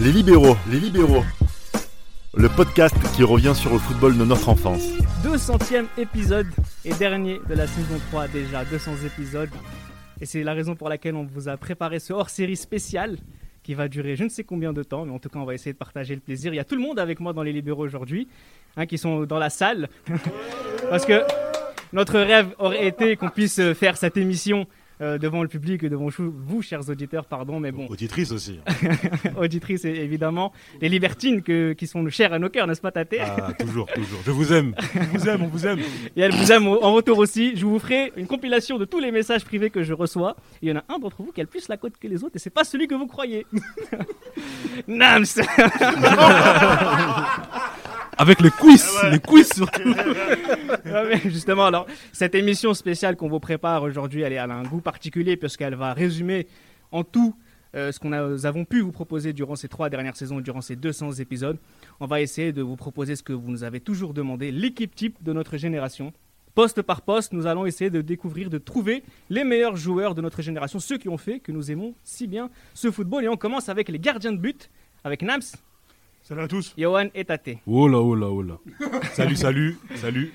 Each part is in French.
Les libéraux, les libéraux. Le podcast qui revient sur le football de notre enfance. 200e épisode et dernier de la saison 3 déjà, 200 épisodes. Et c'est la raison pour laquelle on vous a préparé ce hors-série spécial qui va durer je ne sais combien de temps, mais en tout cas on va essayer de partager le plaisir. Il y a tout le monde avec moi dans les libéraux aujourd'hui, hein, qui sont dans la salle, parce que notre rêve aurait été qu'on puisse faire cette émission euh, devant le public et devant vous, chers auditeurs, pardon, mais bon. Auditrices aussi. Auditrices, évidemment. Les libertines que, qui sont chères à nos cœurs, n'est-ce pas, Tate Ah, toujours, toujours. Je vous aime. On vous aime, on vous aime. Et elle vous aime en retour aussi. Je vous ferai une compilation de tous les messages privés que je reçois. Il y en a un d'entre vous qui a le plus la cote que les autres, et c'est pas celui que vous croyez. Nams Avec les quiz, les quiz surtout. justement, alors, cette émission spéciale qu'on vous prépare aujourd'hui, elle, elle, a un goût particulier puisqu'elle va résumer en tout euh, ce que nous avons pu vous proposer durant ces trois dernières saisons, durant ces 200 épisodes. On va essayer de vous proposer ce que vous nous avez toujours demandé, l'équipe type de notre génération. Poste par poste, nous allons essayer de découvrir, de trouver les meilleurs joueurs de notre génération, ceux qui ont fait que nous aimons si bien ce football. Et on commence avec les gardiens de but, avec Nams. Salut à tous. Johan et Tate. Oh là, oh là, oh là. salut, salut, salut.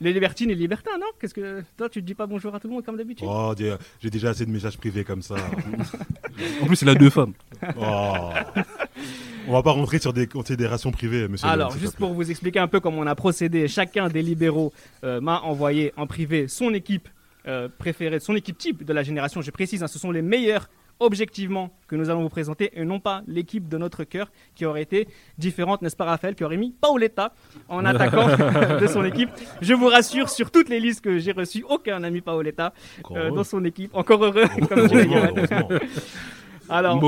Les libertines et les libertins, non? Qu'est-ce que toi tu te dis pas bonjour à tout le monde comme d'habitude? Oh, j'ai déjà assez de messages privés comme ça. en plus, il a deux femmes. Oh. On va pas rentrer sur des considérations privées, monsieur. Alors, juste pour vous expliquer un peu comment on a procédé, chacun des libéraux euh, m'a envoyé en privé son équipe euh, préférée, son équipe type de la génération. Je précise, hein, ce sont les meilleurs objectivement que nous allons vous présenter et non pas l'équipe de notre cœur qui aurait été différente, n'est-ce pas Raphaël, qui aurait mis Paoletta en attaquant de son équipe. Je vous rassure, sur toutes les listes que j'ai reçues, aucun n'a mis Paoletta euh, dans son équipe. Encore heureux, comme Alors,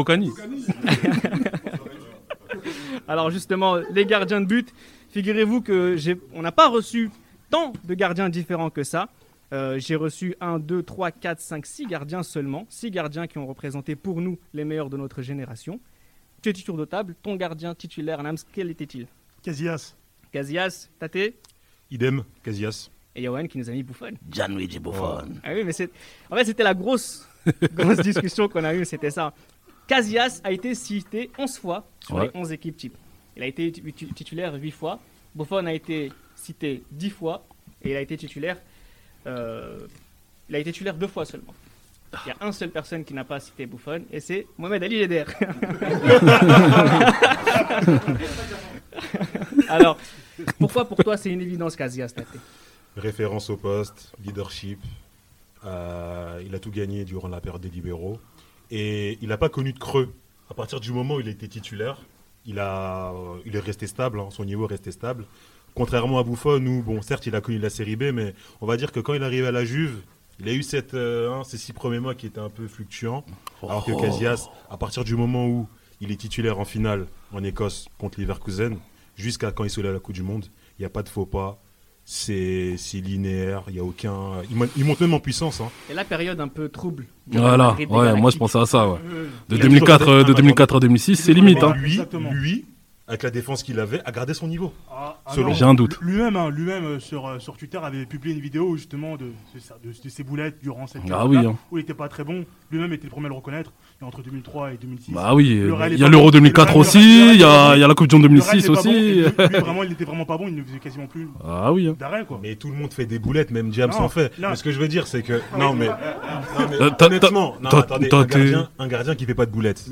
Alors justement, les gardiens de but, figurez-vous que on n'a pas reçu tant de gardiens différents que ça. Euh, j'ai reçu 1, 2, 3, 4, 5, 6 gardiens seulement. 6 gardiens qui ont représenté pour nous les meilleurs de notre génération. Petit tour de table? Ton gardien titulaire, Nams, quel était-il? Casillas. Casillas, Tate? Idem, Casillas. Et Yohan qui nous a mis Buffon. Gianluigi Buffon. Ah oui, mais en fait, c'était la grosse, grosse discussion qu'on a eue, c'était ça. Casillas a été cité 11 fois sur les 11 équipes type. Il a été titulaire 8 fois. Buffon a été cité 10 fois. Et il a été titulaire euh, il a été titulaire deux fois seulement. Il y a un seule personne qui n'a pas cité Buffon et c'est Mohamed Ali Jeder. Alors, pourquoi pour toi c'est une évidence Casillas Référence au poste, leadership. Euh, il a tout gagné durant la période des libéraux et il n'a pas connu de creux. À partir du moment où il a été titulaire, il, a, il est resté stable, hein, son niveau est resté stable. Contrairement à Buffon, où, bon, certes, il a connu la série B, mais on va dire que quand il arrive à la Juve, il a eu cette, euh, hein, ces six premiers mois qui étaient un peu fluctuants. Alors que oh. Casillas, à partir du moment où il est titulaire en finale en Écosse contre Leverkusen, jusqu'à quand il soulève la Coupe du Monde, il n'y a pas de faux pas. C'est linéaire, il y a aucun. Il, monte même en puissance. Hein. Et la période un peu trouble. Voilà, ouais, moi je pensais à ça. Ouais. De, 2004, de 2004 à 2006, c'est limite. Hein. Lui, lui, avec la défense qu'il avait, a gardé son niveau. Ah, ah J'ai un doute. Lui-même, hein, lui-même euh, sur, euh, sur Twitter avait publié une vidéo justement de, de, ses boulettes durant cette ah oui, hein. où il n'était pas très bon. Lui-même était le premier à le reconnaître. Et entre 2003 et 2006. Bah oui, il y a l'Euro 2004 aussi, il y, a, la Coupe du Monde 2006 aussi. lui, vraiment, il était vraiment pas bon, il ne faisait quasiment plus ah oui, hein. d'arrêt quoi. Mais tout le monde fait des boulettes, même James en fait. Mais ce que je veux dire, c'est que non mais, non, mais euh, honnêtement, un gardien, qui fait pas de boulettes.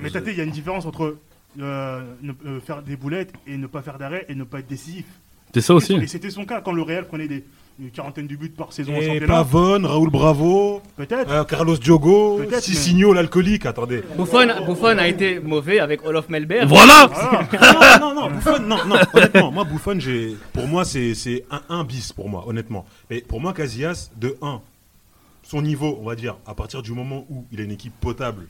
Mais t'as il y a une différence entre euh, euh, faire des boulettes et ne pas faire d'arrêt et ne pas être décisif. C'est ça aussi. Et c'était son cas quand le Real prenait des, une quarantaine de buts par saison et en. Pavone, Raoul Bravo, peut-être. Euh, Carlos Diogo, Cicinho, l'alcoolique. Attendez. Buffon, Buffon, a été mauvais avec Olof Melberg. Voilà. non, non, non, Buffon, non, non. Honnêtement, moi Buffon, j'ai, pour moi c'est un 1 bis pour moi, honnêtement. Mais pour moi Casillas, de 1, son niveau, on va dire, à partir du moment où il a une équipe potable,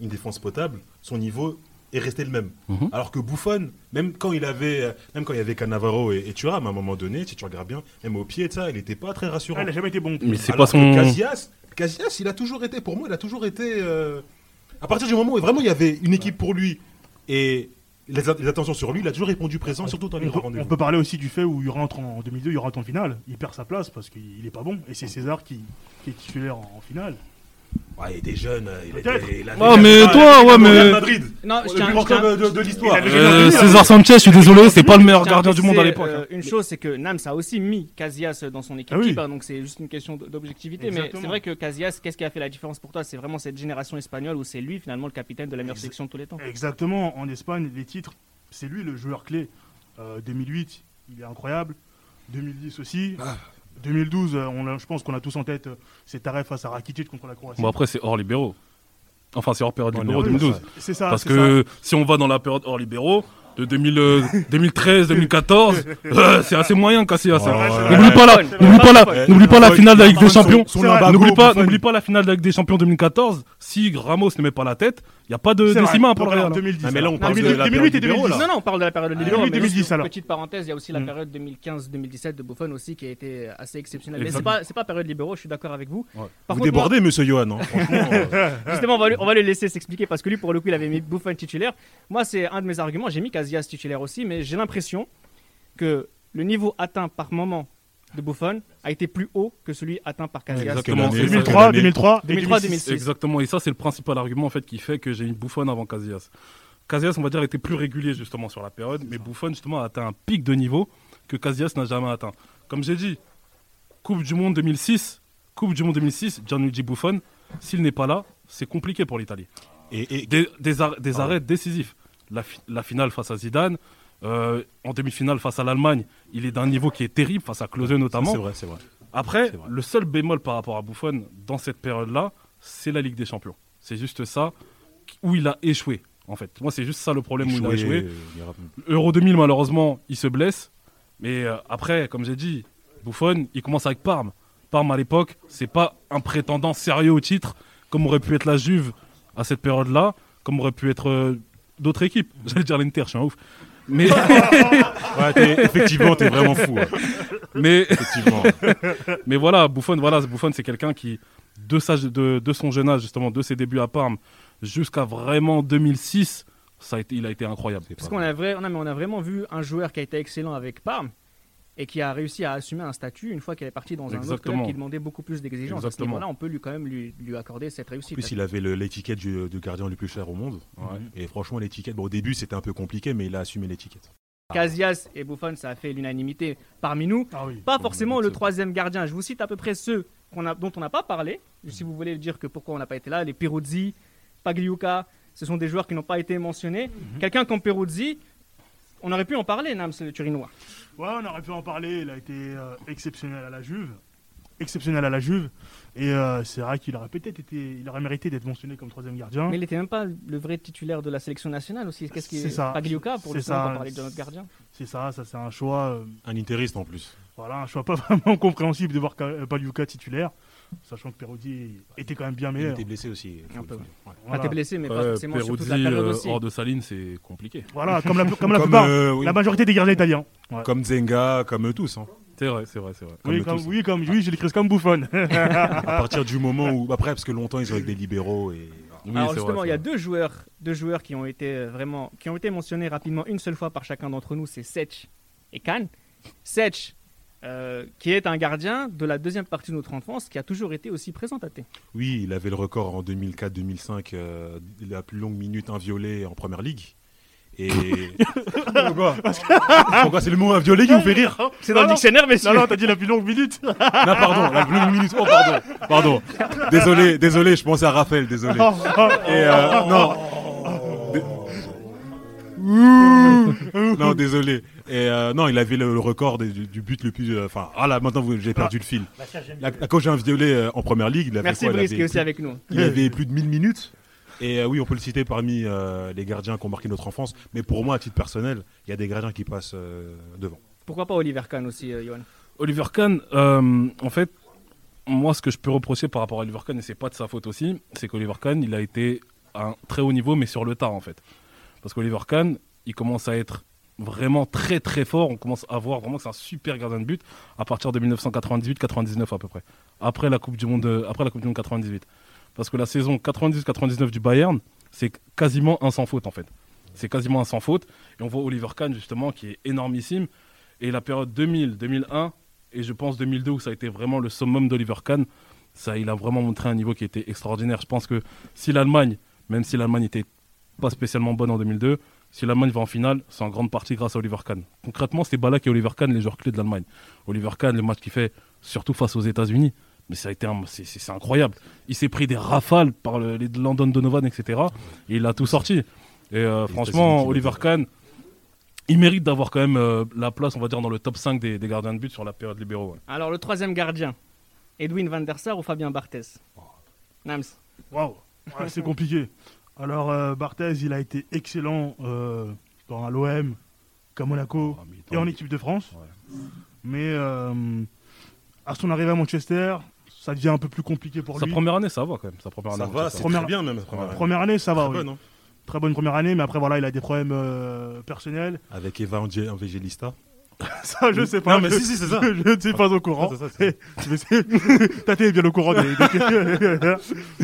une défense potable, son niveau est resté le même. Mhm. Alors que Buffon, même quand il avait, même quand il y avait Cannavaro et, et Thuram, à un moment donné, si tu regardes bien, même au pied, ça, il n'était pas très rassurant. il n'a jamais été bon. Mais c'est pas son. Casillas, Casillas, il a toujours été, pour moi, il a toujours été. Euh, à partir du moment où vraiment il y avait une équipe pour lui et les, attentions sur lui, il a toujours répondu présent, surtout dans les on, on peut parler aussi du fait où il rentre en 2002, il rentre en finale. Il perd sa place parce qu'il n'est pas bon. Et c'est César qui, est titulaire en finale. Ouais, il était jeune. Il était, il avait- Ah, il mais toi, ouais, mais- Madrid. Non, Le je plus tiens, grand je tiens- club de, de l'histoire. Euh, César Sanchez, je suis désolé, c'est pas le meilleur gardien du monde à l'époque. hein. euh, une chose, c'est que Nams a aussi mis Casillas dans son équipe Ah oui. type, hein, donc c'est juste une question d- d'objectivité. Mais Exactement. c'est vrai que Casillas, qu'est-ce qui a fait la différence pour toi? C'est vraiment cette génération espagnole où c'est lui finalement le capitaine de la meilleure Exa- sélection de tous les temps. Exactement, en Espagne, les titres, c'est lui le joueur clé. Euh, 2008, il est incroyable. 2010 aussi. Ah. 2012, euh, on je pense qu'on a tous en tête euh, cet arrêt face à Rakitic contre la Croatie. Bon, après, c'est hors libéraux. Enfin, c'est hors période libéraux hors 2012. c'est ça. Parce que si on va dans la période hors libéraux, de 2000, euh, 2013, 2014, euh, c'est assez moyen, ouais. N'oublie pas la, n'oublie pas la, n'oublie pas la finale de la Ligue des Champions. N'oublie pas, n'oublie pas la finale de la Ligue des Champions 2014. Si Ramos ne met pas la tête, il n'y a pas de décima pour le Real. 2010. Non, mais là, on parle de 2008 la 2008 et période libéraux, 2010. là. Non, non, on parle de la période Ah, libéraux. mais 2010 juste, alors. Petite parenthèse, il y a aussi la Mm. période 2015-2017 de Buffon aussi qui a été assez exceptionnelle. Mais c'est pas, c'est pas période libéraux, je suis d'accord avec vous. Ouais. Par Vous contre, moi- débordez, monsieur Johan. hein. Euh, Justement, on va, lui, on va le laisser s'expliquer parce que lui, pour le coup, il avait mis Buffon titulaire. Moi, c'est un de mes arguments. J'ai mis Casillas titulaire aussi, mais j'ai l'impression que le niveau atteint par moment de Buffon a été plus haut que celui atteint par Casillas. Exactement. Quelle année, 2003, quelle année 2003, 2003, 2006. 2006. Exactement, et ça c'est le principal argument en fait qui fait que j'ai mis Buffon avant Casillas. Casillas, on va dire, était plus régulier justement sur la période, mais Buffon justement a atteint un pic de niveau que Casillas n'a jamais atteint. Comme j'ai dit, Coupe du Monde 2006, Coupe du Monde 2006, Gianluigi Buffon, s'il n'est pas là, c'est compliqué pour l'Italie. Et, et- Des, des ar- des Ah arrêts décisifs. La, fi- la finale face à Zidane, euh, en demi-finale face à l'Allemagne, il est d'un niveau qui est terrible, face à Klose notamment. c'est vrai, c'est vrai. Après, vrai. le seul bémol par rapport à Buffon dans cette période-là, c'est la Ligue des Champions. C'est juste ça où il a échoué, en fait. Moi, c'est juste ça le problème où il a échoué. euh, Euro 2000, malheureusement, il se blesse. Mais euh, après, comme j'ai dit, Buffon, il commence avec Parme. Parme, à l'époque, c'est pas un prétendant sérieux au titre, comme aurait pu être la Juve à cette période-là, comme aurait pu être euh, d'autres équipes. J'allais dire l'Inter, je suis un ouf. Mais, Ouais, t'es- effectivement, t'es vraiment fou. ouais. mais Effectivement. Mais voilà, Buffon, voilà, Buffon c'est quelqu'un qui, de, sa, de, de son jeune âge, justement, de ses débuts à Parme, jusqu'à vraiment 2006, ça a été, il a été incroyable. Parce qu'on a, vrai, on a, mais on a vraiment vu un joueur qui a été excellent avec Parme et qui a réussi à assumer un statut une fois qu'il est parti dans un autre club qui demandait beaucoup plus d'exigences. À ce niveau-là, on peut lui quand même lui, lui accorder cette En réussite. plus, il avait l'étiquette du, du gardien le plus cher au monde. Ouais. Et franchement, l'étiquette, bon, au début, c'était un peu compliqué, mais il a assumé l'étiquette. Casillas et Buffon, ça a fait l'unanimité parmi nous. Ah oui. Pas forcément le troisième gardien. Je vous cite à peu près ceux a, dont on n'a pas parlé. Si vous voulez dire que pourquoi on n'a pas été là, les Peruzzi, Pagliuca, ce sont des joueurs qui n'ont pas été mentionnés. Mhm. Quelqu'un comme Peruzzi, on aurait pu en parler, Nams, le Turinois. Ouais, on aurait pu en parler. Il a été euh, exceptionnel à la Juve. Exceptionnel à la Juve. Et euh, c'est vrai qu'il aurait peut-être été. Il aurait mérité d'être mentionné comme troisième gardien. Mais il n'était même pas le vrai titulaire de la sélection nationale aussi. Qu'est-ce qui C'est ça. Pagliuca, pour le ça. parler de notre gardien. C'est ça, ça c'est un choix. euh, Un interiste en plus. voilà, un choix pas vraiment compréhensible de voir Paliuca titulaire. Sachant que Perodi était quand même bien Il meilleur. était blessé aussi. Un peu. Ouais. Enfin, Voilà, t'es blessé, mais pas Ouais, forcément sur toute Peruzzi, la période euh, aussi. hors de sa ligne, c'est compliqué. Voilà, comme la, comme la Comme, plupart. euh, oui, La majorité des gardiens italiens. Ouais. comme Zenga, comme eux tous. hein. C'est vrai, c'est vrai, c'est vrai. oui, comme comme, oui, comme, oui, je l'écris comme Buffon. À partir du moment où. Après, parce que longtemps, ils ont avec des libéraux. Et... Oui, Alors justement, vrai, il y a deux joueurs, deux joueurs qui ont été euh, vraiment, qui ont été mentionnés rapidement une seule fois par chacun d'entre nous, c'est Sech et Kahn. Sech, euh, qui est un gardien de la deuxième partie de notre enfance, qui a toujours été aussi présent à T. Oui, il avait le record en 2004-2005 euh, de la plus longue minute inviolée en première ligue. Et. Pourquoi Pourquoi c'est le mot inviolé qui vous fait rire C'est dans Non, le dictionnaire, messieurs. non, non, t'as dit la plus longue minute. Non, pardon, la plus longue minute. Oh, pardon. Pardon. Désolé, désolé, je pensais à Raphaël, désolé. Et euh, non. Dé- non, désolé. Et euh, non, il avait le, le record du, du but le plus. euh, Enfin, ah là, maintenant j'ai perdu le fil. La, la coach inviolé euh, en première ligue, il avait Merci quoi il Brice qui est aussi plus- avec nous. Il avait plus de 1000 minutes. Et euh, oui, on peut le citer parmi euh, les gardiens qui ont marqué notre enfance. Mais pour moi, à titre personnel, il y a des gardiens qui passent euh, devant. Pourquoi pas Oliver Kahn aussi, euh, Johan? Oliver Kahn, euh, en fait, moi, ce que je peux reprocher par rapport à Oliver Kahn, et c'est pas de sa faute aussi, c'est qu'Oliver Kahn, il a été à un très haut niveau, mais sur le tard, en fait. Parce qu'Oliver Kahn, il commence à être vraiment très très fort. On commence à voir vraiment que c'est un super gardien de but à partir de 1998-99 à peu près. Après la Coupe du Monde, euh, après la Coupe du Monde 98. Parce que la saison 98-99 du Bayern, c'est quasiment un sans faute en fait. C'est quasiment un sans faute. Et on voit Oliver Kahn justement qui est énormissime. Et la période 2000, 2001 et je pense 2002 où ça a été vraiment le summum d'Oliver Kahn, ça, il a vraiment montré un niveau qui était extraordinaire. Je pense que si l'Allemagne, même si l'Allemagne n'était pas spécialement bonne en 2002, si l'Allemagne va en finale, c'est en grande partie grâce à Oliver Kahn. Concrètement, c'est Balak et Oliver Kahn les joueurs clés de l'Allemagne. Oliver Kahn, le match qu'il fait, surtout face aux États-Unis, mais ça a été un- c'est- c'est c'est incroyable. Il s'est pris des rafales par le- les Landon Donovan, etc. Et il a tout sorti. Et euh, franchement, Oliver. Kahn, il mérite d'avoir quand même euh, la place, on va dire, dans le top 5 des, des gardiens de but sur la période libéraux. ouais. Alors, le troisième gardien, Edwin van der Sar ou Fabien Barthez? Nams. Waouh, Ouais, c'est compliqué. Alors, euh, Barthez, il a été excellent euh, dans l'OM, qu'à Monaco mais et en équipe de France. Ouais. Mais euh, à son arrivée à Manchester, ça devient un peu plus compliqué pour Sa lui. première année, ça va quand même. Sa première Ça année, va, Manchester. c'est Première- très bien même. sa Première, année. Première année, ça va, Très oui. bonne, hein. Très bonne première année, mais après, voilà, il a des problèmes euh, personnels. Avec Eva Ange- Evangelista. Ça, je sais pas. Non, mais je, si, si, c'est ça. je ne suis pas au courant. Tate est bien au courant des. des-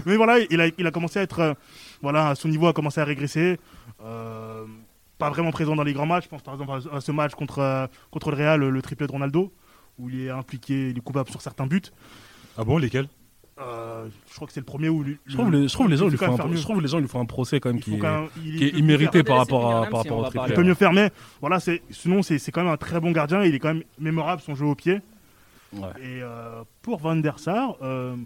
Mais voilà, il a, il a commencé à être. euh, voilà, son niveau a commencé à régresser. Euh, pas vraiment présent dans les grands matchs. Je pense par exemple à, ce match contre, euh, contre le Real, le, le triplé de Ronaldo, où il est impliqué, il est coupable sur certains buts. Ah bon, lesquels? Euh, je crois que c'est le premier où. lui- Je trouve, les, je trouve les gens il lui faut font un, même faire mieux. je trouve les gens lui font un procès quand même qui est, quand même- il- qui est il peut immérité par rapport à par rapport. Il peut mieux faire, mais voilà, c'est, sinon c'est, c'est quand même un très bon gardien. Il est quand même mémorable son jeu au pied. Ouais. Et euh, pour Van der Sar, euh,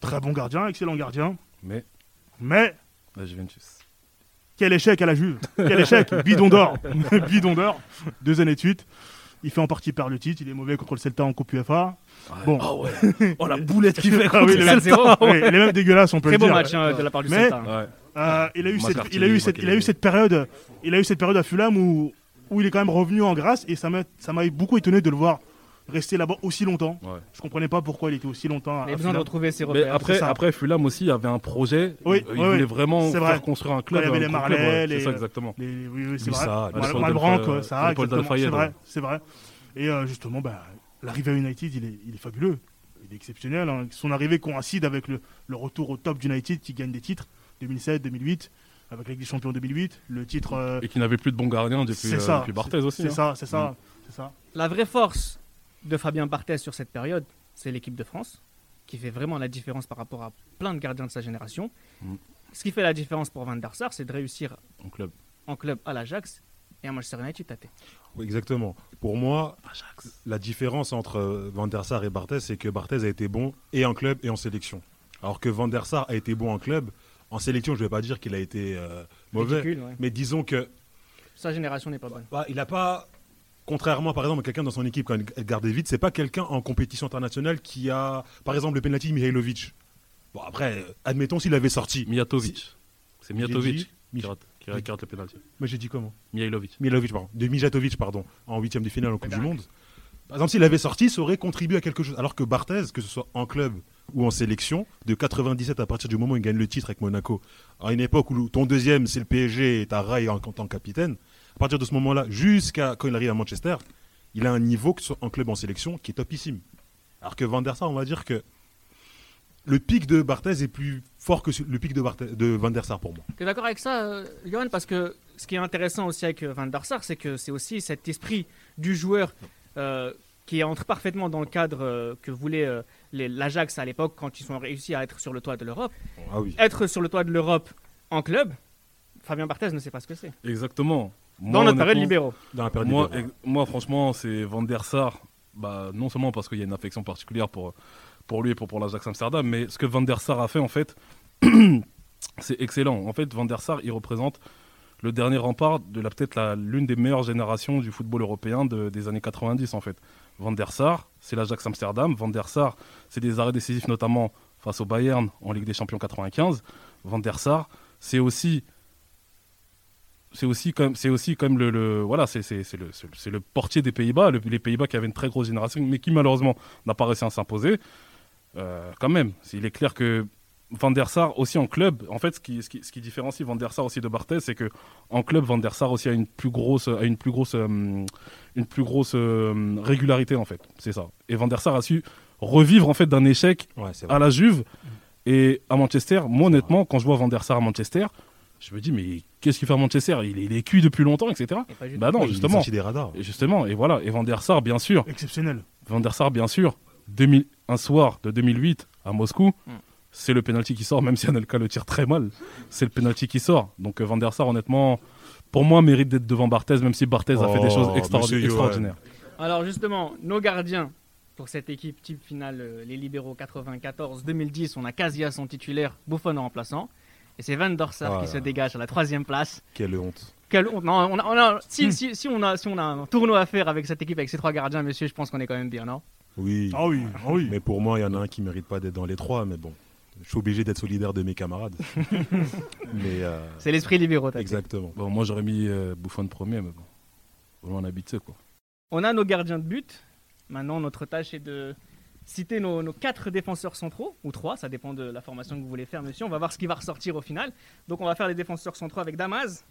très bon gardien, excellent gardien. Mais Mais la Juventus. quel échec à la Juve Quel échec Bidon d'or Bidon d'or Deux années de suite. Il fait en partie perdre le titre. Il est mauvais contre le Celta en Coupe UEFA. Bon. Ah ouais. Oh la boulette qu'il fait. Ah oui, le même, 4-0. oui, il est même dégueulasse, on peut Très le beau dire. match hein, de la part du Mais- Celta. Ouais. Euh, il a eu cette, il a eu cette, il a eu McCarthy. cette période, il a eu cette période à Fulham où, où il est quand même revenu en grâce et ça m'a, ça m'a beaucoup étonné de le voir rester là-bas aussi longtemps. Ouais. Je comprenais pas pourquoi il était aussi longtemps à, Il a besoin de retrouver ses Mais repères. après, c'est ça. après Fulham aussi, il y avait un projet. Oui, il oui, voulait vraiment C'est faire vrai. construire un club. Il y avait les Marley, les- C'est ça exactement. Les- oui, oui, c'est vrai. ça, Mal- Paul Malbranck, Del- ouais, ça. C'est vrai, ouais. c'est vrai. Et euh, justement, bah, l'arrivée à United, il est, il est fabuleux. Il est exceptionnel. hein. Son arrivée coïncide avec le, le retour au top d'United qui gagne des titres 2007, 2008, avec la Ligue des Champions 2008, le titre. euh, Et qui n'avait plus de bons gardiens depuis, c'est euh, ça. depuis Barthez aussi. C'est hein. ça, c'est ça, c'est ça. La vraie force de Fabien Barthez sur cette période, c'est l'équipe de France, qui fait vraiment la différence par rapport à plein de gardiens de sa génération. Mm. Ce qui fait la différence pour Van der Sar, c'est de réussir En club. en club à l'Ajax et à Manchester United. Tate. Oui, exactement. Pour moi, la différence entre Van der Sar et Barthez, c'est que Barthez a été bon et en club et en sélection. Alors que Van der Sar a été bon en club. En sélection, je ne vais pas dire qu'il a été euh, mauvais. Ridicule, ouais. Mais disons que Sa génération n'est pas bonne. bah, il n'a pas, contrairement par exemple à quelqu'un dans son équipe comme Edgar David, c'est pas quelqu'un en compétition internationale qui a, par exemple, le penalty Mihailovic. Bon après, euh, admettons s'il avait sorti. Mijatovic. C'est Mijatovic qui rate, qui rate- le penalty. Mais j'ai dit comment Mihailovic. Mihailovic, pardon. De Mijatovic, pardon, en huitième de finale en Coupe du Monde. Par exemple, s'il avait sorti, ça aurait contribué à quelque chose. Alors que Barthez, que ce soit en club ou en sélection, de 97 à partir du moment où il gagne le titre avec Monaco, à une époque où ton deuxième c'est le PSG et t'as Rai en, en tant que capitaine, à partir de ce moment-là, jusqu'à quand il arrive à Manchester, il a un niveau, que ce soit en club en sélection, qui est topissime. Alors que Van der Sar, on va dire que le pic de Barthez est plus fort que le pic de, Barthez- de Van der Sar pour moi. Tu es d'accord avec ça, euh, Johan? Parce que ce qui est intéressant aussi avec euh, Van der Sar, c'est que c'est aussi cet esprit du joueur euh, qui entre parfaitement dans le cadre euh, que voulait euh, l'Ajax à l'époque quand ils ont réussi à être sur le toit de l'Europe. Ah oui. Être sur le toit de l'Europe en club, Fabien Barthez ne sait pas ce que c'est. Exactement. Dans Moi, notre période honnêtement, libéraux. Dans la période Moi, franchement, c'est Van der Sar. Bah, non seulement parce qu'il y a une affection particulière pour, pour lui et pour, pour l'Ajax Amsterdam, mais ce que Van der Sar a fait, en fait, c'est excellent. En fait, Van der Sar, il représente le dernier rempart de la peut-être la- l'une des meilleures générations du football européen de- des années 90, en fait. Van der Sar, c'est l'Ajax Amsterdam. Van der Sar, c'est des arrêts décisifs, notamment face au Bayern en Ligue des Champions 95. Van der Sar, c'est aussi c'est aussi comme c'est aussi comme le, le- voilà c'est c'est c'est le c'est le- portier des Pays-Bas le- les Pays-Bas qui avaient une très grosse génération mais qui malheureusement n'a pas réussi à s'imposer. Euh, quand même il est clair que Van der Sar aussi en club en fait ce qui, ce qui, ce qui différencie Van der Sar aussi de Barthez c'est que en club Van der Sar aussi a une plus grosse a une plus grosse euh, une plus grosse euh, régularité en fait. C'est ça. Et Van der Sar a su revivre en fait d'un échec Ouais, à la Juve et à Manchester. Moi, honnêtement, quand je vois Van der Sar à Manchester, je me dis, mais qu'est-ce qu'il fait à Manchester? Il est, il est cuit depuis longtemps, etc. Bah non, Il est justement. sorti des radars. Et justement, et voilà. Et Van der Sar, bien sûr. Exceptionnel. Van der Sar, bien sûr. 2000, un soir de 2008 à Moscou, Mm. c'est le penalty qui sort, même si Anelka le tire très mal. C'est le penalty qui sort. Donc euh, Van der Sar, honnêtement, pour moi, mérite d'être devant Barthez, même si Barthez a fait des Oh, choses extraordinaires. Alors justement, nos gardiens pour cette équipe type finale, euh, les libéraux 94-2010, on a Casillas son titulaire, Buffon en remplaçant. Et c'est Van der Sar Ah qui se dégage à la troisième place. Quelle honte. Quelle honte. Non, on a, on a- si, si, si on a, si on a un tournoi à faire avec cette équipe, avec ces trois gardiens, monsieur, je pense qu'on est quand même bien, non? Oui. Ah oui, ah oui. Mais pour moi, il y en a un qui mérite pas d'être dans les trois, mais bon. Je suis obligé d'être solidaire de mes camarades. mais euh, C'est l'esprit libéraux, t'as exactement. Bon, moi, j'aurais mis euh, Buffon premier, mais bon. On habite ça, quoi. On a nos gardiens de but. Maintenant, notre tâche est de citer nos, nos quatre défenseurs centraux, ou trois, ça dépend de la formation que vous voulez faire, monsieur. On va voir ce qui va ressortir au final. Donc, on va faire les défenseurs centraux avec Damas,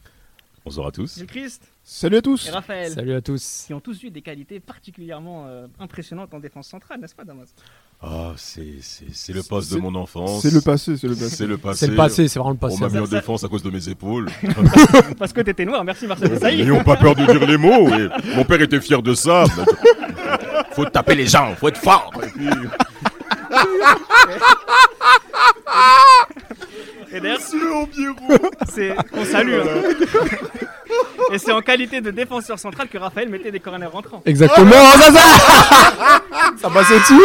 Bonsoir à tous. Gilles Christ Salut à tous et Raphaël, Salut à tous. qui ont tous eu des qualités particulièrement euh, impressionnantes en défense centrale, n'est-ce pas, Damas Ah, c'est c'est- c'est le poste de mon enfance. C'est le passé, c'est le passé. C'est le passé. C'est le passé, c'est vraiment le On passé. m'a mis en Ça- défense à cause de mes épaules. Parce que t'étais noir, merci Marcel. N'ayons pas peur de dire les mots. et mon père était fier de ça. faut taper les gens, faut être fort. Et puis, Et d'ailleurs, c'est on salue. hein. Et c'est en qualité de défenseur central que Raphaël mettait des corners rentrants. Exactement, oh, ça, ça Ça passait dessus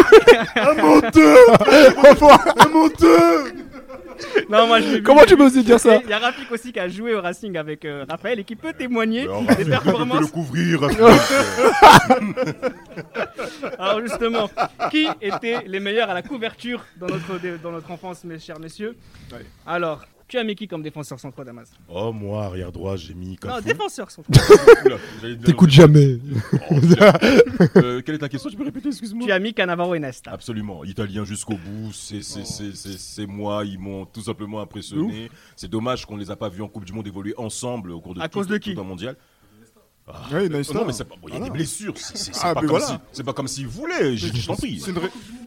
Non, moi je l'ai vu. Comment tu peux aussi dire ça Il y a Rafik aussi qui a joué au Racing avec euh, Raphaël et qui peut témoigner des peux le performances. couvrir. Alors justement, qui étaient les meilleurs à la couverture dans notre, dans notre enfance, mes chers messieurs? Alors, tu as mis qui comme défenseur central, Damas? Oh, moi, arrière droit, j'ai mis Non, défenseur central. T'écoutes jamais. Oh. Euh, quelle est ta question? Tu peux répéter, excuse-moi tu as mis Cannavaro et Nesta. Absolument, italien jusqu'au bout, c'est c'est- c'est- c'est- c'est moi, ils m'ont tout simplement impressionné. C'est dommage qu'on ne les a pas vus en Coupe du Monde évoluer ensemble au cours de À tout, cause de tout qui un mondial. Non, mais pas- bon, il y a des blessures, c'est Ah, pas, comme voilà. si- c'est pas comme s'ils voulaient, je, t'en prie. Une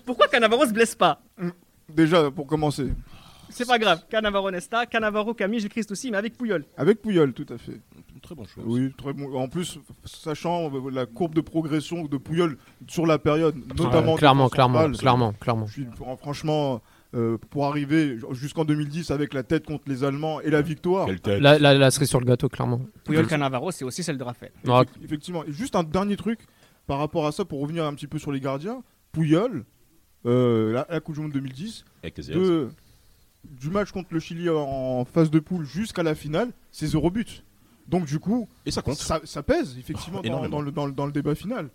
Pourquoi Cannavaro se blesse pas? Déjà, pour commencer, C'est pas grave. Cannavaro Nesta, Cannavaro Camille, Gilles Christ aussi, mais avec Pouyol. avec Puyol, tout à fait. Très bonne chose. Oui, très bon. En plus, sachant euh, la courbe de progression de Puyol sur la période, notamment. Ouais, clairement, clairement, centrale, clairement, clairement. Je suis fr- franchement euh, pour arriver jusqu'en 2010 avec la tête contre les Allemands et la victoire. Là, là, là, cerise sur le gâteau, clairement. Pouyol Cannavaro, c'est aussi celle de Raphaël. Effect- Effectivement. Et juste un dernier truc par rapport à ça pour revenir un petit peu sur les gardiens. Puyol, euh, la, la Coupe du Monde 2010, Avec tes de, du match contre le Chili en phase de poule jusqu'à la finale, c'est zéro but. Donc du coup, Et ça compte. ça, ça pèse effectivement dans, Énormément. dans le, dans le- dans le débat final.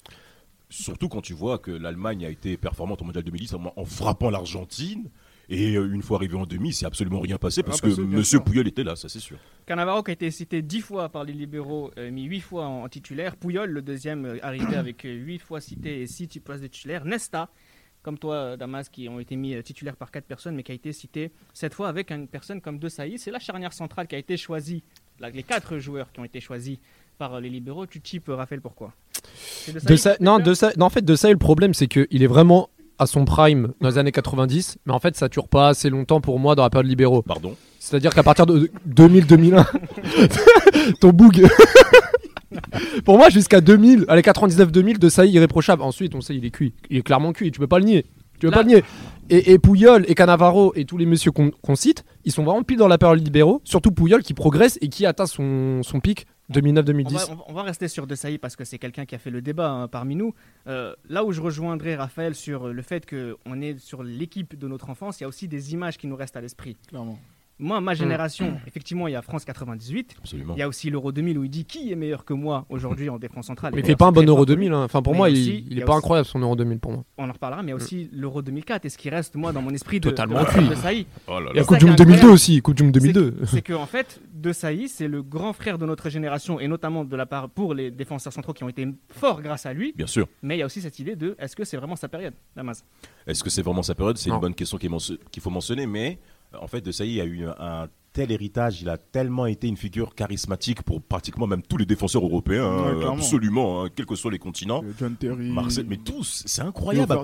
Surtout quand tu vois que l'Allemagne a été performante au Mondial 2010 en, en frappant l'Argentine. Et euh, une fois arrivé en demi, c'est absolument rien passé parce que Monsieur. Pouyol était là, ça c'est sûr. Cannavaro qui a été cité 10 fois par les libéraux, euh, mis 8 fois en, en titulaire. Pouyol, le deuxième, euh, arrivé avec 8 fois cité et 6 places de titulaire. Nesta, comme toi, euh, Damas, qui ont été mis euh, titulaires par 4 personnes, mais qui a été cité cette fois avec une personne comme De Sailly. C'est la charnière centrale qui a été choisie, la- les 4 joueurs qui ont été choisis par euh, les libéraux. Tu types, euh, Raphaël, pourquoi? De Sailly ça, non, de ça, non, en fait, de ça, le problème, c'est qu'il est vraiment à son prime dans les années 90, mais en fait, ça dure pas assez longtemps pour moi dans la période libéraux. Pardon? C'est-à-dire qu'à partir de 2000-2001, ton boug. pour moi, jusqu'à 2000, allez, 99-2000, de ça, irréprochable. Ensuite, on sait, il est cuit. Il est clairement cuit, tu peux pas le nier. Tu peux Là- pas le nier. Et, et Pouyol et Cannavaro et tous les messieurs qu'on cite, ils sont vraiment pile dans la période libéraux. Surtout Pouyol qui progresse et qui atteint son, son pic On va, 2009-2010. on va- on va rester sur De Sailly parce que c'est quelqu'un qui a fait le débat hein, parmi nous. Euh, là où je rejoindrai Raphaël sur le fait qu'on est sur l'équipe de notre enfance, il y a aussi des images qui nous restent à l'esprit. Clairement. Moi, Mm. ma génération, effectivement, il y a France 98. Absolument. Il y a aussi l'Euro 2000 où il dit qui est meilleur que moi aujourd'hui en défense centrale. Mais il fait pas un bon Euro fort. 2000. hein. Enfin, pour Mais moi, aussi, il, il il y est a pas aussi- incroyable son Euro 2000 pour moi. On en reparlera, mais il y a aussi l'Euro 2004. Et ce qui reste, moi, dans mon esprit de, Totalement de, cuit. de Oh là Il y a Coupe du est Monde 2002 incroyable, aussi. Coupe du Monde 2002. c'est que en fait, De Sailly, c'est le grand frère de notre génération et notamment de la part pour les défenseurs centraux qui ont été forts grâce à lui. Bien sûr. Mais il y a aussi cette idée de est-ce que c'est vraiment sa période, Damas Est-ce que c'est vraiment sa période? C'est une bonne question qui est mention- qu'il faut mentionner, mais en fait, De Sailly a eu un tel héritage, il a tellement été une figure charismatique pour pratiquement même tous les défenseurs européens, hein, Ouais, absolument, hein, quels que soient les continents. John Terry. Marseille, mais tous, c'est incroyable.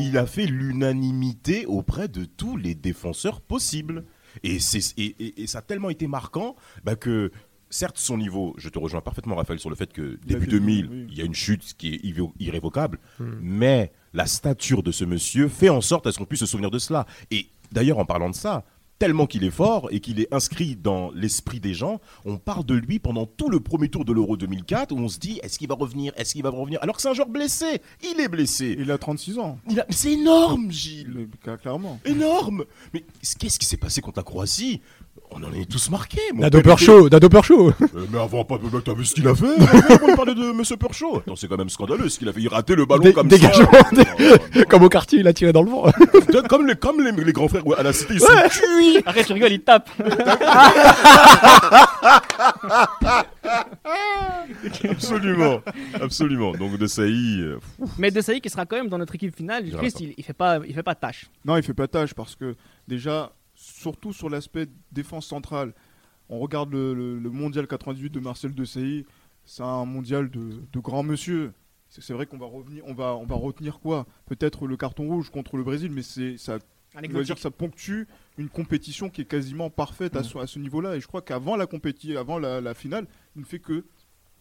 Il a fait l'unanimité auprès de tous les défenseurs possibles. Et, c'est- et, et- et ça a tellement été marquant bah, que, certes, son niveau, je te rejoins parfaitement, Raphaël, sur le fait que début fait- 2000, oui. il y a une chute qui est irré- irrévocable, Hmm. mais la stature de ce monsieur fait en sorte à ce qu'on puisse se souvenir de cela. Et d'ailleurs, en parlant de ça, tellement qu'il est fort et qu'il est inscrit dans l'esprit des gens, on parle de lui pendant tout le premier tour de l'Euro 2004 où on se dit est-ce qu'il va revenir, est-ce qu'il va revenir Alors que c'est un joueur blessé, il est blessé. Il a 36 ans. Il a- C'est énorme, Gilles. Le- Clairement. Énorme Mais qu'est-ce qui s'est passé contre la Croatie? On en est tous marqués. mon Dado Show, Dado Show. Euh, mais avant, pas, mais t'as vu ce qu'il a fait de parler de Monsieur Perchaud. Attends, c'est quand même scandaleux ce qu'il a fait. Il ratait le ballon comme dégagement, ça. Comme au quartier, il a tiré dans le vent. comme les, comme les, les grands frères ouais, à la cité, ils sont cuits. Arrête, tu rigoles, il tape. Absolument, absolument. Donc de Saï, euh, Mais De Sailly qui sera quand même dans notre équipe finale, Il Christ, il, il fait pas, il fait pas tâche. Non, il fait pas tâche parce que déjà, surtout sur l'aspect défense centrale, on regarde le, le- le mondial 98 de Marcel Desailly, c'est un mondial de, de grand monsieur. C'est vrai qu'on va revenir, on va, on va retenir quoi? Peut-être le carton rouge contre le Brésil, mais c'est ça, on va dire que ça ponctue une compétition qui est quasiment parfaite à, ce, à ce niveau-là. Et je crois qu'avant la compétition, avant la, la finale, il ne fait que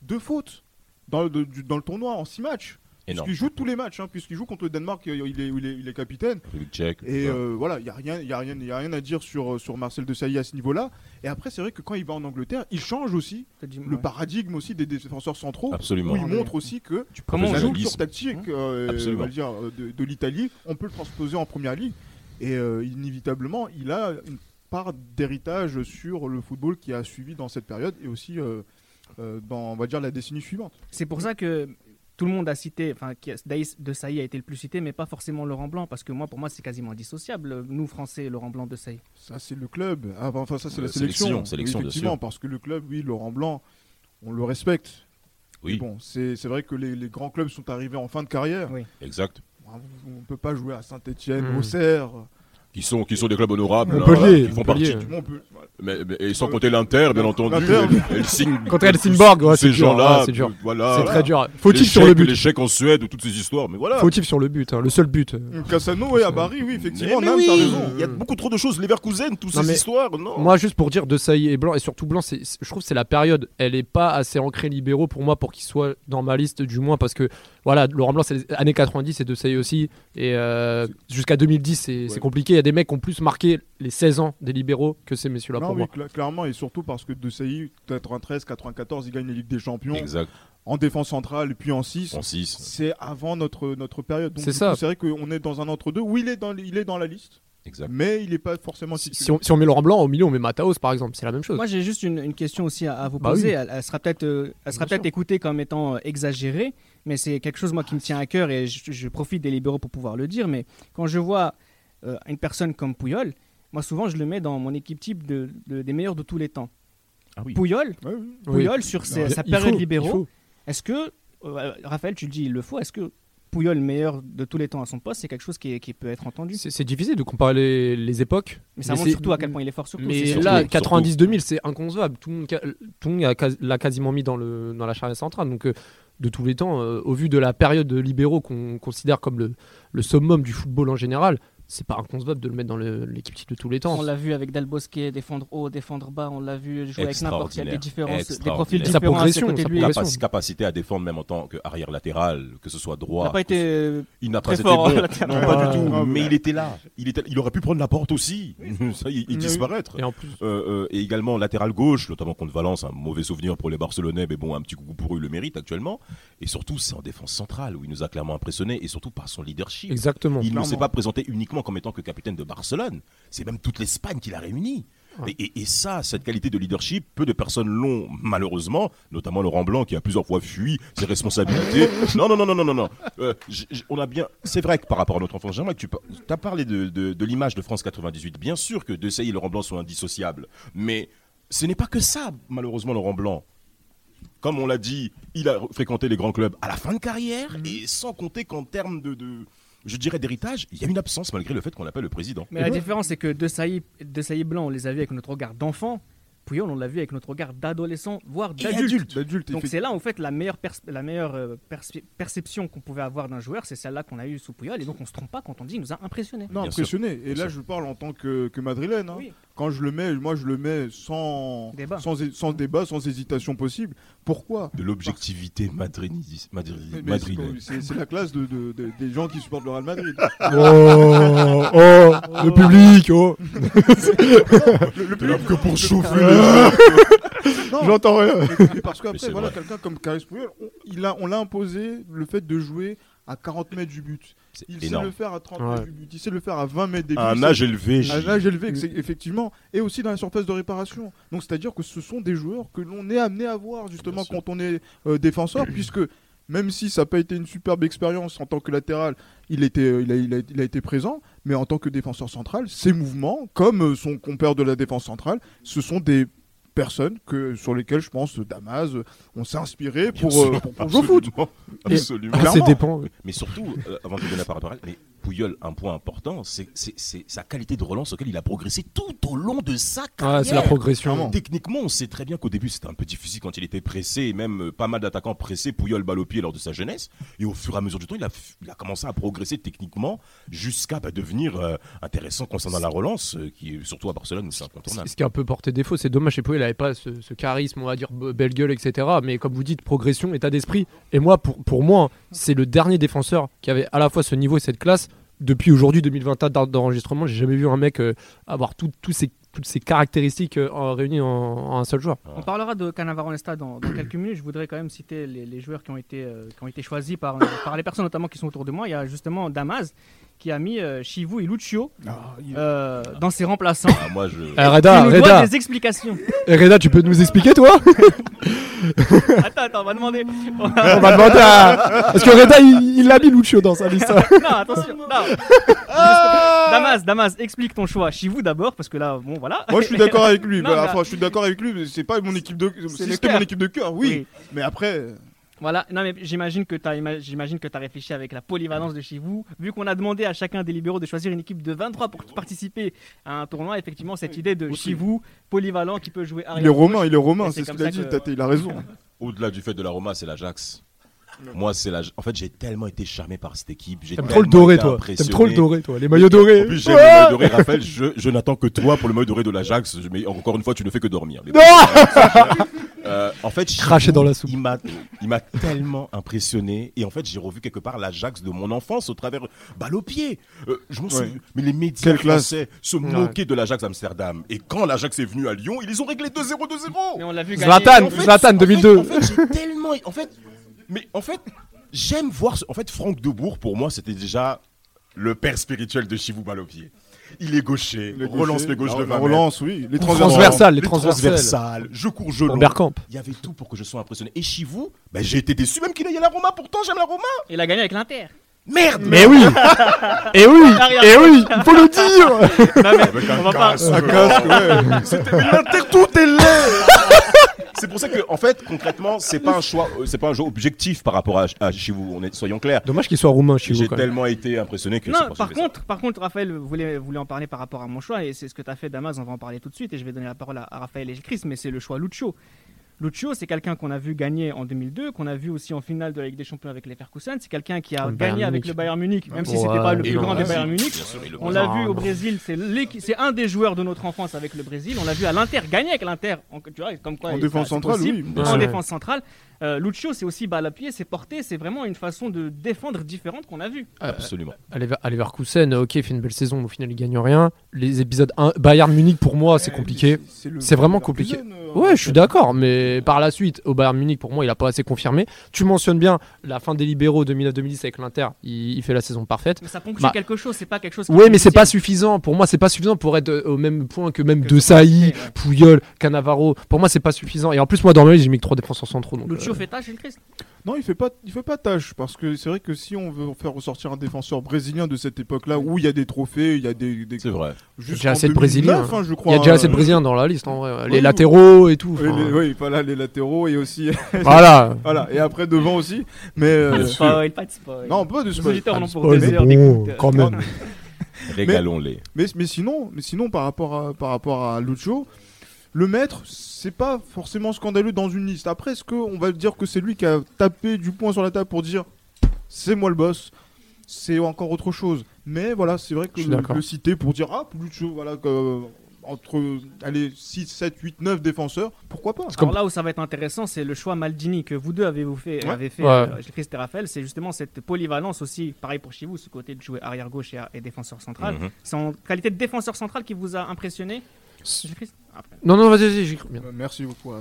deux fautes dans le, de- du- dans le tournoi en six matchs. Énorme. Puisqu'il joue tous les matchs, hein, puisqu'il joue contre le Danemark, il est, il est, il est- il est capitaine. Et Ouais. euh, voilà, il n'y a, rien- y a, rien- y a rien à dire sur, sur Marcel Desailly à ce niveau-là. Et après, c'est vrai que quand il va en Angleterre, il change aussi le ouais. paradigme aussi des défenseurs centraux. Absolument. Où il montre aussi que Comment on la joue culture tactique euh, Absolument. on va dire, euh, de, de l'Italie, on peut le transposer en première ligue. Et euh, inévitablement, il a une part d'héritage sur le football qui a suivi dans cette période et aussi euh, euh, dans, on va dire, la décennie suivante. C'est pour ça que tout le monde a cité, enfin, Daïs de Sailly a été le plus cité, mais pas forcément Laurent Blanc, parce que moi, pour moi, c'est quasiment indissociable. Nous, Français, Laurent Blanc de Sailly. Ça, c'est le club. Ah, enfin, ça, c'est Euh, la sélection. sélection, sélection, bien Effectivement, parce que le club, oui, Laurent Blanc, on le respecte. Oui, Mais Bon, c'est c'est vrai que les, les grands clubs sont arrivés en fin de carrière. Oui. exact. On ne peut pas jouer à Saint-Etienne, Mm. Auxerre. Qui sont, qui sont des clubs honorables. Montpellier, hein, voilà, qui font Montpellier. partie. du- On peut- Mais, mais- et sans compter l'Inter, bien entendu. Et- et Signe- Contre Helsingborg, ouais, ces gens-là. ouais, c'est dur. euh, Voilà. C'est très dur. Fautif sur le but. L'échec en Suède, toutes ces histoires. Mais voilà. Fautif sur le but, hein, le seul but. Cassano, oui, à Paris, oui, effectivement. mais Nam, oui, t'as raison. il y a beaucoup trop de choses. Leverkusen, toutes Non, ces histoires. Non. Moi, juste pour dire De Sailly et Blanc, et surtout Blanc, c'est, c'est- je trouve que c'est la période. Elle est pas assez ancrée libéraux pour moi pour qu'il soit dans ma liste, du moins, parce que voilà, Laurent Blanc, c'est les années 90 et De Sailly aussi. Et euh, jusqu'à 2010, c'est, c'est Ouais. compliqué. A des mecs qui ont plus marqué les 16 ans des libéraux que ces messieurs-là pour oui, moi. cla- clairement, et surtout parce que De Sailly, 93, 94, il gagne les Ligues des Champions Exact. en défense centrale et puis en 6. En 6. C'est avant notre, notre période. Donc, C'est ça. C'est vrai qu'on est dans un entre-deux où il est dans, il est dans la liste, Exact. mais il n'est pas forcément Si, si on, si on met Laurent Blanc au milieu, on met Mataos par exemple, c'est la même chose. Moi, j'ai juste une, une question aussi à, à vous Bah poser. oui. Elle, elle sera peut-être euh, elle sera Bien peut-être sûr. écoutée comme étant euh, exagérée, mais c'est quelque chose moi qui me tient à cœur et je, je profite des libéraux pour pouvoir le dire. Mais quand je vois euh, une personne comme Pouyol, moi souvent je le mets dans mon équipe type de, de- des meilleurs de tous les temps. Ah oui. Pouyol, Ouais, oui. Oui. Pouyol sur ses- Il sa faut, période il libéraux, faut. est-ce que euh, Raphaël, tu le dis, il le faut. Est-ce que Pouyol meilleur de tous les temps à son poste, c'est quelque chose qui, est- qui peut être entendu? C'est, difficile de comparer les, les époques. Mais ça mais montre surtout à quel point il est fort. Surtout, Mais surtout- là, surtout- 90-2000, c'est inconcevable. Tout le monde, ca- tout le monde a quasi- l'a quasiment mis dans, le, dans la charnière centrale. Donc, euh, de tous les temps, euh, au vu de la période de libéraux qu'on considère comme le, le summum du football en général, c'est pas inconcevable de le mettre dans l'équipe type de tous les temps. On l'a vu avec Del Bosque, défendre haut, défendre bas. On l'a vu jouer avec n'importe quel des différences, des profils Sa différents à progression, côté sa de lui. progression. Capac- capacité à défendre même en tant qu'arrière latéral, que ce soit Il droit. n'a pas été Il n'a pas très été fort bon. latéral. Non, pas du tout. mais il était là. Il, était, il aurait pu prendre la porte aussi. Ça, il, il disparaître. Et en plus, Euh, euh, et également latéral gauche, notamment contre Valence, un mauvais souvenir pour les Barcelonais, mais bon, un petit coucou pour eux, il le mérite actuellement. Et surtout, c'est en défense centrale où il nous a clairement impressionné, et surtout par son leadership. exactement. Il ne s'est pas présenté uniquement comme étant que capitaine de Barcelone. C'est même toute l'Espagne qui l'a réuni. Ouais. Et, et- et ça, cette qualité de leadership, peu de personnes l'ont, malheureusement, notamment Laurent Blanc qui a plusieurs fois fui ses responsabilités. non, non, non, non, non, non, non. Euh, j- j- on a bien. C'est vrai que par rapport à notre enfance, que tu as parlé de, de- de l'image de France 98. Bien sûr que De Sailly et Laurent Blanc sont indissociables, mais ce n'est pas que ça, malheureusement, Laurent Blanc. Comme on l'a dit, il a fréquenté les grands clubs à la fin de carrière et sans compter qu'en termes de, de- je dirais, d'héritage, il y a une absence malgré le fait qu'on l'appelle le président. Mais la différence, c'est que De Sailly, de Sailly blanc, on les a vus avec notre regard d'enfant. Puyol, on l'a vu avec notre regard d'adolescent, voire d'adulte. adulte. D'adulte, Donc c'est là en fait la meilleure, pers- la meilleure euh, perce- perception qu'on pouvait avoir d'un joueur, c'est celle-là qu'on a eue sous Puyol. Et donc on se trompe pas quand on dit il nous a impressionné. Non, impressionné. Et Bien là, sûr. je parle en tant que, que madrilène. hein. Oui. Quand je le mets, moi je le mets sans Débat. sans, sans débat, sans hésitation possible. Pourquoi? De l'objectivité madridiste. C'est- la classe de, de- de- des gens qui supportent le Real Madrid. Oh, oh, le public, oh. Le, le que pour chauffer J'entends rien. parce qu'après, voilà, quelqu'un comme Carles Puyol, on, il a, on l'a imposé le fait de jouer à 40 mètres du but. Il sait le faire à 30 Ouais. mètres du but. Il sait le faire à 20 mètres des buts. À un âge élevé, à J. un âge élevé, c'est- effectivement, et aussi dans la surface de réparation. Donc c'est-à-dire que ce sont des joueurs que l'on est amené à voir justement quand on est euh, défenseur, puisque même si ça n'a pas été une superbe expérience en tant que latéral, il, était, euh, il, a, il a- il a été présent, mais en tant que défenseur central, ses mouvements, comme euh, son compère de la défense centrale, ce sont des personnes que, sur lesquelles je pense Damas, euh, on s'est inspiré pour, euh, pour, pour jouer au foot. absolument, Et- Absolument. Ah, dépend. Mais surtout, euh, avant de donner la parole, mais Pouyol, un point important, c'est sa qualité de relance auquel il a progressé tout au long de sa carrière. Ouais, c'est la progression. Techniquement, on sait très bien qu'au début, c'était un petit fusil quand il était pressé, et même euh, pas mal d'attaquants pressés, Pouyol balle au pied lors de sa jeunesse. Et au fur et à mesure du temps, il a, f- il a commencé à progresser techniquement jusqu'à bah, devenir euh, intéressant concernant la relance, euh, qui est surtout à Barcelone où c'est incontournable. Ce qui a un peu porté défaut, c'est dommage chez Pau, il n'avait pas ce, ce charisme, on va dire, be- belle gueule, etc. Mais comme vous dites, progression, état d'esprit. Et moi, pour, pour moi, c'est le dernier défenseur qui avait à la fois ce niveau et cette classe. Depuis aujourd'hui, 2021 d'en- d'enregistrement, j'ai jamais vu un mec euh, avoir tout- tous ces, toutes ces caractéristiques euh, en- réunies en, en un seul joueur. On parlera de Cannavaro Nesta dans, dans quelques minutes. Je voudrais quand même citer les, les joueurs qui ont été, euh, qui ont été choisis par, par les personnes notamment qui sont autour de moi. Il y a justement Damas qui a mis euh, Chivou et Lucio euh, dans ses remplaçants. Ah, moi, je. Eh, Reda, Il nous doit Reda, des explications. eh, Reda, tu peux nous expliquer, toi attends, attends, on va demander. On va demander à. Parce que Reda, il il l'a mis Lucio dans sa liste. non, attention. Non. Damas, Damas, explique ton choix. Chivou d'abord, parce que là, bon, voilà. Moi, je suis d'accord avec lui. Non, Bah, mais- enfin, je suis d'accord avec lui. mais C'est pas mon équipe de. Si c'était mon équipe de cœur, oui. Mais après, Voilà, non mais j'imagine que tu as j'imagine que tu réfléchi avec la polyvalence de chez vous. Vu qu'on a demandé à chacun des libéraux de choisir une équipe de 23 pour participer à un tournoi, effectivement cette idée de chez vous polyvalent qui peut jouer il est arrière romain, il est romain. C'est ce qu'il a dit. que- il a raison. Au-delà du fait de la Roma, c'est l'Ajax. Moi, c'est la. En fait, j'ai tellement été charmé par cette équipe. j'ai T'aimes trop le tellement doré, été toi. T'aimes trop le doré, toi. Les maillots dorés. En plus, j'aime le maillot doré, Raphaël. Je, je n'attends que toi pour le maillot doré de l'Ajax. Mais encore une fois, tu ne fais que dormir. Mais bon, euh, en fait, dans la soupe. Il m'a, il m'a tellement impressionné. Et en fait, j'ai revu quelque part l'Ajax de mon enfance au travers balle au pied. Euh, je m'en Ouais. souviens. Mais les médias Quelle classe. français se moquaient de l'Ajax Amsterdam. Et quand l'Ajax est venu à Lyon, ils les ont réglé 2-0, 2-0. Mais on l'a vu gagner. Zlatan, En fait, Zlatan en fait- 2002. En fait, j'ai tellement. En fait, mais en fait, j'aime voir. ce- En fait, Franck Debourg, pour moi, c'était déjà le père spirituel de Chivou Balopier. Il est gaucher, Les relance gauchers, les gauches la- de la 20 relance, oui. Les Transversal, transversales. les les transversales. je cours, je long. Il y avait tout pour que je sois impressionné. Et Chivou, ben, j'ai été déçu même qu'il aille à la Roma. Pourtant, j'aime la Roma. Il a gagné avec l'Inter. Merde. Mais oui Et oui Et oui Il faut le dire Non, mais Avec on va pas. casque. Un casque, ouais. C'était mais l'Inter, tout est laid. C'est pour ça que, en fait, concrètement, c'est pas un choix, euh, c'est pas un jeu objectif par rapport à. On est, soyons clairs. Dommage qu'il soit roumain chez vous. J'ai tellement été impressionné que c'est Non, pour ça par contre, par contre, Raphaël voulait, voulait en parler par rapport à mon choix, et c'est ce que tu as fait, Damas, on va en parler tout de suite, et je vais donner la parole à, à Raphaël et Chris, mais c'est le choix Lucho. Lucho, c'est quelqu'un qu'on a vu gagner en 2002, qu'on a vu aussi en finale de la Ligue des Champions avec Leverkusen, c'est quelqu'un qui a Le gagné Bayern avec Munich. le Bayern Munich, même si Ouais, c'était pas le plus grand des Brésil, Bayern Munich. On l'a vu au Brésil, c'est un des joueurs de notre enfance avec le Brésil. On l'a vu à l'Inter, gagner avec l'Inter, en- tu vois, comme quoi En défense centrale, possible. oui. En défense centrale, euh, Lucho, c'est aussi balle à pied, c'est porté, c'est vraiment une façon de défendre différente qu'on a vu. Absolument. À Lever- à Leverkusen, ok, il fait une belle saison, mais au final, il gagne rien. Les épisodes 1, Bayern Munich, pour moi, c'est compliqué. C'est vraiment compliqué. euh, Ouais, je suis d'accord, mais par la suite, au Bayern Munich, pour moi, il a pas assez confirmé. Tu mentionnes bien la fin des libéraux 2009-2010 avec l'Inter, il, il fait la saison parfaite. Mais ça ponctue Bah, quelque chose, c'est pas quelque chose. qui est mais c'est pas suffisant. Pour moi, c'est pas suffisant pour être euh, au même point que même Que De Sailly, ouais. Pouilleul, Cannavaro. Pour moi, c'est pas suffisant. Et en plus, moi, dans le j'ai mis que trois défenseurs centraux. Donc, Lucho euh, fait tâche, Chris Non, il fait pas, il fait pas tâche parce que c'est vrai que si on veut faire ressortir un défenseur brésilien de cette époque-là où il y a des trophées, il y a des, des C'est vrai. déjà assez de 2009, Brésiliens. hein, je il crois. y a déjà assez de euh, Brésiliens dans la liste, en vrai. Les oui, latéraux et tout. Oui, les- oui, voilà les latéraux et aussi Voilà. voilà et après devant aussi. Mais euh, Bien sûr. Spoil, pas de spoil. non, pas de Les spoil. auditeurs en ont Ah, pour spoil, des mais heures bon, quand même. Régalons-les. Mais, mais sinon, mais sinon par rapport à par rapport à Lucho, le maître, c'est pas forcément scandaleux dans une liste. Après, est-ce qu'on va dire que c'est lui qui a tapé du poing sur la table pour dire c'est moi le boss C'est encore autre chose. Mais voilà, c'est vrai que le, le citer pour dire ah Lucho, voilà que entre allez, 6, 7, 8, 9 défenseurs, pourquoi pas? Alors là où ça va être intéressant, c'est le choix Maldini que vous deux avez, vous fait, Ouais. avez fait, Ouais. euh, et Raphaël. C'est justement cette polyvalence aussi, pareil pour chez vous, ce côté de jouer arrière gauche et, et défenseur central. Mhm. C'est en qualité de défenseur central qui vous a impressionné Après. Non, non, vas-y, vas-y, j'y crois bien. Euh, Merci beaucoup.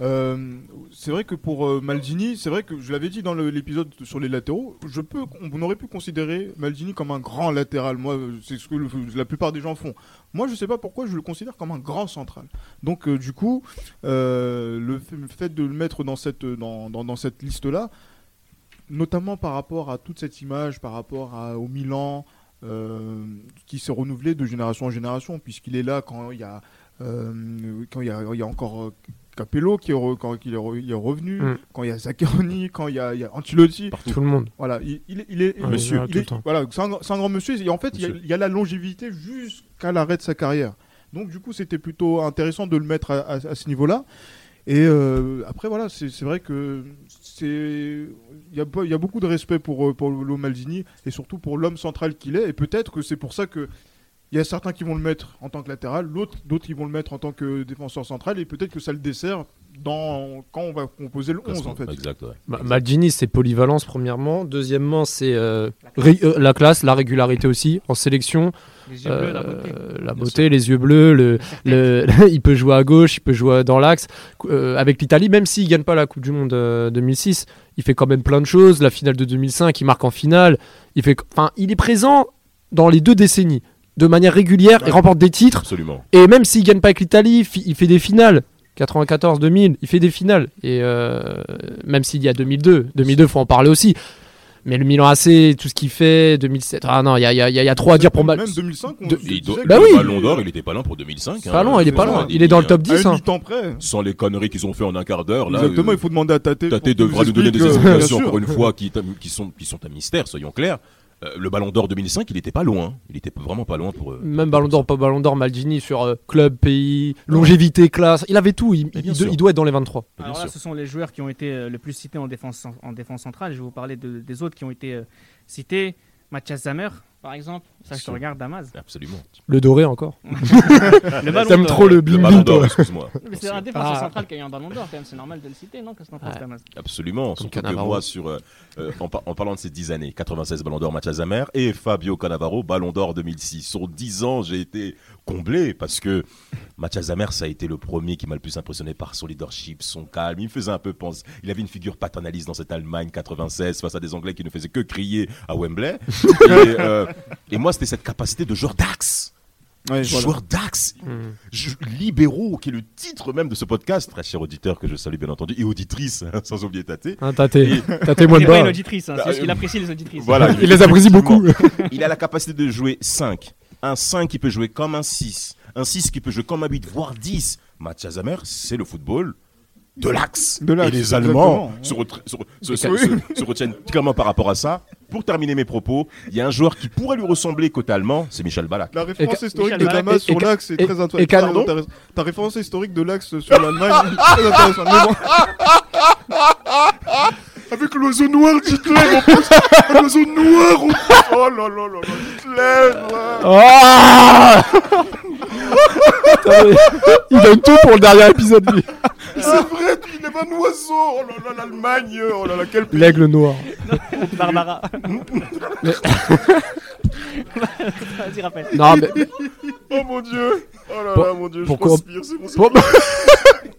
Euh, c'est vrai que pour euh, Maldini, c'est vrai que je l'avais dit dans le- l'épisode sur les latéraux, je peux, on aurait pu considérer Maldini comme un grand latéral. Moi, c'est ce que le- la plupart des gens font. Moi, je sais pas pourquoi je le considère comme un grand central. Donc, euh, du coup, euh, le, fait, le fait de le mettre dans cette, dans, dans, dans cette liste-là, notamment par rapport à toute cette image, par rapport à, au Milan, euh, qui s'est renouvelé de génération en génération, puisqu'il est là quand il y a, quand il y a, il y a encore euh, Capello qui est, re- quand il est, re- il est revenu, Mm. quand il y a Zaccheroni, quand il y a, il y a Ancelotti. Tout le monde. Voilà, il, il est, il est- Ouais, monsieur, il tout est- le temps. voilà, c'est un, grand monsieur. Et en fait, il y, a, y la longévité jusqu'à l'arrêt de sa carrière. Donc, du coup, c'était plutôt intéressant de le mettre à, à- à ce niveau-là. Et euh, après, voilà, c'est vrai que c'est il y a, y beaucoup de respect pour, euh, pour Lo Maldini et surtout pour l'homme central qu'il est. Et peut-être que c'est pour ça que il y a certains qui vont le mettre en tant que latéral, l'autre- d'autres qui vont le mettre en tant que défenseur central. Et peut-être que ça le dessert dans, quand on va composer le 11, en fait. Exact, ouais. Ma- Maldini, c'est polyvalence, premièrement. Deuxièmement, c'est euh, euh, la classe, la régularité aussi. En sélection, Les yeux bleus, la euh, beauté. la beauté, les yeux bleus. Le, le- il peut jouer à gauche, il peut jouer dans l'axe. Euh, avec l'Italie, même s'il gagne pas la Coupe du Monde euh, 2006, il fait quand même plein de choses. La finale de 2005, il marque en finale. Il, fait, enfin, il est présent dans les deux décennies de manière régulière et remporte des titres. Absolument. Et même s'il gagne pas avec l'Italie, il fait des finales. 94, 2000, il fait des finales. Et euh, même s'il y a 2002, 2002, faut en parler aussi. Mais le Milan AC, tout ce qu'il fait, 2007, ah non, il y a, y a- il y a- il y a trop à dire pour Mal. Même 2005, on De- Il doit- Bah le oui. Ballon d'Or, il était pas loin pour 2005. Pas hein. loin, il est pas loin. voir Il est dans le des top à 10. une hein. mi-temps près. Sans les conneries qu'ils ont fait en un quart d'heure, là. Exactement, euh, il faut demander à Tate. Tate devra nous donner des euh, explications, encore une fois, qui, qui, sont, qui sont un mystère, soyons clairs. Euh, le Ballon d'Or 2005, il était pas loin. Il était vraiment pas loin pour. euh, Même Ballon d'Or, pas Ballon d'Or, Maldini sur euh, club, pays, longévité, classe. Il avait tout. Il, doit être dans les 23. bien Alors là, sûr. ce sont les joueurs qui ont été euh, le plus cités en défense, en défense centrale. Je vais vous parler de- des autres qui ont été euh, cités. Mathias Zamer, par exemple. Ça, je te regarde, Damas. Absolument. Le doré encore. Le ballon T'aimes d'or. trop le bim Ballon bim, d'Or, toi. excuse-moi. Mais c'est un défenseur Ah. central qui a eu un ballon d'or, quand même. C'est normal de le citer, non Qu'est-ce penses, Ouais. Damas Absolument. Surtout que Cannavaro. moi, sur, euh, euh, en, par- en parlant de ces 10 années, 96 Ballon d'Or Mathias Zamer et Fabio Cannavaro Ballon d'Or 2006. Sur 10 ans, j'ai été comblé parce que Mathias Zamer, ça a été le premier qui m'a le plus impressionné par son leadership, son calme. Il me faisait un peu penser. Il avait une figure paternaliste dans cette Allemagne 96 face à des Anglais qui ne faisaient que crier à Wembley. et, euh, et moi, c'était cette capacité de joueur d'axe. Ouais, voilà. Joueur d'axe. Je- libéraux, qui est le titre même de ce podcast, très cher auditeur que je salue bien entendu, et auditrice, hein, sans oublier Tate. Hein, T'as tes t'as tes moins pas une bas. auditrice, hein, Bah, qu'il euh, apprécie les auditrices. Voilà, Il les apprécie beaucoup. Il a la capacité de jouer 5. Un 5 qui peut jouer comme un 6. Un 6 qui peut jouer comme un 8, voire 10. Mathias Zamer, c'est le football de l'axe. Et les Allemands se, retra- se re- se- se- se- se retiennent clairement par rapport à ça. Pour terminer mes propos, il y a un joueur qui pourrait lui ressembler côté allemand, c'est Michel Ballack. La référence historique Michel de Damas sur et- l'axe est et- très intéressante. Ta référence historique de l'axe sur l'Allemagne est très intéressante. Avec l'oiseau noir d'Hitler en plus L'oiseau noir en plus Oh là là là là, Hitler Putain, mais Il donne tout pour le dernier épisode, lui. C'est vrai, il est un oiseau Oh là là, l'Allemagne Oh là là, quel pays L'aigle noir. Barbara. Mais- Vas-y, rappelle. Non, mais Oh mon dieu Oh là là, mon dieu, je pourquoi- transpire, c'est bon, c'est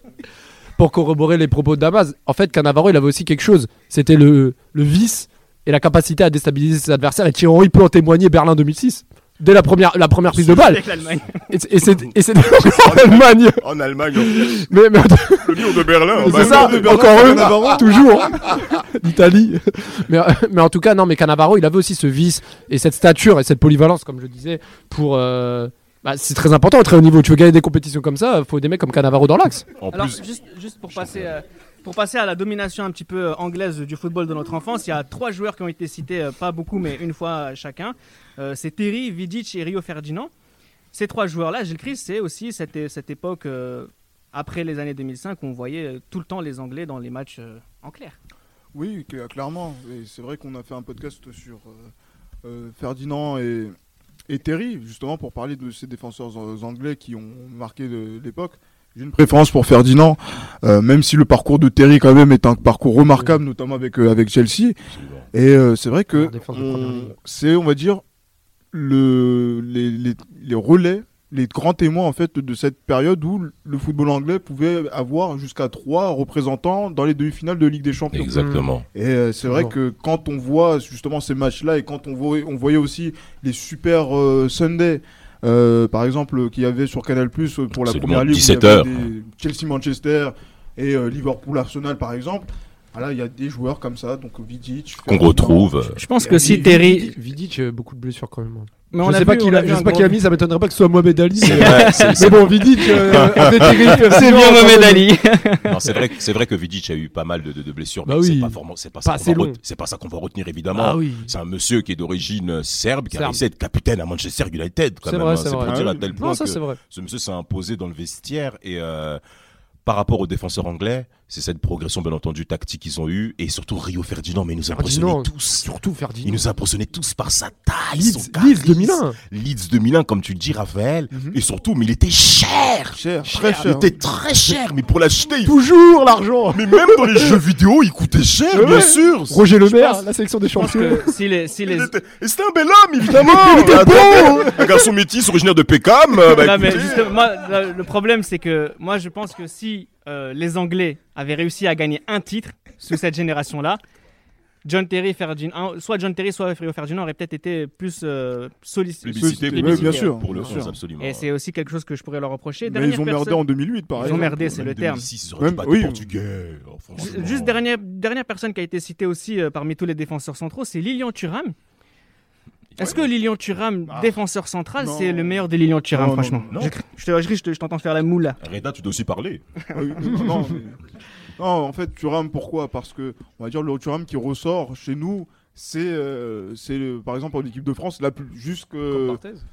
pour... corroborer les propos de Damas, en fait, Cannavaro, il avait aussi quelque chose. C'était le, le vice et la capacité à déstabiliser ses adversaires. Et Thierry Henry peut en témoigner Berlin 2006. Dès la première, la première prise de balle. Avec l'Allemagne. Et, c'est et c'est en Allemagne. En Allemagne, Mais, mais le mur de Berlin c'est ça, de Berlin, encore eux, toujours. L'Italie. Mais, mais en tout cas, non, mais Cannavaro, il avait aussi ce vice et cette stature et cette polyvalence, comme je disais, pour. euh, bah, c'est très important à très haut niveau. Tu veux gagner des compétitions comme ça, faut des mecs comme Cannavaro dans l'axe. En Alors, plus, juste, juste pour, passer, euh, pour passer à la domination un petit peu euh, anglaise du football de notre enfance, il y a trois joueurs qui ont été cités, euh, pas beaucoup, mais une fois chacun. Euh, c'est Terry, Vidic et Rio Ferdinand. Ces trois joueurs-là, Gilles Christ, c'est aussi cette, cette époque euh, après les années 2005 où on voyait tout le temps les Anglais dans les matchs euh, en clair. oui, cl- clairement. Et c'est vrai qu'on a fait un podcast sur euh, euh, Ferdinand et, et Terry, justement pour parler de ces défenseurs an- anglais qui ont marqué l'époque. J'ai une préférence pour Ferdinand, euh, même si le parcours de Terry quand même est un parcours remarquable, notamment avec euh, avec Chelsea. Et euh, c'est vrai que c'est, on va dire, le, les, les, les relais, les grands témoins en fait de cette période où le football anglais pouvait avoir jusqu'à trois représentants dans les demi-finales de Ligue des Champions. Exactement. Et euh, c'est vrai que quand on voit justement ces matchs-là et quand on voyait, on voyait aussi les super euh, Sunday, euh, par exemple, qu'il y avait sur Canal Plus pour la Absolument, première ligue, où il y 17 avait heures. des Chelsea-Manchester et euh, Liverpool-Arsenal par exemple. Voilà, il y a des joueurs comme ça, donc Vidic. Qu'on retrouve. Je pense que si Terry. Vidic, euh, beaucoup de blessures quand même. Mais je on a sais pas qui l'a a vu je un sais pas gros- qui l'a mis, ça m'étonnerait pas que ce soit Mohamed Ali. C'est mais- vrai, c'est- Mais c'est- bon, Vidic, euh, C'est bien Mohamed. Ali. Non, c'est vrai, que- c'est vrai que Vidic a eu pas mal de, de- de blessures, Bah mais c'est oui. pas, vraiment- c'est pas, Pas ça qu'on va long. ret- c'est pas ça qu'on va retenir évidemment. Ah oui. C'est un monsieur qui est d'origine euh, serbe, qui a Serbe. réussi à être capitaine à Manchester United. C'est vrai, hein. c'est pour vrai. dire à tel point que c'est vrai. ce monsieur s'est imposé dans le vestiaire et par rapport aux défenseurs anglais, c'est cette progression bien entendu tactique qu'ils ont eue et surtout Rio Ferdinand, mais il nous a impressionnés tous. Surtout Ferdinand. Il nous a impressionnés tous par sa taille, Leeds, son Leeds charisme. 2001. Leeds 2001, comme tu le dis, Raphaël. Mhm. Et surtout, mais il était cher. Cher, très Il cher. était très cher, mais pour l'acheter, il Toujours l'argent. mais même dans les jeux vidéo, il coûtait cher, Ouais. bien sûr. Roger pense- la sélection des champions. si les, si les... Il était- Et c'était un bel homme, évidemment. Attends, Un garçon métis originaire de Peckham. euh, bah, Non, mais justement, moi, le le problème, c'est que moi, je pense que si euh, les Anglais avaient réussi à gagner un titre sous cette génération-là, John Terry, Ferdinand, soit John Terry, soit Rio Ferdinand auraient peut-être été plus euh, sollicités. Plébiscité, Oui, plébiscité, bien sûr, Pour le absolument. Et c'est aussi quelque chose que je pourrais leur reprocher. Mais ils ont merdé personne- en 2008, par Ils ont merdé, c'est le terme. 2006, ils auraient Même- battre oui. Portugais. Oh. Juste dernière, dernière personne qui a été citée aussi euh, parmi tous les défenseurs centraux, c'est Lilian Thuram. Est-ce que Lilian Thuram, Ah. défenseur central, Non. c'est le meilleur des Lilian Thuram, Non, non, franchement non. Je, je te- je- je- je t'entends faire la moule. Reda, tu dois aussi parler. Non, mais- non, en fait, Thuram, pourquoi? Parce que, on va dire, le Thuram qui ressort chez nous, c'est, euh, c'est euh, par exemple, en équipe de France, la plus, jusque.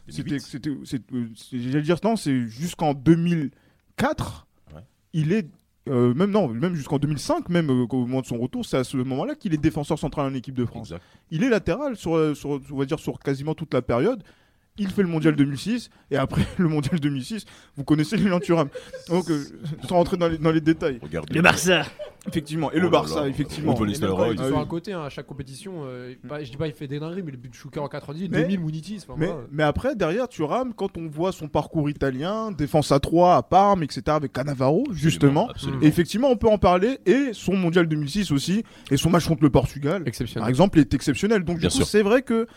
C'était, c'était, c'est- euh, j'allais dire, non, c'est jusqu'en 2004, Ouais. il est. euh, même non, même jusqu'en 2005, même euh, au moment de son retour, c'est à ce moment-là qu'il est défenseur central en équipe de France. Exact. Il est latéral sur, euh, sur, on va dire, sur quasiment toute la période. Il fait le mondial 2006 et après le mondial 2006, vous connaissez Lilian Thuram. Donc, euh, sans rentrer dans les, dans les détails. Regarde. Barça Effectivement. Et Oh le là Barça, là. effectivement. Ruud van Et même quand il Nistelrooy. est sur Ah un oui. côté, hein, à chaque compétition, euh, bah, je dis pas il fait des dingueries, mais le but de Chouka en 98, Mais- 2000 Mounitis. enfin, Mais, voilà. mais après, derrière, Thuram, quand on voit son parcours italien, défense à 3 à Parme, etc., avec Cannavaro, justement, Absolument. et effectivement, on peut en parler. Et son mondial 2006 aussi, et son match contre le Portugal, par exemple, est exceptionnel. Donc, Bien du coup, c'est vrai que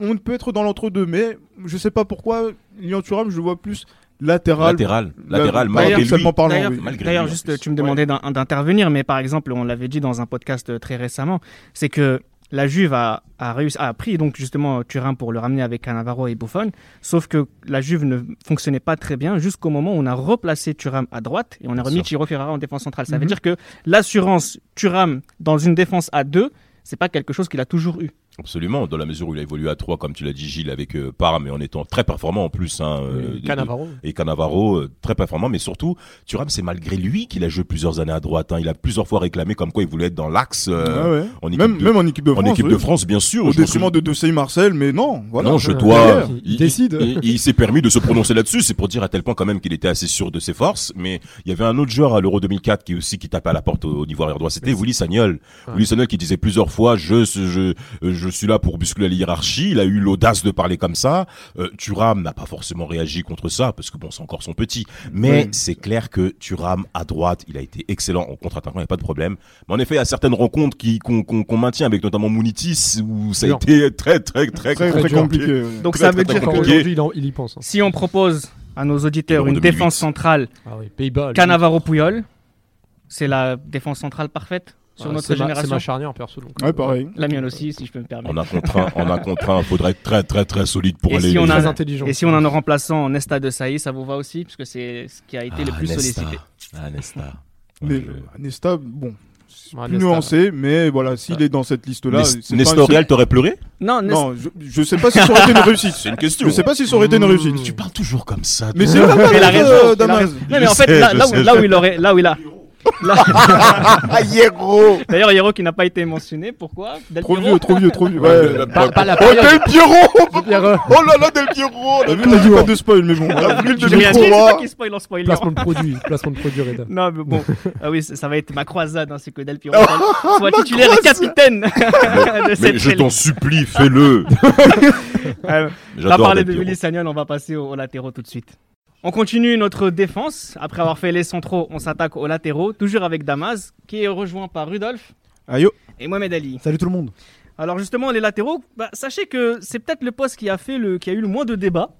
on peut être dans l'entre-deux, mais je sais pas pourquoi, Lilian Thuram, je le vois plus latéral. Latéral. Latéral, D'ailleurs, oui. Juste, tu me demandais d'in- d'intervenir, mais par exemple, on l'avait dit dans un podcast euh, très récemment, c'est que la Juve a, a réussi, a pris donc justement Turin pour le ramener avec Cannavaro et Buffon, sauf que la Juve ne fonctionnait pas très bien jusqu'au moment où on a replacé Thuram à droite et on a remis. Chiro Ferrara en défense centrale. Ça veut Mhm. dire que l'assurance Thuram dans une défense à deux, c'est pas quelque chose qu'il a toujours eu. Absolument, dans la mesure où il a évolué à 3, comme tu l'as dit, Gilles, avec euh, Parme, et en étant très performant en plus. Hein, euh, Cannavaro. et Cannavaro, euh, très performant, mais surtout, Thuram, c'est malgré lui qu'il a joué plusieurs années à droite. hein. Il a plusieurs fois réclamé comme quoi il voulait être dans l'axe euh, Ah ouais. en équipe, Même, de, même en équipe de en France. équipe oui. de France, bien sûr. Au détriment de Dessay Marcel, mais non. Voilà. Non, je dois. Il décide. Il, il s'est permis de se prononcer là-dessus. C'est pour dire à tel point quand même qu'il était assez sûr de ses forces. Mais il y avait un autre joueur à l'Euro 2004 qui aussi qui tapait à la porte au, au niveau arrière droit. C'était Willy Sagnol. Ouais. Willy Sagnol qui disait plusieurs fois je je je, je suis là pour bousculer la hiérarchie. Il a eu l'audace de parler comme ça. Euh, Thuram n'a pas forcément réagi contre ça parce que bon c'est encore son petit. Mais Oui. c'est clair que Thuram à droite, il a été excellent en contre-attaquant. Il n'y a pas de problème. Mais en effet, il y a certaines rencontres qui qu'on qu'on qu'on maintient avec notamment Mounitis où ça a été très très très Très, très dur. compliqué. Donc Très, ça veut très dire Encore que compliqué. aujourd'hui, il, y pense. hein. si on propose à nos auditeurs une 2008. défense centrale Ah oui. Cannavaro-Puyol, c'est la défense centrale parfaite? Sur notre c'est ma- C'est génération. ma charnière perso. donc. Ouais, pareil. La mienne aussi, si je peux me permettre. En un contre un, en un contre un, faudrait être très très très solide pour Et aller. si on a- Très intelligent. Et si on a un remplaçant Nesta de Saï, ça vous va aussi Parce que c'est ce qui a été le Ah, plus Nesta. sollicité. Ah, Nesta. Mais Ouais, Nesta, bon, c'est Ouais, plus Nesta. nuancé, mais voilà, s'il est dans cette liste-là, c'est Nestorial, t'aurais pleuré Non, c'est- Nesta, Non, je, je sais pas si ça aurait été une réussite. C'est une question. Je sais pas si ça aurait été une réussite. Tu parles toujours comme ça. Mais c'est la a raison, a. Non, mais en fait, là, où, là il aurait, là où il a, Hierro D'ailleurs, Hierro qui n'a pas été mentionné. Pourquoi? Del Trop Piero? vieux, trop vieux, trop vieux. Ouais, Pas, pas la Oh, période. Del Piero Pierre, Oh là là, Del Piero T'as vu, on a dit pas de spoil, mais bon. La brûle de J'ai rien dit, c'est qui spoil en spoiler. placement de produit, placement de produit, Reda. Non, mais bon, ah oui, ça, ça va être ma croisade, hein, c'est que Del Piero soit titulaire et capitaine de Mais cette je sélection. t'en supplie, fais-le Euh, On va J'adore parler Del de Piero. Willy Sagnol, on va passer aux, aux latéraux tout de suite. On continue notre défense. Après avoir fait les centraux, on s'attaque aux latéraux, toujours avec Damas, qui est rejoint par Rudolph Ayo. et Mohamed Ali. Salut tout le monde. Alors justement, les latéraux, bah, sachez que c'est peut-être le poste qui a, fait le, qui a eu le moins de débats.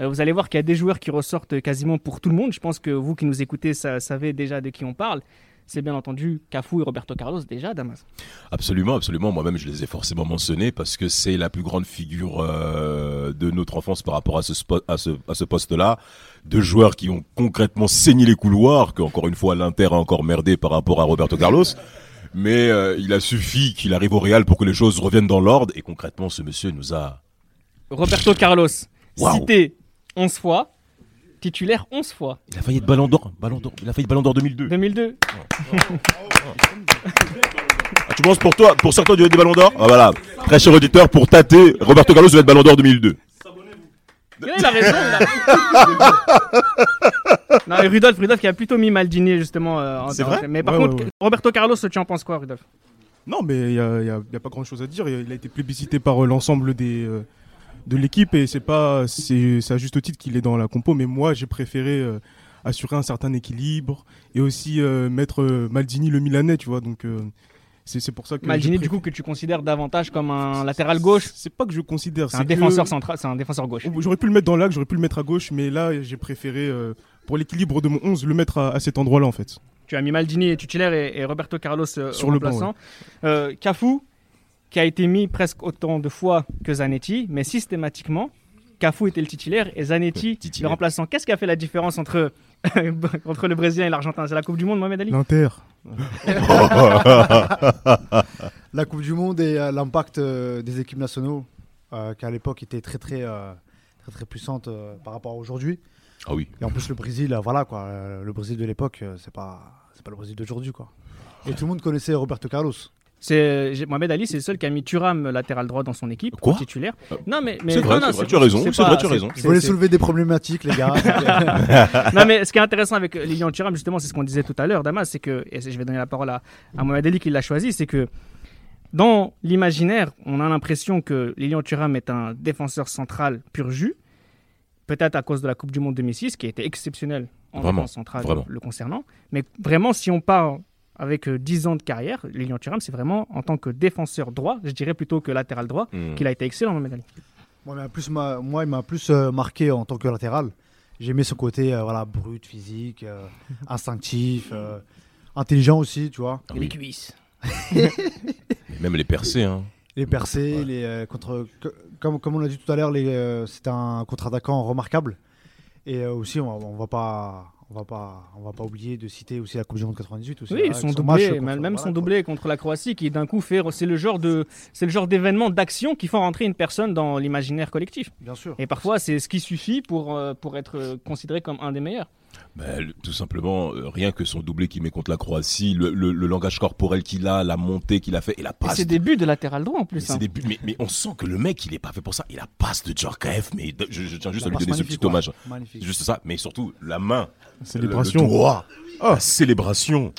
Euh, vous allez voir qu'il y a des joueurs qui ressortent quasiment pour tout le monde. Je pense que vous qui nous écoutez ça, savez déjà de qui on parle. C'est bien entendu Cafu et Roberto Carlos déjà, Damas. Absolument, absolument. Moi-même, je les ai forcément mentionnés parce que c'est la plus grande figure euh, de notre enfance par rapport à ce, spot- à ce, à ce poste-là. Deux joueurs qui ont concrètement saigné les couloirs, que encore une fois l'Inter a encore merdé par rapport à Roberto Carlos. Mais euh, il a suffi qu'il arrive au Real pour que les choses reviennent dans l'ordre. Et concrètement, ce monsieur nous a... Roberto Carlos, cité 11 fois, titulaire 11 fois. Il a failli être Ballon d'Or. Ballon d'Or. Il a failli être Ballon d'Or 2002. 2002. Ah, tu penses pour toi, pour certains du des Ballon d'Or Ah voilà. Très cher auditeur, pour tâter, Roberto Carlos va être Ballon d'Or 2002. Il a raison. il a- non, et Rudolf, Rudolf qui a plutôt mis Maldini justement. euh, en- C'est vrai Mais par Ouais, contre, ouais, ouais. Roberto Carlos, tu en penses quoi, Rudolf Non, mais il n'y a pas grand chose à dire. Il a été plébiscité par euh, l'ensemble des, euh, de l'équipe et c'est pas c'est à juste titre qu'il est dans la compo. Mais moi, j'ai préféré euh, assurer un certain équilibre et aussi euh, mettre euh, Maldini le Milanais, tu vois. Donc c'est pour ça que Maldini, du coup, que tu considères davantage comme un latéral gauche. C'est pas que je considère. C'est un défenseur central, c'est un défenseur gauche. J'aurais pu le mettre dans l'axe, j'aurais pu le mettre à gauche, mais là, j'ai préféré, pour l'équilibre de mon 11, le mettre à, à cet endroit-là, en fait. Tu as mis Maldini et titulaire et, et Roberto Carlos Sur le banc, Cafu, qui a été mis presque autant de fois que Zanetti, mais systématiquement, Cafu était le titulaire et Zanetti le Titulaire. remplaçant. Qu'est-ce qui a fait la différence entre, entre le Brésilien et l'Argentin? C'est la Coupe du Monde, Mohamed Ali? L'Inter. La Coupe du Monde et euh, l'impact euh, des équipes nationaux, euh, qui à l'époque était très très euh, très très puissante euh, par rapport à aujourd'hui. Ah oui. Et en plus le Brésil, euh, voilà quoi, euh, le Brésil de l'époque, euh, c'est pas c'est pas le Brésil d'aujourd'hui quoi. Et tout le monde connaissait Roberto Carlos. C'est Mohamed Ali, c'est le seul qui a mis Thuram latéral droit dans son équipe, Quoi titulaire. Non mais, mais C'est vrai, non, tu as raison, c'est vrai, tu as raison. Je voulais c'est- soulever des problématiques les gars. non mais ce qui est intéressant avec euh, Lilian Thuram justement c'est ce qu'on disait tout à l'heure Damas c'est que et je vais donner la parole à, à Mohamed Ali qui l'a choisi c'est que dans l'imaginaire on a l'impression que Lilian Thuram est un défenseur central pur jus peut-être à cause de la Coupe du Monde 2006 qui a été exceptionnelle en Vraiment, défense centrale vraiment. le concernant mais vraiment si on part avec euh, 10 ans de carrière Lilian Thuram c'est vraiment en tant que défenseur droit je dirais plutôt que latéral droit Hmm. qu'il a été excellent Mohamed Ali moi, mais en plus, ma- moi, il m'a plus euh, marqué en tant que latéral. J'aimais ce côté euh, voilà brut, physique, euh, instinctif, euh, intelligent aussi, tu vois. Ah oui. cuisses Même les percées, hein. Les percées, les euh, contre, que- comme, comme on l'a dit tout à l'heure, les, euh, c'était un contre-attaquant remarquable. Et euh, aussi, on, on va pas, on va pas, on va pas oublier de citer aussi la Coupe du Monde 98 aussi. Oui, avec son match doublé, contre- même voilà, son quoi. doublé contre la Croatie, qui d'un coup fait, c'est le genre de, c'est le genre d'événement d'action qui font rentrer une personne dans l'imaginaire collectif. Bien sûr. Et parfois, c'est ce qui suffit pour euh, pour être euh, considéré comme un des meilleurs. Ben, tout simplement, euh, rien que son doublé qu'il met contre la Croatie, le, le- le langage corporel qu'il a, la montée qu'il a fait et la Et passe. c'est des buts de latéral droit en plus. c'est hein. des buts- mais, mais on sent que le mec, il est pas fait pour ça. Il a passe de Djorkaeff, mais de- je, je tiens juste La à lui donner ce petit ouais. hommage. Magnifique. Juste ça, mais surtout la main, Célébration. le, le doigt, Ah. la célébration.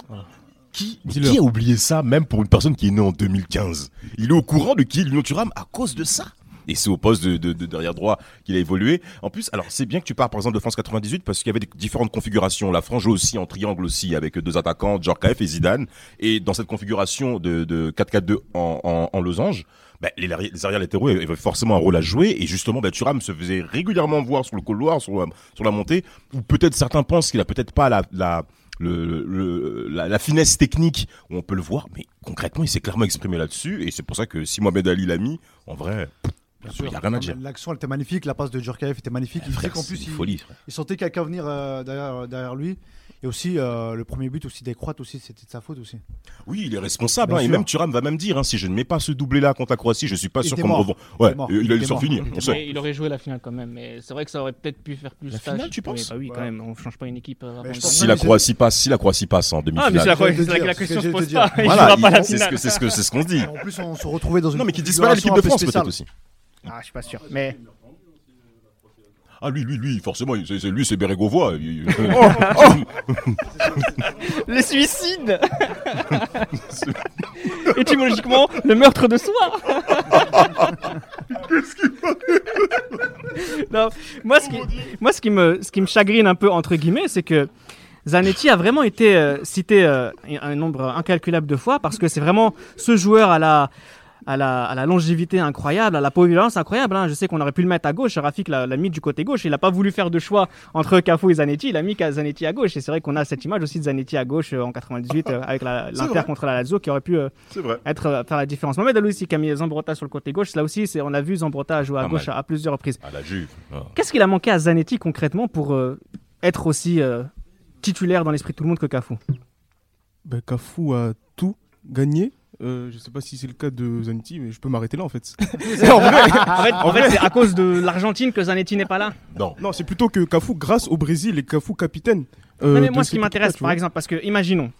Qui, mais Dis-leur. qui a oublié ça, même pour une personne qui est née en 2015 Il est au courant de qui est Lilian Thuram à cause de ça? Et c'est au poste de, de- de derrière droit qu'il a évolué. En plus, alors c'est bien que tu parles par exemple de France 98 parce qu'il y avait différentes configurations. La frange aussi en triangle aussi avec deux attaquants, Djorkaeff et Zidane. Et dans cette configuration de, de 4-4-2 en, en, en losange, ben, les, les arrières latéraux avaient forcément un rôle à jouer. Et justement, ben, Thuram se faisait régulièrement voir sur le couloir, sur la, sur la montée, où peut-être certains pensent qu'il a peut-être pas la, la, le, la, la finesse technique on peut le voir, mais concrètement, il s'est clairement exprimé là-dessus. Et c'est pour ça que si Mohamed Ali l'a mis, en vrai, il n'y a rien à dire. L'action elle était magnifique, la passe de Djurkaeff était magnifique. Il Frère, qu'en plus, il, folie. il sentait quelqu'un venir euh, derrière, derrière lui. Et aussi, euh, le premier but aussi des Croates, aussi, c'était de sa faute aussi. Oui, il est responsable. Hein, et même Thuram va même dire, hein, si je ne mets pas ce doublé-là contre la Croatie, je suis pas Il sûr qu'on me revend. Ouais, il Il a était eu son mort. finir. on sait. Mais il aurait joué la finale quand même. Mais c'est vrai que ça aurait peut-être pu faire plus La finale, tu penses bah oui, quand même. On change pas une équipe. euh, Si la Croatie passe, si la Croatie passe en Ah, mais c'est demi-finale. c'est la- question que se pose pas. Il Voilà, c'est ce qu'on se dit. En plus, on se retrouvait dans une Non, mais qui disparaît l'équipe de France peu peut-être aussi. Ah, je suis pas sûr. Mais Ah lui, lui, lui, forcément, c'est c'est- lui, c'est Bérégovois. Il- il- le suicide Étymologiquement, le meurtre de soi Non, moi, ce qui, moi ce, qui me, ce qui me chagrine un peu, entre guillemets, c'est que Zanetti a vraiment été euh, cité euh, un nombre incalculable de fois parce que c'est vraiment ce joueur à la, à la, à la longévité incroyable, à la polyvalence incroyable. hein. Je sais qu'on aurait pu le mettre à gauche. Rafik l'a l'a mis du côté gauche. Il n'a pas voulu faire de choix entre Cafu et Zanetti. Il a mis Zanetti à gauche. Et c'est vrai qu'on a cette image aussi de Zanetti à gauche euh, en 98 euh, avec la- l'Inter vrai. contre la Lazio qui aurait pu euh, être, euh, faire la différence. Mohamed Alou aussi qui a mis Zambrotta sur le côté gauche. Là aussi, c'est- on a vu Zambrotta jouer à Pas gauche à, à plusieurs reprises. À la Juve. Ah. Qu'est-ce qu'il a manqué à Zanetti concrètement pour euh, être aussi euh, titulaire dans l'esprit de tout le monde que Cafu? Ben, Cafu a tout gagné. Euh, je sais pas si c'est le cas de Zanetti, mais je peux m'arrêter là en fait. en vrai, En fait, en fait, c'est à cause de l'Argentine que Zanetti n'est pas là. Non. non, c'est plutôt que Cafu, grâce au Brésil et Cafu capitaine. euh, Non, mais moi, ce qui m'intéresse, par exemple, parce que, imaginons,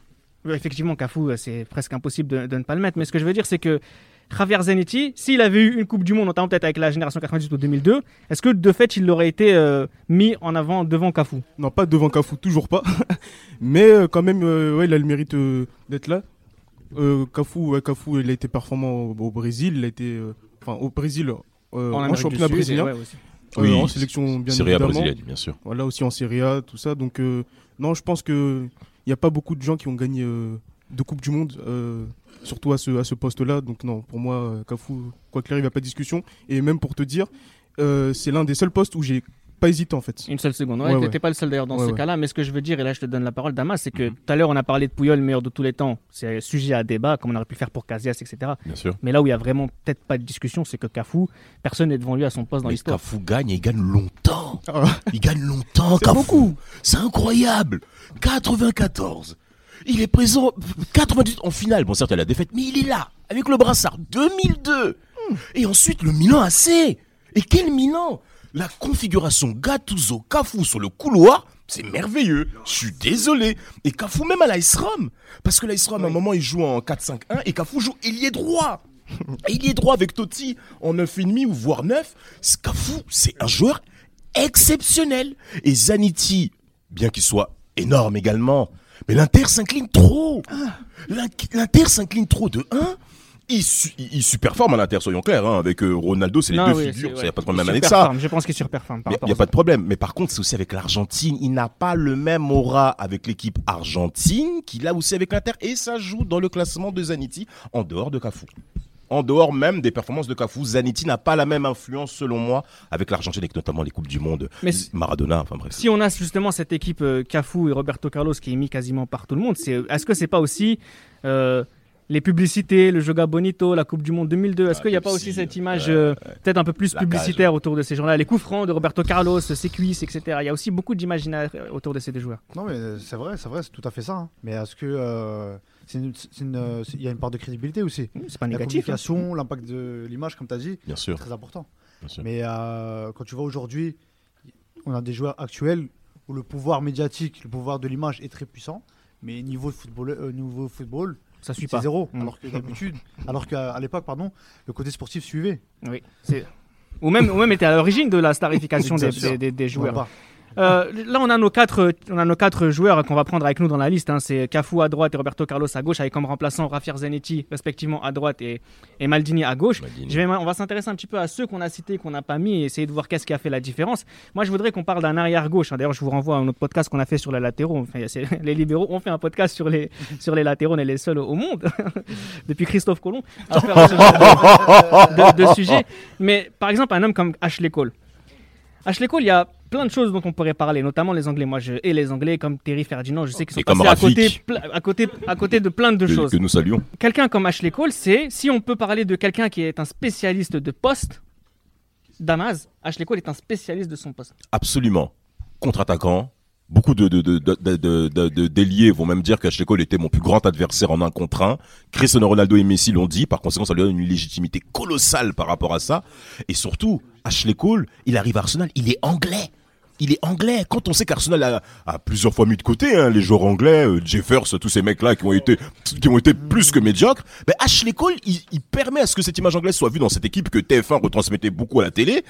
euh, effectivement, Cafu, euh, c'est presque impossible de, de ne pas le mettre, mais ce que je veux dire, c'est que Javier Zanetti, s'il avait eu une Coupe du Monde, notamment peut-être avec la génération 98 ou 2002, est-ce que de fait, il aurait été euh, mis en avant devant Cafu? Non, pas devant Cafu, toujours pas. mais euh, quand même, euh, ouais, il a le mérite euh, d'être là. Euh, Cafu, ouais, Cafu, il a été performant au, au Brésil. Il a été, euh, enfin, au Brésil, euh, en, du championnat Sud, brésilien, et ouais, aussi. euh, Oui, en sélection bien Serie brésilienne, bien sûr. Voilà aussi en Serie A, tout ça. Donc euh, non, je pense que il n'y a pas beaucoup de gens qui ont gagné euh, de Coupe du Monde, euh, surtout à ce, à ce poste-là. Donc non, pour moi, Cafu, quoi qu'il arrive, il n'y a pas de discussion. Et même pour te dire, euh, c'est l'un des seuls postes où j'ai pas hésité en fait. Une seule seconde. Ouais, Ouais, t'étais ouais. pas le seul d'ailleurs dans Ouais, ce ouais. cas-là, mais ce que je veux dire, et là je te donne la parole, Damas, c'est que Mhm. tout à l'heure on a parlé de Puyol, le meilleur de tous les temps. C'est sujet à débat, comme on aurait pu le faire pour Casillas, etc. Bien sûr. Mais là où il y a vraiment peut-être pas de discussion, c'est que Cafu, personne n'est devant lui à son poste dans l'histoire. Cafu gagne et il gagne longtemps. Ah. Il gagne longtemps, beaucoup. C'est incroyable. 94. Il est présent 98 en finale. Bon, certes, il y a la défaite, mais il est là, avec le brassard. 2002. Et ensuite, le Milan AC. Et quel Milan La configuration Gattuso, Cafu sur le couloir, c'est merveilleux. Je suis désolé. Et Cafu même à l'Ice Rome. Parce que l'Ice Rome, à un moment, il joue en 4-5-1 et Cafu joue ailier droit. ailier droit avec Totti en 9,5 ou voire 9. Ce Cafu, c'est un joueur exceptionnel. Et Zanetti, bien qu'il soit énorme également, mais l'Inter s'incline trop. L'In- L'Inter s'incline trop de 1. Il, su- il, il superforme à l'Inter, soyons clairs. hein. Avec euh, Ronaldo, c'est les Non, deux oui, figures. Il n'y a pas de problème avec ça. Je pense qu'il surperforme Il n'y a pas de problème. Mais par contre, c'est aussi avec l'Argentine. Il n'a pas le même aura avec l'équipe argentine qu'il a aussi avec l'Inter. Et ça joue dans le classement de Zanetti en dehors de Cafu. En dehors même des performances de Cafu, Zanetti n'a pas la même influence, selon moi, avec l'Argentine, avec notamment les Coupes du Monde, Mais si- Maradona, enfin bref. Si on a justement cette équipe euh, Cafu et Roberto Carlos qui est mis quasiment par tout le monde, c'est est-ce que c'est pas aussi euh, les publicités, le Joga Bonito, la Coupe du Monde 2002 Est-ce Ah, qu'il n'y a pas aussi cette image ouais, euh, peut-être un peu plus La publicitaire autour de ces gens-là Les coups francs de Roberto Carlos, ses cuisses, etc. Il y a aussi beaucoup d'imaginaire euh, autour de ces deux joueurs. Non, mais c'est vrai, c'est vrai, c'est tout à fait ça. hein. Mais est-ce que euh, c'est une- c'est une, c'est- il y a une part de crédibilité aussi C'est pas La négatif. hein. communication, l'impact de l'image, comme tu as dit, Bien c'est sûr, très important. bien sûr. Mais euh, quand tu vois aujourd'hui, on a des joueurs actuels où le pouvoir médiatique, le pouvoir de l'image est très puissant, mais niveau football, euh, niveau football, Ça suit pas. zéro. Mm. Alors que d'habitude, alors qu'à l'époque, pardon, le côté sportif suivait. Oui. Ou même, ou même était à l'origine de la starification des, Exactement. des- des- des joueurs. Euh, là, on a nos quatre, on a nos quatre joueurs qu'on va prendre avec nous dans la liste. hein. C'est Cafu à droite et Roberto Carlos à gauche, avec comme remplaçant Rafier Zanetti, respectivement à droite, et, et Maldini à gauche. Maldini. Je vais, on va s'intéresser un petit peu à ceux qu'on a cités, qu'on n'a pas mis, et essayer de voir qu'est-ce qui a fait la différence. Moi, je voudrais qu'on parle d'un arrière gauche. hein. D'ailleurs, je vous renvoie à un autre podcast qu'on a fait sur les latéraux. Enfin, les libéraux ont fait un podcast sur les, sur les latéraux. On est les seuls au monde, depuis Christophe Colomb, à faire ce genre de, de- de sujet. Mais par exemple, un homme comme Ashley Cole. Ashley Cole, il y a plein de choses dont on pourrait parler, notamment les Anglais. Moi, je et les Anglais comme Terry Ferdinand, je sais qu'ils sont passés à côté, à, côté, à côté de plein de Que, choses. que nous saluons. Quelqu'un comme Ashley Cole, c'est, si on peut parler de quelqu'un qui est un spécialiste de poste, Damas, Ashley Cole est un spécialiste de son poste. Absolument. Contre-attaquant, Beaucoup de, d'ailiers vont même dire qu'Ashley Cole était mon plus grand adversaire en un contre un. Cristiano Ronaldo et Messi l'ont dit. Par conséquent, ça lui donne une légitimité colossale par rapport à ça. Et surtout, Ashley Cole, il arrive à Arsenal, il est anglais. Il est anglais. Quand on sait qu'Arsenal a, a plusieurs fois mis de côté hein, les joueurs anglais, euh, Jeffers, tous ces mecs-là qui ont été qui ont été plus que médiocres, ben Ashley Cole, il, permet à ce que cette image anglaise soit vue dans cette équipe que TF1 retransmettait beaucoup à la télé.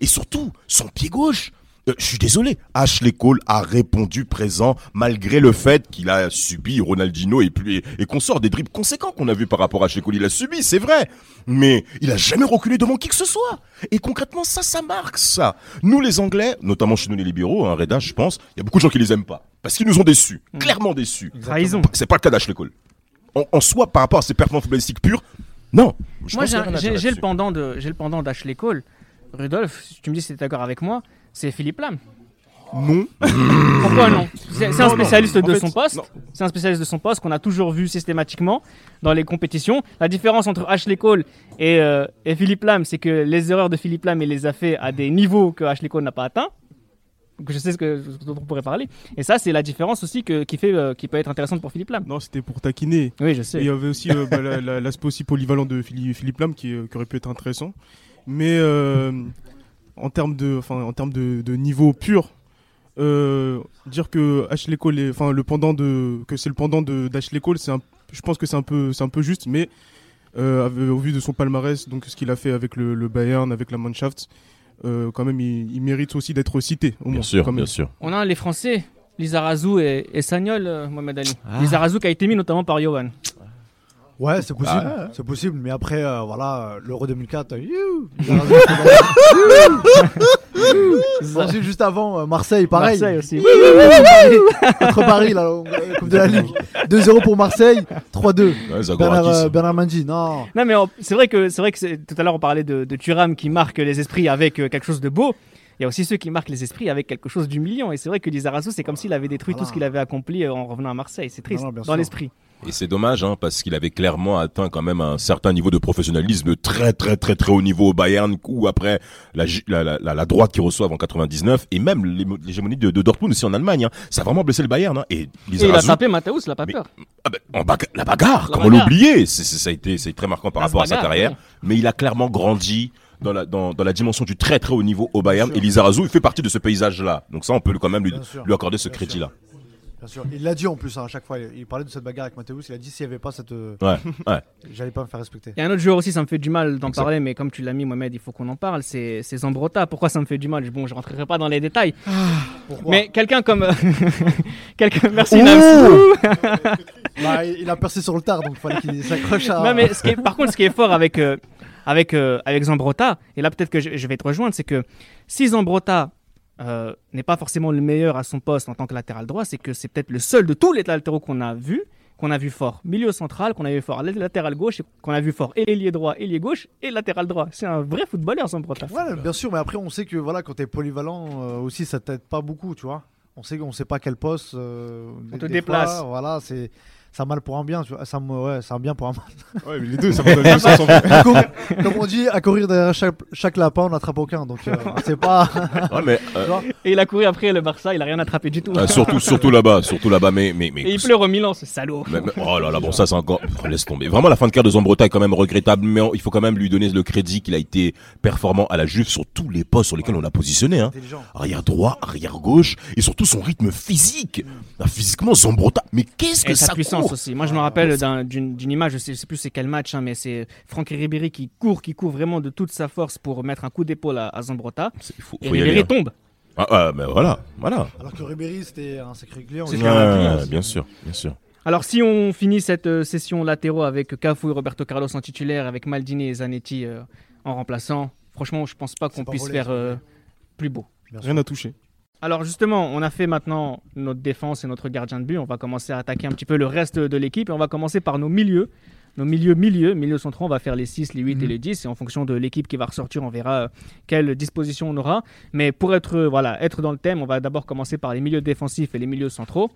Et surtout, son pied gauche. Euh, je suis désolé, Ashley Cole a répondu présent malgré le fait qu'il a subi Ronaldinho et puis et, qu'on sort des dribbles conséquents qu'on a vu par rapport à Ashley Cole. Il a subi, c'est vrai, mais il a jamais reculé devant qui que ce soit. Et concrètement, ça, ça marque ça. Nous, les Anglais, notamment chez nous les libéraux, hein, Reda, je pense, il y a beaucoup de gens qui les aiment pas parce qu'ils nous ont déçus, clairement déçus. Trahison. C'est pas le cas d'Ashley Cole. En, en soi, par rapport à ses performances footballistiques pures, non. Je Moi, j'ai le pendant de, j'ai le pendant d'Ashley Cole. Rudolf, si tu me dis si tu es d'accord avec moi, c'est Philippe Lam. Non. Pourquoi non C'est un spécialiste de son poste. C'est un spécialiste de son poste qu'on a toujours vu systématiquement dans les compétitions. La différence entre Ashley Cole et, euh, et Philippe Lam, c'est que les erreurs de Philippe Lam, il les a fait à des niveaux que Ashley Cole n'a pas atteints. Donc je sais ce, que, ce dont on pourrait parler. Et ça, c'est la différence aussi que, qui, fait, euh, qui peut être intéressante pour Philippe Lam. Non, c'était pour taquiner. Oui, je Et sais. il y avait aussi euh, bah, la- la- l'aspect aussi polyvalent de Philippe, Philippe Lam qui, qui aurait pu être intéressant. Mais euh, en termes de, enfin, en termes de, de niveau pur, euh, dire que Ashley Cole, est- enfin le pendant de, que c'est le pendant de d'Ashley Cole, c'est un, je pense que c'est un peu, c'est un peu juste, mais euh, au vu de son palmarès, donc ce qu'il a fait avec le, le Bayern, avec la Mannschaft, euh, quand même, il, il mérite aussi d'être cité. Au Bien moins, sûr, bien sûr. On a les Français, Lizarazu et, et Sagnol, Mohamed Ali. Ah. Lizarazu qui a été mis notamment par Johan. Ouais, c'est possible. Ah C'est possible, mais après, euh, voilà, euh, l'Euro 2004, euh, Ensuite, juste avant, Marseille, pareil. Marseille aussi. Contre Paris, là, au- Coupe de la Ligue. 2-0 pour Marseille, 3-2. Ouais, Bernard, euh, Bernard Mendy, non. Non, mais c'est vrai que c'est vrai que tout à l'heure on parlait de, de Thuram qui marque les esprits avec euh, quelque chose de beau. Il y a aussi ceux qui marquent les esprits avec quelque chose d'humiliant. Et c'est vrai que Lizarazu, c'est comme s'il avait détruit Voilà. tout ce qu'il avait accompli euh, en revenant à Marseille. C'est triste Non, non, bien dans l'esprit. Et c'est dommage, hein, parce qu'il avait clairement atteint quand même un certain niveau de professionnalisme très très très très haut niveau au Bayern, ou après la, la, la, la, la droite qu'ils reçoivent en 99, et même l'hégémonie de, de Dortmund aussi en Allemagne. Hein. Ça a vraiment blessé le Bayern. Hein. Et Et il a Lizarazu, tapé Matthäus, il a pas Mais- peur. ah ben, en baga- la bagarre, La comment l'oublier? Ça a été c'est très marquant par La rapport à sa carrière. oui. Mais il a clairement grandi dans la, dans, dans la dimension du très très haut niveau au Bayern. Et Lizarazu, il fait partie de ce paysage-là. Donc ça, on peut quand même lui, lui accorder ce crédit-là. Bien sûr. Il l'a dit en plus hein, à chaque fois. Il parlait de cette bagarre avec Mathéus. Il a dit s'il n'y avait pas cette. euh, Ouais, ouais. J'allais pas me faire respecter. Il y a un autre joueur aussi, ça me fait du mal d'en parler, mais comme tu l'as mis, Mohamed, il faut qu'on en parle. C'est c'est Zambrota. Pourquoi ça me fait du mal? Bon, je rentrerai pas dans les détails. Pourquoi? Mais quelqu'un comme. quelqu'un. Merci, Nams. Bah, il il a percé sur le tard, donc il fallait qu'il s'accroche à. Non, mais ce qui est- par contre, ce qui est fort avec, euh, avec, euh, avec Zambrota, et là peut-être que je, je vais te rejoindre, c'est que si Zambrota euh, n'est pas forcément le meilleur à son poste en tant que latéral droit, c'est que c'est peut-être le seul de tous les latéraux qu'on a vu, qu'on a vu fort milieu central, qu'on a vu fort latéral gauche, et qu'on a vu fort ailier droit, ailier gauche et latéral droit. C'est un vrai footballeur, Zambrota. Ouais, bien sûr, mais après, on sait que voilà, quand t'es polyvalent euh, aussi, ça t'aide pas beaucoup, tu vois. On sait qu'on sait pas quel poste. euh, On te déplace. fois, voilà, c'est. C'est un mal pour un bien, tu vois. C'est un, ouais, c'est un bien pour un mal. Ouais, mais les deux, ça va dans les deux sens, en fait. À courir- Comme on dit, à courir derrière chaque, chaque lapin, on n'attrape aucun. Donc, euh, c'est pas. Ouais, mais, euh, Et il a couru après le Barça, il a rien attrapé du tout. euh, surtout, surtout là-bas, surtout là-bas, mais, mais, mais Et il pleure au Milan, ce salaud. Mais- mais- oh là là, bon ça c'est encore... laisse tomber. Vraiment la fin de carrière de Zambrota est quand même regrettable, mais on- il faut quand même lui donner le crédit qu'il a été performant à la Juve sur tous les postes sur lesquels on l'a positionné. Hein. Arrière droit, arrière gauche, et surtout son rythme physique. Ah, Physiquement, Zambrota, mais qu'est-ce que ça puissance aussi. Moi, je me rappelle d'un- d'une d'une image, je sais, je sais plus c'est quel match, hein, mais c'est Franck Ribéry qui court, qui court vraiment de toute sa force pour mettre un coup d'épaule à, à Zambrota. Faut, Et faut Ribéry aller. hein. tombe. Ah, ah, mais voilà, voilà. Alors que Ribéry, c'était un sacré client. Ouais, bien sûr, bien sûr. Alors, si on finit cette euh, session latéraux avec Cafu et Roberto Carlos en titulaire, avec Maldini et Zanetti euh, en remplaçant, franchement, je pense pas qu'on puisse faire euh, plus beau. Rien à toucher. Alors justement, on a fait maintenant notre défense et notre gardien de but. On va commencer à attaquer un petit peu le reste de l'équipe et on va commencer par nos milieux. Nos milieux, milieux, milieux centraux, on va faire les 6, les 8 et Mhm. les 10 et en fonction de l'équipe qui va ressortir, on verra euh, quelle disposition on aura. Mais pour être, euh, voilà, être dans le thème, on va d'abord commencer par les milieux défensifs et les milieux centraux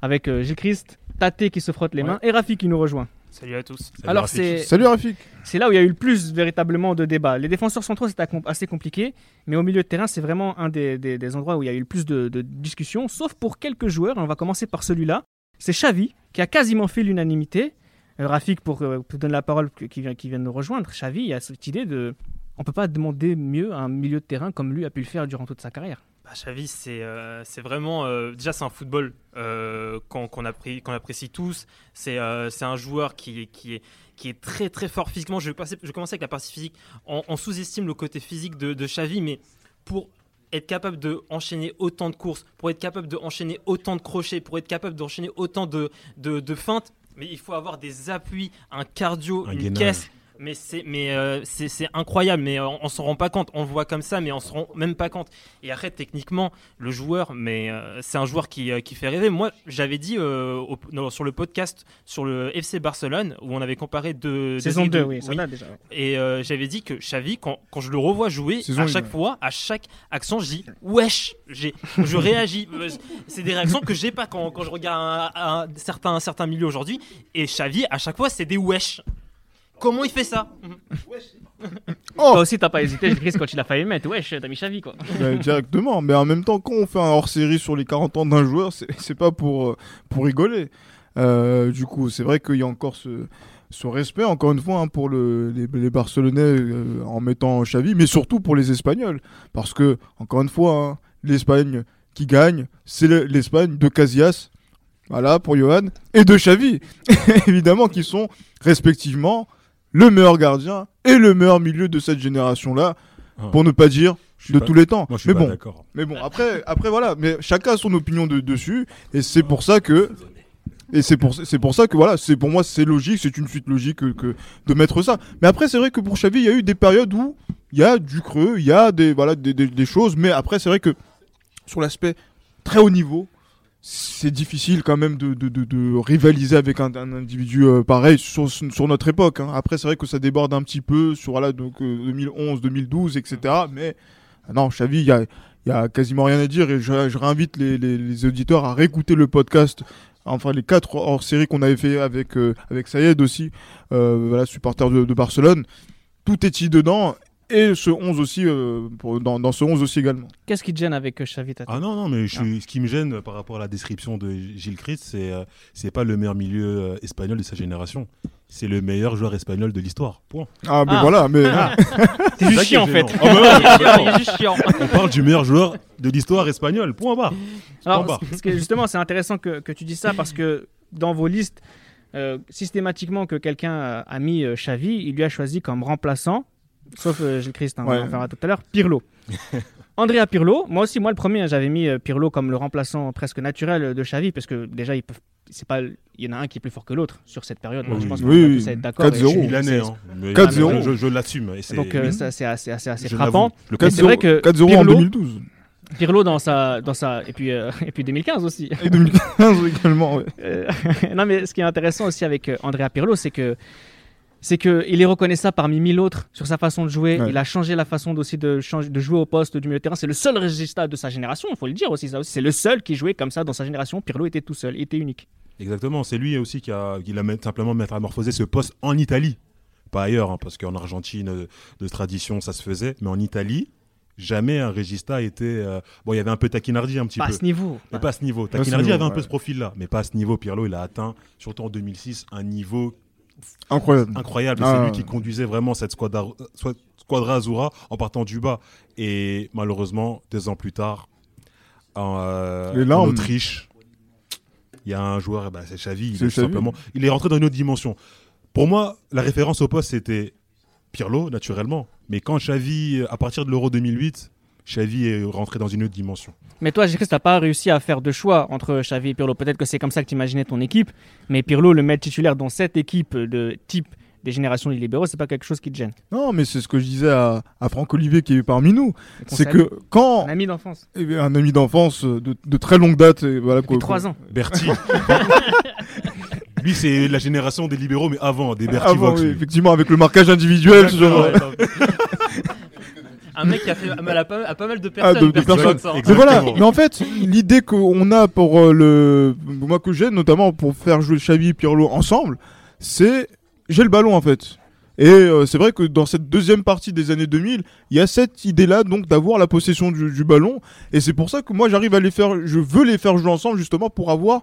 avec euh, Gilles Christ, Tate qui se frotte les Ouais. mains et Rafi qui nous rejoint. Salut à tous. Alors c'est Salut Rafik. c'est là où il y a eu le plus véritablement de débats. Les défenseurs centraux, c'était assez compliqué, mais au milieu de terrain, c'est vraiment un des, des- des endroits où il y a eu le plus de, de discussions, sauf pour quelques joueurs. On va commencer par celui-là. C'est Xavi, qui a quasiment fait l'unanimité. Euh, Rafik, pour, euh, pour donner la parole, qui qui vient, qui vient de nous rejoindre, Xavi, il y a cette idée de... On peut pas demander mieux à un milieu de terrain comme lui a pu le faire durant toute sa carrière. Bah, Xavi, c'est euh, vraiment. euh, déjà, c'est un football euh, qu'on qu'on appré- qu'on apprécie tous. C'est un joueur qui, est- qui, est, qui est très très fort physiquement. Je vais, passer, je vais commencer avec la partie physique. On, on sous-estime le côté physique de, de Xavi, mais pour être capable de enchaîner autant de courses, pour être capable de enchaîner autant de crochets, pour être capable d'enchaîner autant de, de, de feintes, mais il faut avoir des appuis, un cardio, Un une gainage. caisse. Mais c'est mais euh, c'est incroyable. Mais on, on s'en rend pas compte. On le voit comme ça, mais on se rend même pas compte. Et après, techniquement, le joueur, mais euh, c'est un joueur qui, euh, qui fait rêver. Moi, j'avais dit au- non, sur le podcast sur le FC Barcelone où on avait comparé deux Saison deux- 2, oui, date déjà. ouais. et j'avais dit que Xavi, quand, quand je le revois jouer, Saison à chaque fois, à chaque action, je dis wesh, j'ai, je réagis. C'est des réactions que j'ai pas quand, quand je regarde un, un- certains, certains milieux aujourd'hui. Et Xavi, à chaque fois, c'est des wesh. Comment il fait ça Oh Toi aussi, t'as pas hésité, Chris, quand il a failli le mettre. Wesh, t'as mis Xavi, quoi. Directement. Mais en même temps, quand on fait un hors-série sur les 40 ans d'un joueur, c'est pas pour, euh, pour rigoler. Euh, du coup, c'est vrai qu'il y a encore ce, ce respect, encore une fois, hein, pour le- les, les Barcelonais euh, en mettant Xavi, mais surtout pour les Espagnols. Parce que, encore une fois, hein, l'Espagne qui gagne, c'est le- l'Espagne de Casillas, voilà, pour Johan, et de Xavi, évidemment, qui sont respectivement le meilleur gardien et le meilleur milieu de cette génération-là, Ah. pour ne pas dire de pas- tous les temps. Moi, je suis mais bon, mais bon, après, après voilà, mais chacun a son opinion de- dessus, et c'est pour ça que, et c'est pour, c'est pour ça que voilà, c'est pour moi c'est logique, c'est une suite logique que, que de mettre ça. Mais après, c'est vrai que pour Xavi, il y a eu des périodes où il y a du creux, il y a des voilà des, des- des choses, mais après, c'est vrai que sur l'aspect très haut niveau, c'est difficile quand même de, de, de- de rivaliser avec un, un individu euh, pareil sur, sur notre époque. hein. Après, c'est vrai que ça déborde un petit peu sur voilà, donc, euh, 2011, 2012, etc. Mais ah non, Xavi, il y a, y a quasiment rien à dire et je, je réinvite les, les- les auditeurs à réécouter le podcast. Enfin, les quatre hors-série qu'on avait fait avec, euh, avec Sayed aussi, euh, voilà, supporter de, de Barcelone. Tout est y dedans? Et ce 11 aussi, euh, pour- dans, dans ce 11 aussi également. Qu'est-ce qui te gêne avec euh, Xavi, Tata Ah non, non, mais je suis- ce qui me gêne par rapport à la description de Gilles Christ, c'est euh, c'est pas le meilleur milieu euh, espagnol de sa génération. C'est le meilleur joueur espagnol de l'histoire. Point. Ah, mais Ah. voilà, mais. Ah. C'est juste chiant, en fait. Ah, bah ouais, juste chiant. On parle du meilleur joueur de l'histoire espagnole. Point barre. Alors, Point parce que justement, c'est intéressant que, que tu dises ça parce que dans vos listes, euh, systématiquement que quelqu'un euh, a mis euh, Xavi, il lui a choisi comme remplaçant, sauf euh, Gilles Christ, hein, on Ouais. en fera tout à l'heure, Pirlo. Andrea Pirlo, moi aussi, moi le premier, j'avais mis euh, Pirlo comme le remplaçant presque naturel de Xavi parce que déjà, peuvent, c'est pas, il y en a un qui est plus fort que l'autre sur cette période. Donc, Oui, je pense oui, qu'on va oui. être d'accord. 4-0. et je suis- Milanais. c'est- Hein. Mais 4-0. Je, je l'assume. Donc euh, ça, c'est assez, assez, assez Je frappant. l'avoue. Le Mais c'est vrai que 4-0 en Pirlo- 2012. Pirlo dans sa, dans sa, et puis, euh, et puis 2015 aussi. Et 2015 également, ouais. Euh, non, mais ce qui est intéressant aussi avec euh, Andrea Pirlo, c'est que c'est que il est reconnaissable parmi mille autres sur sa façon de jouer. Ouais. Il a changé la façon aussi de, changer, de jouer au poste du milieu de terrain. C'est le seul régista de sa génération, il faut le dire aussi. Ça aussi, c'est le seul qui jouait comme ça dans sa génération. Pirlo était tout seul, il était unique. Exactement, c'est lui aussi qui a, qui a met- simplement métamorphosé ce poste en Italie. Pas ailleurs, hein, parce qu'en Argentine, de tradition, ça se faisait. Mais en Italie, jamais un régista était. euh, Bon, il y avait un peu Taquinardi un petit Pas à peu. ce niveau. Mais pas à ce niveau. Taquinardi avait un ouais. peu ce profil-là, mais pas à ce niveau. Pirlo, il a atteint, surtout en 2006, un niveau Incroyable. incroyable. Ah, c'est ouais. lui qui conduisait vraiment cette squadra, squadra Azura en partant du bas. Et malheureusement, deux ans plus tard, en, euh, en. Autriche, il y a un joueur, eh ben, c'est Xavi, il est simplement, il est rentré dans une autre dimension. Pour moi, la référence au poste, c'était Pirlo, naturellement. Mais quand Xavi, à partir de l'Euro 2008, Xavi est rentré dans une autre dimension. Mais toi, Gilles, t'as pas réussi à faire de choix entre Xavi et Pirlo. Peut-être que c'est comme ça que tu imaginais ton équipe, mais Pirlo, le mettre titulaire dans cette équipe de type des générations des libéraux, c'est pas quelque chose qui te gêne. Non, mais c'est ce que je disais à, à Franck Olivier qui est parmi nous. C'est que quand Un ami d'enfance, eh bien, un ami d'enfance euh, de, de très longue date, et voilà, depuis trois ans. Berti. lui, c'est la génération des libéraux, mais avant, des Berti Avant, Vox. oui, effectivement, avec le marquage individuel. Ouais. Un mec qui a fait mal à pas, à pas mal de Ah, personnes. de- de personnes. Vox, hein. Mais voilà, mais en fait, l'idée qu'on a pour euh, le. Moi que j'ai, notamment pour faire jouer Xavi et Pirlo ensemble, c'est j'ai le ballon en fait. Et euh, c'est vrai que dans cette deuxième partie des années 2000, il y a cette idée-là donc d'avoir la possession du, du ballon. Et c'est pour ça que moi j'arrive à les faire, je veux les faire jouer ensemble justement pour avoir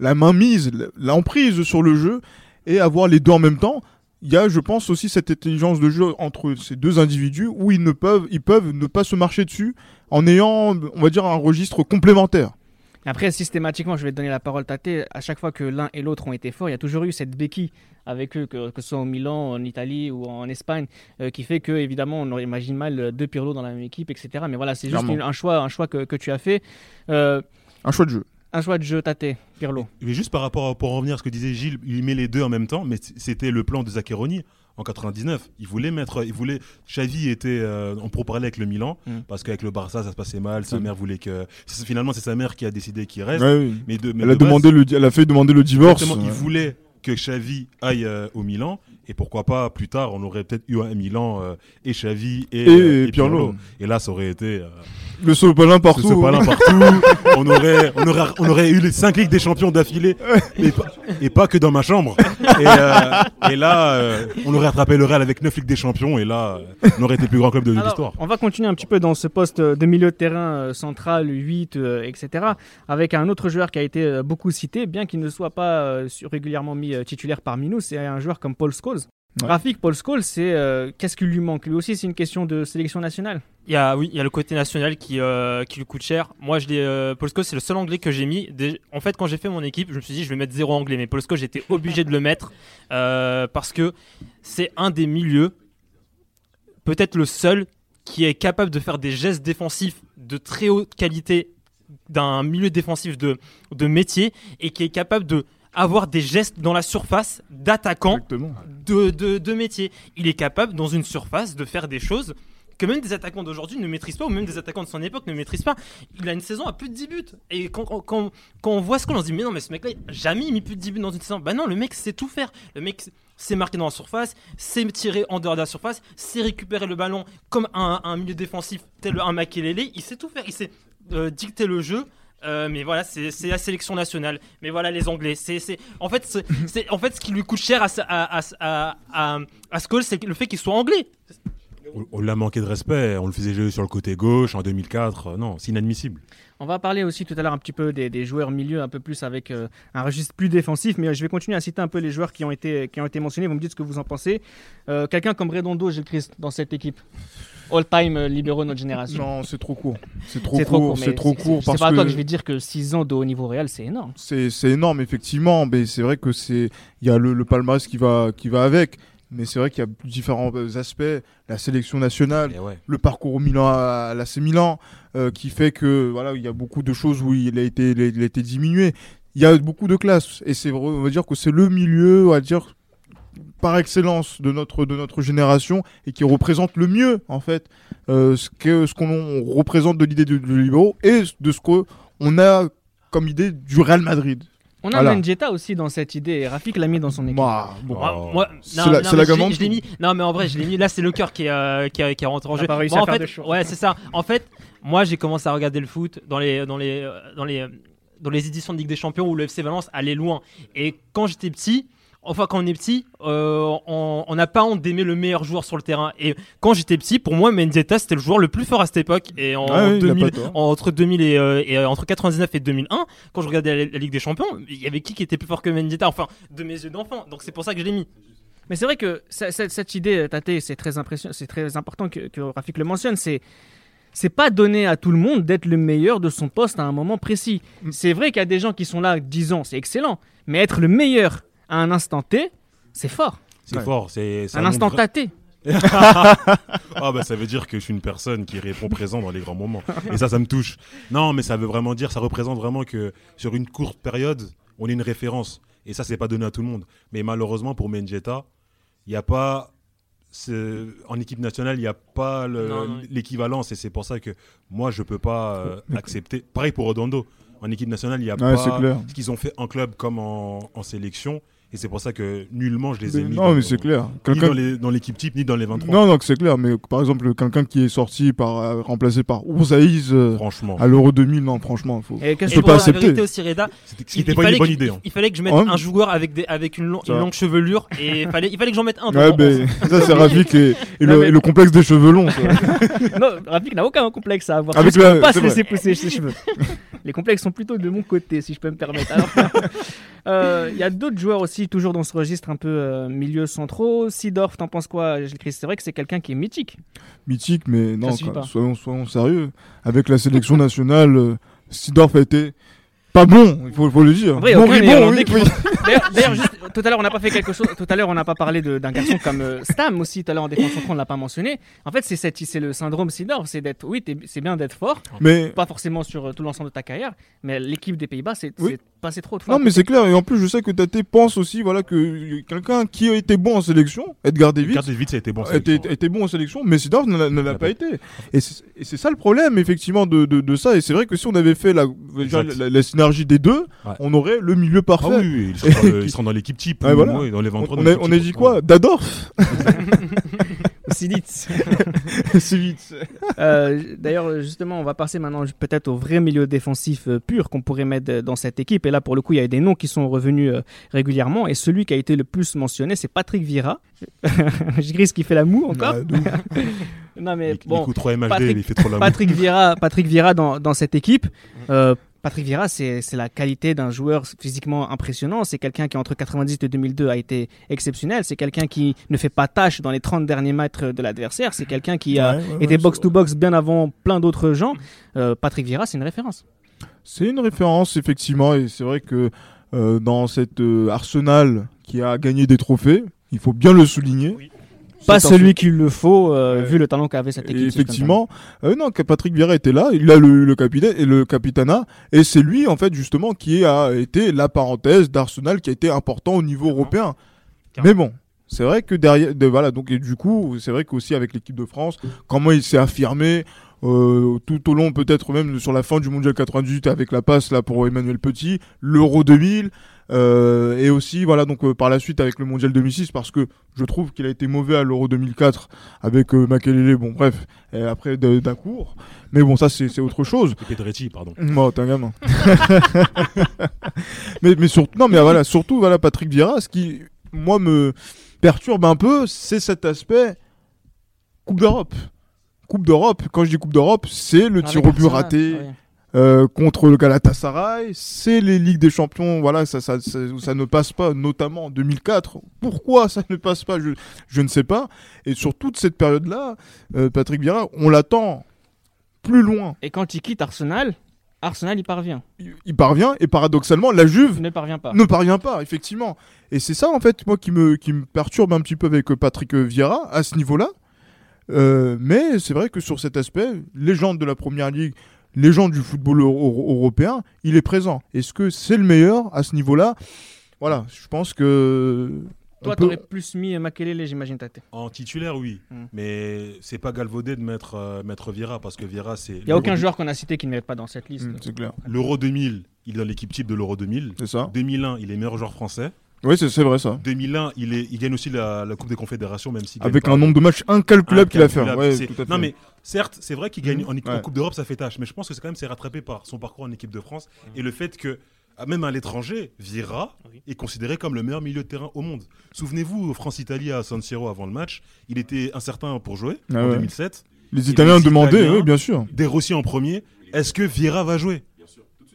la main mise, l'emprise sur le jeu et avoir les deux en même temps. Il y a, je pense aussi, cette intelligence de jeu entre ces deux individus où ils ne peuvent, ils peuvent ne pas se marcher dessus en ayant, on va dire, un registre complémentaire. Après, systématiquement, je vais te donner la parole, Tate. À chaque fois que l'un et l'autre ont été forts, il y a toujours eu cette béquille avec eux, que, que ce soit au Milan, en Italie ou en Espagne, euh, qui fait que, évidemment, on imagine mal euh, deux Pirlo dans la même équipe, etc. Mais voilà, c'est juste un choix, un choix que, que tu as fait. Euh, Un choix de jeu. Un choix de jeu, Tate, Pirlo. Mais juste par rapport à, pour en revenir à ce que disait Gilles, il met les deux en même temps, mais c'était le plan de Zaccheroni en 99. Il voulait mettre, il voulait. Xavi était euh, en pourparlers avec le Milan Mm. parce qu'avec le Barça ça se passait mal. Sa Mm. mère voulait que. Finalement, c'est sa mère qui a décidé qu'il reste. Ouais, oui. Mais de, mais Elle de a base, demandé le, elle a fait demander le divorce. il voulait que Xavi aille euh, au Milan et pourquoi pas plus tard on aurait peut-être eu un Milan euh, et Xavi et, Et et Pirlo. Pirlo. Et là ça aurait été euh, Le sopalin partout. sopalin partout. on aurait, on aurait, on aurait eu les 5 ligues des champions d'affilée et, pas- et pas que dans ma chambre. Et, euh, et là, euh, on aurait rattrapé le Real avec 9 ligues des champions et là, euh, on aurait été le plus grand club de l'histoire. on va continuer un petit peu dans ce poste de milieu de terrain euh, central, 8, euh, etc. Avec un autre joueur qui a été beaucoup cité, bien qu'il ne soit pas euh, sur- régulièrement mis euh, titulaire parmi nous, c'est un joueur comme Paul Scholes. Ouais. Rafik, Paul Scholes, c'est euh, qu'est-ce qui lui manque? Lui aussi, c'est une question de sélection nationale? Il y a, oui, il y a le côté national qui, euh, qui lui coûte cher. Moi, je euh, Paul Scholes, c'est le seul anglais que j'ai mis. En fait, quand j'ai fait mon équipe, je me suis dit, je vais mettre zéro anglais. Mais Paul Scholes, j'étais obligé de le mettre euh, parce que c'est un des milieux, peut-être le seul, qui est capable de faire des gestes défensifs de très haute qualité d'un milieu défensif de, de métier et qui est capable de avoir des gestes dans la surface d'attaquant de, de, de métier. Il est capable, dans une surface, de faire des choses que même des attaquants d'aujourd'hui ne maîtrisent pas, ou même des attaquants de son époque ne maîtrisent pas. Il a une saison à plus de 10 buts. Et quand, quand, quand- quand on voit ce qu'on se dit, mais non, mais ce mec-là, il jamais mis plus de 10 buts dans une saison. Bah non, le mec sait tout faire. Le mec sait marquer dans la surface, sait tirer en dehors de la surface, sait récupérer le ballon comme un, un milieu défensif tel un Makelele. Il sait tout faire. Il sait euh, dicter le jeu. Euh, mais voilà, c'est la sélection nationale. Mais voilà, les Anglais. C'est en, fait, c'est- en fait ce qui lui coûte cher à, à, à, à, à, à Scholes, c'est le fait qu'il soit anglais. On, on l'a manqué de respect. On le faisait jouer sur le côté gauche en 2004. Euh, Non, c'est inadmissible. On va parler aussi tout à l'heure un petit peu des, des joueurs milieu, un peu plus avec euh, un registre plus défensif, mais je vais continuer à citer un peu les joueurs qui ont été, qui ont été mentionnés. Vous me dites ce que vous en pensez. Euh, Quelqu'un comme Redondo, Gilles Christ, dans cette équipe? All-time euh, libéraux de notre génération. Non, c'est trop court. C'est trop C'est court. trop court. C'est trop court C'est pas à toi que je vais dire que 6 ans de haut niveau réel, c'est énorme. c'est c'est énorme effectivement. Mais c'est vrai que c'est il y a le, le palmarès qui va qui va avec. Mais c'est vrai qu'il y a différents euh, aspects, la sélection nationale, ouais. le parcours au Milan à, à l'AC Milan, euh, qui fait que voilà, il y a beaucoup de choses où il a été, il a, il a été diminué. Il y a beaucoup de classes et c'est vrai, on va dire que c'est le milieu, on va dire par excellence de notre de notre génération et qui représente le mieux en fait euh, ce que ce qu'on représente de l'idée de, de libéraux et de ce que on a comme idée du Real Madrid. On a Voilà. Mendieta aussi dans cette idée. et Rafik l'a mis dans son équipe. Bon, Oh. moi- C'est la- la je l'ai mis. Non, mais en vrai, je l'ai mis. Là, c'est le cœur qui, est, euh, qui, rentre en jeu. pas réussi Moi, à en faire fait. Ouais, c'est ça. En fait, moi, j'ai commencé à regarder le foot dans les, dans les, euh, dans les, dans les éditions de Ligue des Champions où le FC Valence allait loin. Et quand j'étais petit. Enfin, quand on est petit, euh, on n'a pas honte d'aimer le meilleur joueur sur le terrain. Et quand j'étais petit, pour moi, Mendieta, c'était le joueur le plus fort à cette époque. Et en Ah oui, il a 2000, pas tort. entre 2000 et, euh, et, euh, entre 99 et 2001, quand je regardais la, la Ligue des Champions, il y avait qui qui était plus fort que Mendieta Enfin, de mes yeux d'enfant. Donc c'est pour ça que je l'ai mis. Mais c'est vrai que ce- ce- cette idée, Tate, c'est très impressionnant, c'est très important que, que Rafik le mentionne. C'est c'est pas donné à tout le monde d'être le meilleur de son poste à un moment précis. Mm. C'est vrai qu'il y a des gens qui sont là 10 ans, c'est excellent. Mais être le meilleur à un instant T, c'est fort. C'est Ouais. fort. C'est ça Un instant tâté. ah bah ça veut dire que je suis une personne qui répond présent dans les grands moments. Et ça, ça me touche. Non, mais ça veut vraiment dire, ça représente vraiment que sur une courte période, on est une référence. Et ça, c'est pas donné à tout le monde. Mais malheureusement, pour Mendieta, il n'y a pas... En équipe nationale, il n'y a pas l'équivalence. Et c'est pour ça que moi, je peux pas euh, accepter... Pareil pour Redondo. En équipe nationale, il n'y a Ouais, pas clair. ce qu'ils ont fait en club comme en, en sélection. Et c'est pour ça que nullement je les ai Mais mis. non, dans- mais c'est clair. Ni dans l'équipe type, ni dans les 23. Non, non, c'est clair, mais par exemple, quelqu'un qui est sorti par, euh, remplacé par Ourzaïs euh, Franchement. à l'Euro 2000, non, franchement, faut, Et pas accepter. aussi, Reda, il, pas une bonne idée. hein. il fallait que je mette Ouais. un joueur avec, des, avec une, long- longue chevelure et fallait, il fallait que j'en mette un. Ouais, ben, ça, c'est Rafik et, et Non, le, mais- et le complexe des cheveux longs. Non, Rafik n'a aucun complexe à avoir. Avec Avec la- pas se laisser pousser ses cheveux. Les complexes sont plutôt de mon côté, si je peux me permettre. Euh, Il y a d'autres joueurs aussi, toujours dans ce registre un peu euh, milieu centraux. Sidorf, t'en penses quoi, Gilles Christ C'est vrai que c'est quelqu'un qui est mythique. Mythique, mais non, soyons sérieux. Avec la sélection nationale, euh, Sidorf a été pas bon, il faut, faut le dire. Vrai, oui, qui- oui. D'ailleurs, tout à l'heure, on n'a pas fait quelque chose. Tout à l'heure, on n'a pas parlé d'un garçon comme euh, Stam aussi. Tout à l'heure, en défense on l'a pas mentionné. En fait, c'est cette- c'est le syndrome Sidorf. C'est d'être, oui, c'est bien d'être fort, Mais pas forcément sur euh, tout l'ensemble de ta carrière, mais l'équipe des Pays-Bas, c'est Oui. C'est passé trop de fois. Non, mais c'est clair. Et en plus, je sais que Tate pense aussi voilà, que quelqu'un qui a été bon en sélection, Edgar Davids, Carte vite, ça a été bon. été, a été bon en sélection, mais Sidorf ne l'a- ne l'a pas été. Et c'est ça le problème, effectivement, de, de, de ça. Et c'est vrai que si on avait fait la, déjà, la, la synergie des deux, Ouais. on aurait le milieu Ah parfait. oui, oui, ils seront dans, l'équipe type. Ouais, ou- voilà. ouais, dans les On, 23. on dans a, on a dit ouais. quoi Dadorf. C'est vite. Euh, D'ailleurs, justement, on va passer maintenant peut-être au vrai milieu défensif euh, pur qu'on pourrait mettre dans cette équipe. Et là, pour le coup, il y a des noms qui sont revenus euh, régulièrement. Et celui qui a été le plus mentionné, c'est Patrick Vieira. Je grise qui fait la moue encore. Ouais, non, mais Il, il bon, coûte trop MHD, Patrick- il fait trop la Patrick Vieira, Patrick Vieira dans, dans cette équipe. Euh, Patrick Vieira, c'est la qualité d'un joueur physiquement impressionnant. C'est quelqu'un qui, entre 90 et 2002, a été exceptionnel. C'est quelqu'un qui ne fait pas tâche dans les 30 derniers mètres de l'adversaire. C'est quelqu'un qui a Ouais, ouais, était ouais, box-to-box bien avant plein d'autres gens. Euh, Patrick Vieira, c'est une référence. C'est une référence, effectivement, et c'est vrai que euh, dans cet euh, Arsenal qui a gagné des trophées, il faut bien le souligner. Oui. Pas celui qu'il le faut, euh, Ouais. vu le talent qu'avait cette Et équipe. effectivement, euh, non, Patrick Vieira était là, il a le, le capitaine et le capitana, et c'est lui en fait justement qui a été la parenthèse d'Arsenal qui a été important au niveau européen. Mais bon, c'est vrai que derrière, de- voilà, donc et du coup, c'est vrai qu'aussi avec l'équipe de France, comment il s'est affirmé. Euh, tout au long, peut-être même sur la fin du mondial 98 avec la passe là pour Emmanuel Petit, l'Euro 2000, euh, et aussi voilà donc euh, par la suite avec le mondial 2006 parce que je trouve qu'il a été mauvais à l'Euro 2004 avec euh, Makelele, bon bref, après d'un cours. Mais bon, ça c'est autre chose. Et Pedretti, pardon. Moi, t'es un gamin. mais, mais surtout, non, mais voilà, surtout, voilà, Patrick Vieira, ce qui, moi, me perturbe un peu, c'est cet aspect Coupe d'Europe. Coupe d'Europe, quand je dis Coupe d'Europe, c'est le Avec tir au but raté euh, contre le Galatasaray, c'est les Ligues des Champions, voilà, ça, ça, ça, ça ne passe pas, notamment en 2004. Pourquoi ça ne passe pas? Je, je ne sais pas. Et sur toute cette période-là, euh, Patrick Vieira, on l'attend plus loin. Et quand il quitte Arsenal, Arsenal y parvient. Il- parvient, et paradoxalement, la Juve ne parvient pas. ne parvient pas, effectivement. Et c'est ça, en fait, moi, qui me, qui me perturbe un petit peu avec Patrick Vieira, à ce niveau-là. Euh, mais c'est vrai que sur cet aspect, légende de la Première Ligue, légende du football euro- euro- européen, il est présent. Est-ce que c'est le meilleur à ce niveau-là? Voilà, je pense que... Toi, peut- t'aurais plus mis Makelele, j'imagine, Tate. En titulaire, oui. Mm. Mais c'est pas galvaudé de mettre, euh, mettre Vieira parce que Vieira, c'est. Il n'y a aucun joueur qu'on a cité qui ne mérite pas dans cette liste. Mm, c'est clair, L'Euro 2000, il est dans l'équipe type de l'Euro 2000. c'est ça. 2001, il est meilleur joueur français. Oui, c'est vrai ça. 2001, il, est, il gagne aussi la, la Coupe des Confédérations, même gagne Avec un nombre de matchs incalculable qu'il a fait. Incalculable. Ouais, C'est- tout à fait. Non, mais certes, c'est vrai qu'il gagne Mhm. en, équipe- en Ouais. Coupe d'Europe, ça fait tâche. Mais je pense que c'est quand même c'est rattrapé par son parcours en équipe de France et le fait que ah, même à l'étranger, Vieira Oui. est considéré comme le meilleur milieu de terrain au monde. Souvenez-vous, France-Italie à San Siro avant le match, il était incertain pour jouer Ah en ouais. 2007. Les Italiens les Italiens- oui, bien sûr. Des Rossi en premier. Est-ce que Vieira va jouer?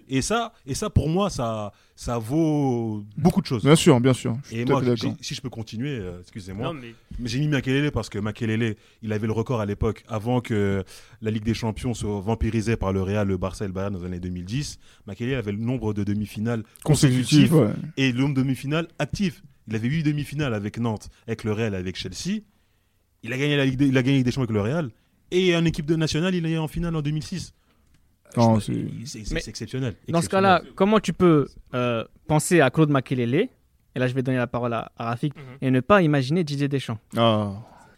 Et ça, et ça, pour moi, ça, ça vaut beaucoup de choses. Bien sûr, bien sûr. Je Et moi, si je peux continuer, euh, excusez-moi. Mais j'ai mis Makelele parce que Makelele, il avait le record à l'époque, avant que la Ligue des Champions soit vampirisée par le Real, le Barça et le Bayern dans les années 2010. Makelele avait le nombre de demi-finales ouais. et le nombre de demi-finales actifs. Il avait 8 demi-finales avec Nantes, avec le Real, avec Chelsea. Il a gagné la Ligue des, il a gagné la Ligue des Champions avec le Real. Et en équipe de nationale, il est en finale en 2006. Non, c'est- exceptionnel. Dans ce cas-là, comment tu peux euh, penser à Claude Makelele Et là, je vais donner la parole à, à Rafik. Mhm. Et ne pas imaginer Didier Deschamps? Ah.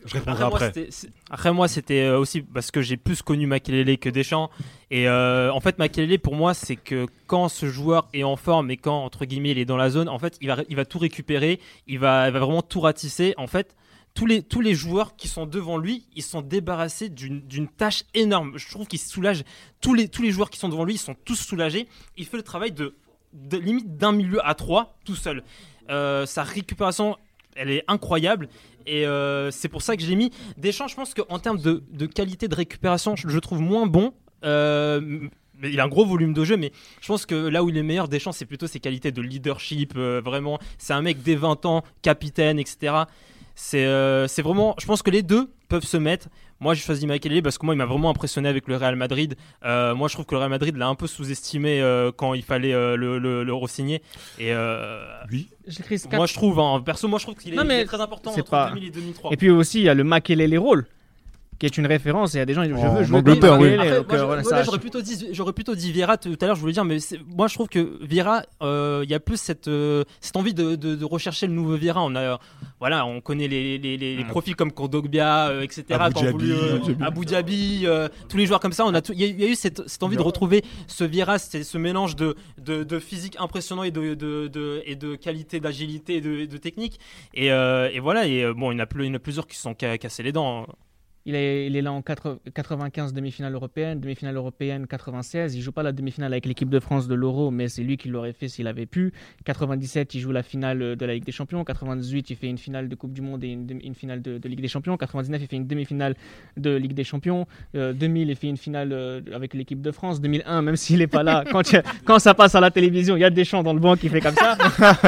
Je répondrai Après, après, moi, c'était euh, aussi parce que j'ai plus connu Makelele que Deschamps. Et euh, en fait, Makelele, pour moi, c'est que quand ce joueur est en forme et quand, entre guillemets, il est dans la zone, en fait, il va, il va tout récupérer, il va, il va vraiment tout ratisser. En fait, tous les, tous les joueurs qui sont devant lui, ils sont débarrassés d'une tâche énorme. Je trouve qu'il soulage tous les, tous les joueurs qui sont devant lui, ils sont tous soulagés. Il fait le travail de, limite d'un milieu à trois tout seul. Euh, sa récupération, elle est incroyable. Et euh, c'est pour ça que je l'ai mis. Deschamps, je pense qu'en termes de, de qualité de récupération, je, le trouve moins bon. Euh, il a un gros volume de jeu, mais je pense que là où il est meilleur, Deschamps, c'est plutôt ses qualités de leadership. euh, vraiment, c'est un mec dès 20 ans, capitaine, etc. C'est euh, c'est vraiment. Je pense que les deux peuvent se mettre. Moi, j'ai choisi Makelele parce que moi, il m'a vraiment impressionné avec le Real Madrid. Euh, moi, je trouve que le Real Madrid l'a un peu sous-estimé euh, quand il fallait euh, le, le, le re-signer. Et euh, J'écris moi, je trouve, hein, perso, moi, je trouve qu'il est, très important c'est entre pas- 2000 et 2003. Et puis aussi, il y a le Makelele Role, qui est une référence. Et il y a des gens qui disent Je veux jouer Angleterre, oui. Voilà, j'aurais plutôt dit, j'aurais plutôt dit Vieira tout à l'heure. Je voulais dire, mais moi, je trouve que Vieira, euh, il y a plus cette, euh, cette envie de, de- de rechercher le nouveau Vieira. On a, euh, voilà, on connaît les, les, les- les profils comme Kondogbia, euh, etc. Abu Dhabi. euh, Abu Dhabi, euh, tous les joueurs comme ça. On a, tout- il y, a- il y a eu cette, cette envie de retrouver ce Vieira, c'est ce mélange de, de, de physique impressionnant et de, de, de- et de qualité, d'agilité et de, technique. Et, euh, et voilà. Et bon, il y en a, plus- il y en a plusieurs qui se sont ca- cassés les dents. Il est, il est là en 4 95 demi-finale européenne, demi-finale européenne 96. Il joue pas la demi-finale avec l'équipe de France de l'Euro, mais c'est lui qui l'aurait fait s'il avait pu. 97, il joue la finale de la Ligue des Champions. 98, il fait une finale de Coupe du Monde et une, finale de, de Ligue des Champions. 99, il fait une demi-finale de Ligue des Champions. Euh, 2000, il fait une finale euh, avec l'équipe de France. 2001, même s'il n'est pas là, a- quand ça passe à la télévision, il y a des chants dans le banc qui fait comme ça.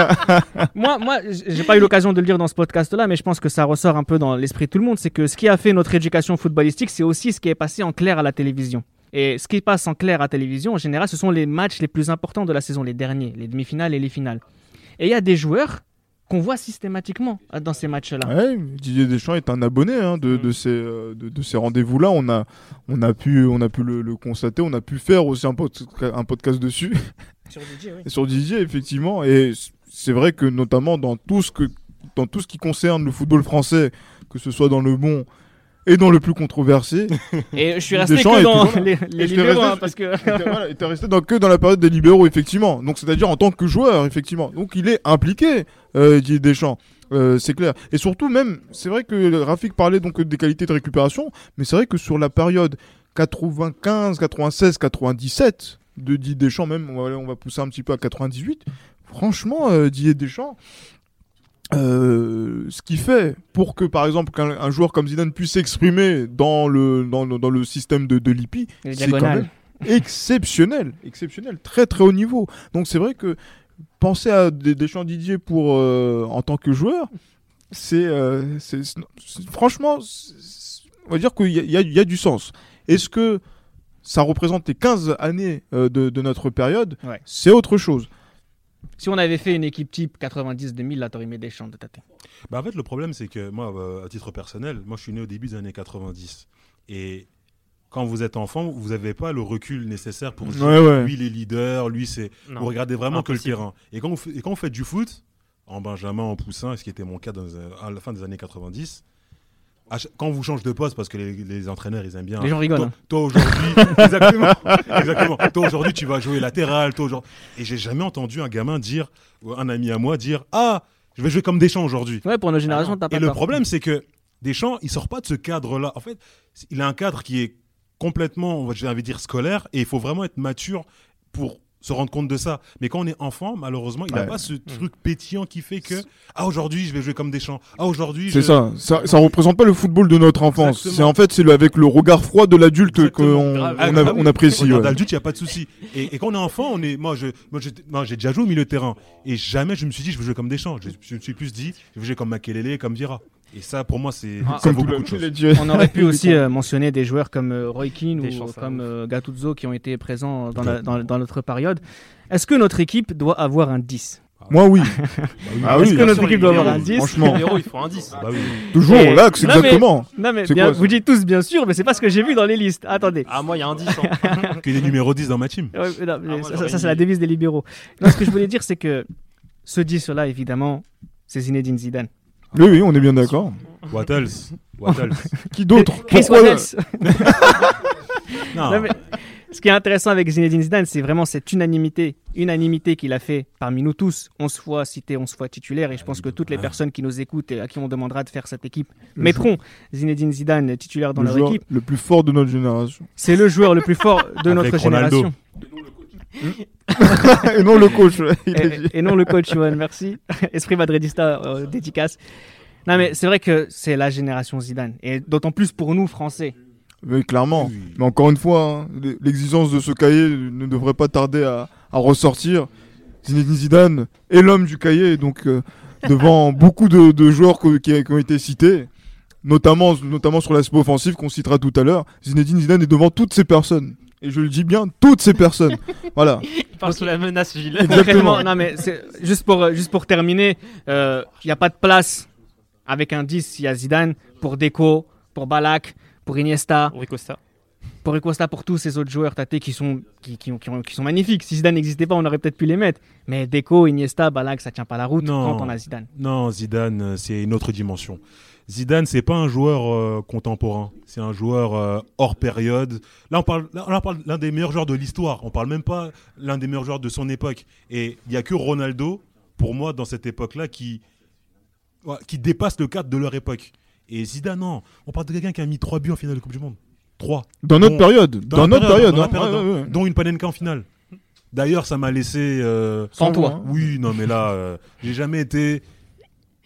moi, moi, j'ai pas eu l'occasion de le dire dans ce podcast-là, mais je pense que ça ressort un peu dans l'esprit de tout le monde. C'est que ce qui a fait notre éducation footballistique, c'est aussi ce qui est passé en clair à la télévision. Et ce qui passe en clair à télévision, en général, ce sont les matchs les plus importants de la saison, les derniers, les demi-finales et les finales. Et il y a des joueurs qu'on voit systématiquement dans ces matchs-là. Ouais, Didier Deschamps est un abonné hein, de, de ces, euh, de, de ces rendez-vous-là. On a, on a pu, on a pu le, le constater. On a pu faire aussi un, pod- un podcast dessus. Sur Didier, oui. Et sur Didier, effectivement. Et c'est vrai que notamment dans tout ce que, dans tout ce qui concerne le football français, que ce soit dans le bon et dans le plus controversé. Et je suis resté Deschamps que dans les, les libéraux, hein, parce que... Voilà, t'es resté dans, que dans la période des libéraux, effectivement. Donc, c'est-à-dire en tant que joueur, effectivement. Donc, il est impliqué, euh, Didier Deschamps. Euh, c'est clair. Et surtout, même, c'est vrai que Rafik parlait donc des qualités de récupération, mais c'est vrai que sur la période 95, 96, 97 de Didier Deschamps, même, on va, on va pousser un petit peu à 98, franchement, euh, Didier Deschamps, euh, ce qu'il fait pour que, par exemple, qu'un un joueur comme Zidane puisse s'exprimer dans le, dans, le- dans le système de, de Lippi, c'est quand même exceptionnel, exceptionnel, très très haut niveau. Donc c'est vrai que penser à des, Deschamps Didier pour euh, en tant que joueur, c'est euh, franchement, on va dire qu'il y, a- y y du sens. Est-ce que ça représente les 15 années de, de notre période? Ouais. C'est autre chose. Si on avait fait une équipe type 90-2000, là, t'aurais mis des champs de tâter. Bah en fait, le problème, c'est que moi, euh, à titre personnel, moi, je suis né au début des années 90. Et quand vous êtes enfant, vous n'avez pas le recul nécessaire pour dire Ouais, ouais. lui, il est leader, lui, c'est. Non. Vous regardez vraiment que le terrain. Et quand vous, et quand vous faites du foot, en Benjamin, en Poussin, ce qui était mon cas dans, à la fin des années 90, quand vous changez de poste, parce que les, les entraîneurs, ils aiment bien. Les gens rigolent, Toi, hein. toi, aujourd'hui, exactement, exactement. Toi aujourd'hui, tu vas jouer latéral. Toi aujourd'hui, et j'ai jamais entendu un gamin dire, ou un ami à moi dire, ah, je vais jouer comme Deschamps aujourd'hui. Ouais, pour nos générations, t'as pas Et le problème, c'est que Deschamps, il sort pas de ce cadre-là. En fait, il a un cadre qui est complètement, j'ai envie de dire, scolaire, et il faut vraiment être mature pour se rendre compte de ça. Mais quand on est enfant, malheureusement, il n'a Ouais. pas ce truc pétillant qui fait que, ah, aujourd'hui, je vais jouer comme Deschamps. Ah, aujourd'hui, C'est je- ça. ça. Ça représente pas le football de notre enfance. C'est en fait c'est avec le regard froid de l'adulte qu'on on Ah, on apprécie. Regarde, ouais. Adulte, il n'y a pas de souci. Et, et quand on est enfant, on est. Moi, je, moi, j'ai déjà joué au milieu de terrain. Et jamais je me suis dit, je veux jouer comme Deschamps. Je, je me suis plus dit, je veux jouer comme Makelele, comme Vira. Et ça, pour moi, c'est. Ah, Comme le- beaucoup de choses. On aurait pu aussi euh, mentionner des joueurs comme euh, Roy Keane Des ou comme euh, Gattuso qui ont été présents dans, la- dans- dans notre période. Est-ce que notre équipe doit avoir un 10 Moi oui. Ah Est-ce oui, que notre équipe doit avoir un 10 franchement. Les héros, il faut un 10. Bah oui. Toujours Et- mais- exactement. Non mais C'est bien, quoi, ça vous dites tous bien sûr, mais c'est pas ce que j'ai vu dans les listes. Attendez. Ah, moi, il y a un 10. hein. Que des numéros 10 dans ma team. Ouais, non, moi, ça, ça, c'est la devise des libéraux. Non, ce que je voulais dire, c'est que ce 10 là, évidemment, c'est Zinedine Zidane. Oui, oui, on est bien d'accord. Wattles. Wattles. Qui d'autre? Chris Pourquoi- Waddles. Non. Non, mais ce qui est intéressant avec Zinedine Zidane, c'est vraiment cette unanimité, unanimité qu'il a fait parmi nous tous, 11 fois cité, 11 fois titulaire, et je pense que toutes les personnes qui nous écoutent et à qui on demandera de faire cette équipe Le mettront Zinedine Zidane titulaire dans le leur joueur équipe. le plus fort de notre génération. C'est le joueur le plus fort de Avec notre Ronaldo. génération. Et non le coach. il dit. et, et non le coach, Johan, merci. Esprit madridista, euh, dédicace. Non, mais c'est vrai que c'est la génération Zidane, et d'autant plus pour nous, Français. Oui, clairement. Mais encore une fois, hein, l'exigence de ce cahier ne devrait pas tarder à, à ressortir. Zinedine Zidane est l'homme du cahier, donc euh, devant beaucoup de, de joueurs qui ont été cités, notamment, notamment sur l'aspect offensif qu'on citera tout à l'heure, Zinedine Zidane est devant toutes ces personnes. Et je le dis bien, toutes ces personnes. voilà. Il parle sous la menace, Gilles. Exactement. Non, mais juste pour, euh, juste pour terminer, il n'y a pas de place avec un 10 il y a Zidane pour Deco, pour Balak, pour Iniesta, Rui Costa. pour Costa, pour tous ces autres joueurs tâtés qui sont, qui, qui, qui qui sont magnifiques. Si Zidane n'existait pas, on aurait peut-être pu les mettre. Mais Deco, Iniesta, Balak, ça tient pas la route Non. quand on a Zidane. Non, Zidane, euh, c'est une autre dimension. Zidane, c'est pas un joueur euh, contemporain, c'est un joueur euh, hors période. Là, on parle, là, on parle l'un des meilleurs joueurs de l'histoire. On parle même pas l'un des meilleurs joueurs de son époque. Et il y a que Ronaldo, pour moi, dans cette époque-là, qui, qui dépasse le cadre de leur époque. Et Zidane, non. On parle de quelqu'un qui a mis 3 buts en finale de Coupe du Monde. 3. Dans notre période. Dans, notre période. dans hein. la période, Ouais, ouais, ouais. dont une Panenka en finale. D'ailleurs, ça m'a laissé. euh, Sans toi. Oui, non, mais là, euh, j'ai jamais été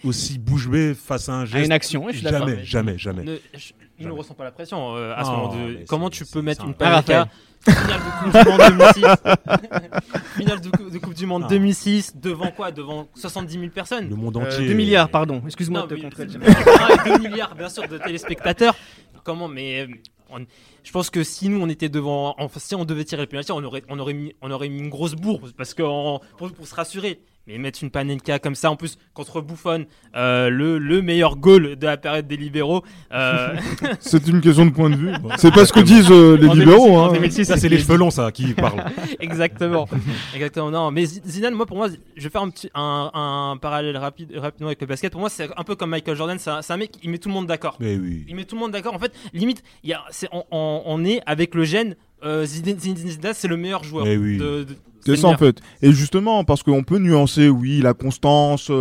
aussi bouche bée face à un À geste. une action, ouais, je jamais, jamais, jamais. Ne, je- il ne ressent pas la pression euh, à ce Non, moment de. mais Comment tu peux mettre une un- Panenka finale de Coupe du Monde 2006 Finale de, Cou- de Coupe du Monde Ah. 2006 devant quoi? Devant 70 000 personnes Le monde Euh, entier. 2 milliards, pardon. Excuse-moi de te mais- contredire. Ah, et 2 milliards, bien sûr, de téléspectateurs. Comment Mais euh, on- je pense que si nous on était devant, enfin, si on devait tirer le penalty, on aurait, on aurait mis, on aurait mis une grosse bourre parce que en- pour, pour se rassurer. Mais mettre une Panenka comme ça, en plus contre Buffon, euh, le, le meilleur goal de la période des libéraux. euh, C'est une question de point de vue. C'est pas ce que disent euh, les En libéraux. 2006, en hein. 2006, Ça, c'est les cheveux longs, ça, qui parlent. Exactement. Exactement. Non, mais Zidane, moi, pour moi, je vais faire un petit un, un parallèle rapide rapidement avec le basket. Pour moi, c'est un peu comme Michael Jordan. C'est un, mec, il met tout le monde d'accord. Mais oui. Il met tout le monde d'accord. En fait, limite, il y a, c'est, on, on- on est avec le gène. Euh, Zidane, Zinedine Zidane, c'est le meilleur joueur. Mais oui. de- de- C'est ça en fait. Et justement, parce qu'on peut nuancer, oui, la constance,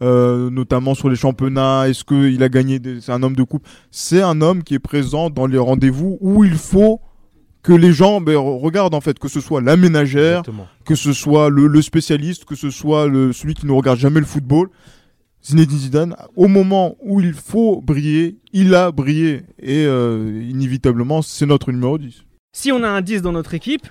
euh, notamment sur les championnats, est-ce qu'il a gagné, des- c'est un homme de coupe. C'est un homme qui est présent dans les rendez-vous où il faut que les gens ben, re- regardent en fait, que ce soit la ménagère, Exactement. que ce soit le, le spécialiste, que ce soit le, celui qui ne regarde jamais le football. Zinedine Zidane, au moment où il faut briller, il a brillé. Et euh, inévitablement, c'est notre numéro 10. Si on a un 10 dans notre équipe,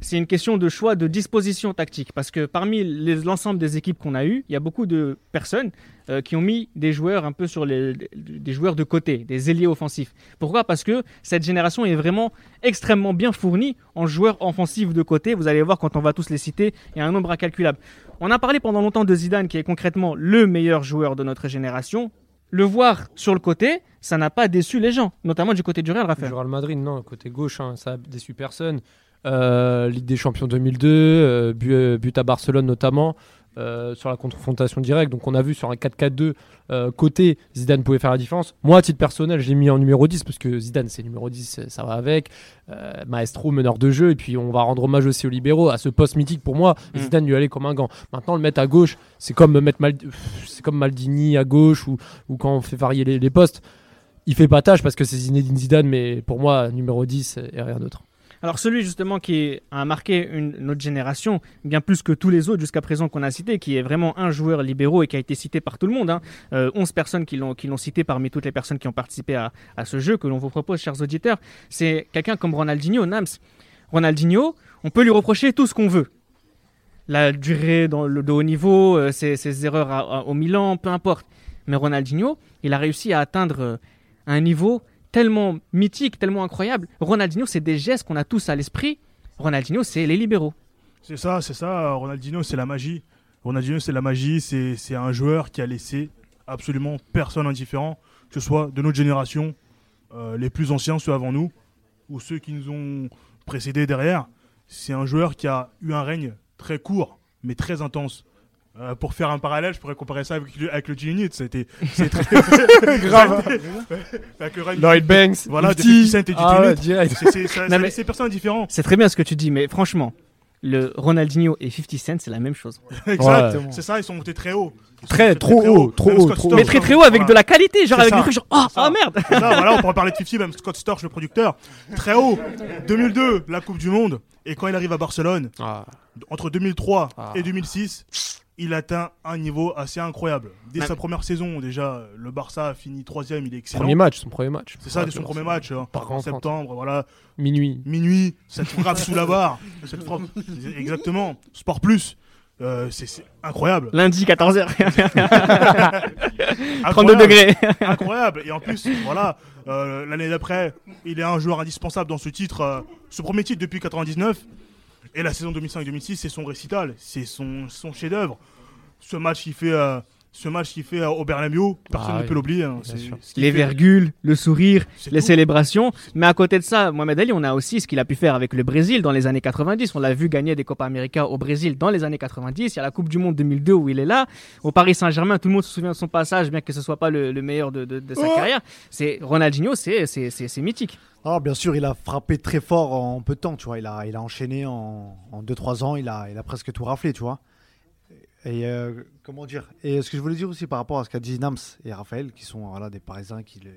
c'est une question de choix de disposition tactique. Parce que parmi l'ensemble des équipes qu'on a eues, il y a beaucoup de personnes euh, qui ont mis des joueurs un peu sur des joueurs de côté, des ailiers offensifs. Pourquoi? Parce que cette génération est vraiment extrêmement bien fournie en joueurs offensifs de côté. Vous allez voir quand on va tous les citer, il y a un nombre incalculable. On a parlé pendant longtemps de Zidane, qui est concrètement le meilleur joueur de notre génération. Le voir sur le côté, ça n'a pas déçu les gens, notamment du côté du Real, Raphaël. Real Madrid, non, côté gauche, hein, ça a déçu personne. Euh, Ligue des Champions 2002, euh, euh, but à Barcelone notamment, euh, sur la confrontation directe. Donc on a vu sur un 4-4-2, euh, côté Zidane pouvait faire la différence. Moi, à titre personnel, je l'ai mis en numéro 10 parce que Zidane, c'est numéro 10, ça va avec. Euh, maestro, meneur de jeu. Et puis on va rendre hommage aussi aux libéraux, à ce poste mythique pour moi. Mm. Zidane lui allait comme un gant. Maintenant, le mettre à gauche, c'est comme me mettre Mal- c'est comme Maldini à gauche ou, ou quand on fait varier les, les postes. Il fait pas tâche parce que c'est Zinedine Zidane, mais pour moi, numéro 10 et rien d'autre. Alors celui justement qui a marqué une, notre génération, bien plus que tous les autres jusqu'à présent qu'on a cités, qui est vraiment un joueur libéraux et qui a été cité par tout le monde. Hein. Euh, 11 personnes qui l'ont cité parmi toutes les personnes qui ont participé à, ce jeu que l'on vous propose, chers auditeurs. C'est quelqu'un comme Ronaldinho, Nams. Ronaldinho, on peut lui reprocher tout ce qu'on veut. La durée dans le de haut niveau, euh, ses, erreurs au Milan, peu importe. Mais Ronaldinho, il a réussi à atteindre euh, un niveau tellement mythique, tellement incroyable. Ronaldinho, c'est des gestes qu'on a tous à l'esprit. Ronaldinho, c'est les libéraux. C'est ça, c'est ça. Ronaldinho, c'est la magie. Ronaldinho, c'est la magie. C'est un joueur qui a laissé absolument personne indifférent, que ce soit de notre génération, euh, les plus anciens, ceux avant nous, ou ceux qui nous ont précédés derrière. C'est un joueur qui a eu un règne très court, mais très intense. Euh, pour faire un parallèle, je pourrais comparer ça avec, le- avec le G-Unit. C'était c'est très Grave. Avec le run- Lloyd Banks, Voilà, de 50 Ufti. Cent et du Ah ouais, G-Unit. direct. C'est- c'est- ça- Non, ça mais- laisse ces personnes différents. C'est très bien ce que tu dis, mais franchement, le Ronaldinho et 50 Cent, c'est la même chose. Exact. C'est ça, ils sont montés très haut. Très, trop haut, trop haut, Scott trop Storch, Mais très très haut avec de la qualité, genre avec des trucs genre oh, oh merde. Voilà, on pourrait parler de 50, même Scott Storch, le producteur. Très haut. 2002, la Coupe du Monde. Et quand il arrive à Barcelone, Ah. entre 2003 Ah. et 2006, il atteint un niveau assez incroyable. Dès sa première saison, déjà, le Barça a fini troisième, il est excellent. Premier match, son premier match. C'est ça, dès son premier match, hein, Par en septembre, voilà. Minuit. Minuit, cette frappe sous la barre. Cette frappe, exactement. Sport Plus. Euh, c'est incroyable. Lundi 14h. 32 Incroyable. degrés. incroyable. Et en plus, voilà, euh, l'année d'après, il est un joueur indispensable dans ce titre, euh, ce premier titre depuis 99. Et la saison 2005-2006, c'est son récital, c'est son, son chef-d'œuvre. Ce match, il fait, ce match qu'il fait euh, au Bernabéu, personne Ah ne oui, peut l'oublier. hein. bien C'est sûr. ce qu'il Les fait. virgules, le sourire, les tout. célébrations. Mais à côté de ça, Mohamed Ali, on a aussi ce qu'il a pu faire avec le Brésil dans les années 90. On l'a vu gagner des Copa América au Brésil dans les années 90. Il y a la Coupe du Monde 2002 où il est là. Au Paris Saint-Germain, tout le monde se souvient de son passage, bien que ce soit pas le, le meilleur de, de- de sa carrière. C'est Ronaldinho, c'est c'est- c'est- c'est mythique. Alors bien sûr, il a frappé très fort en peu de temps, tu vois. Il a, il a enchaîné en 2-3 ans, il a, il a presque tout raflé, tu vois. Et euh, comment dire? Et ce que je voulais dire aussi par rapport à ce qu'a dit Nams et Raphaël, qui sont voilà, des Parisiens qui, le-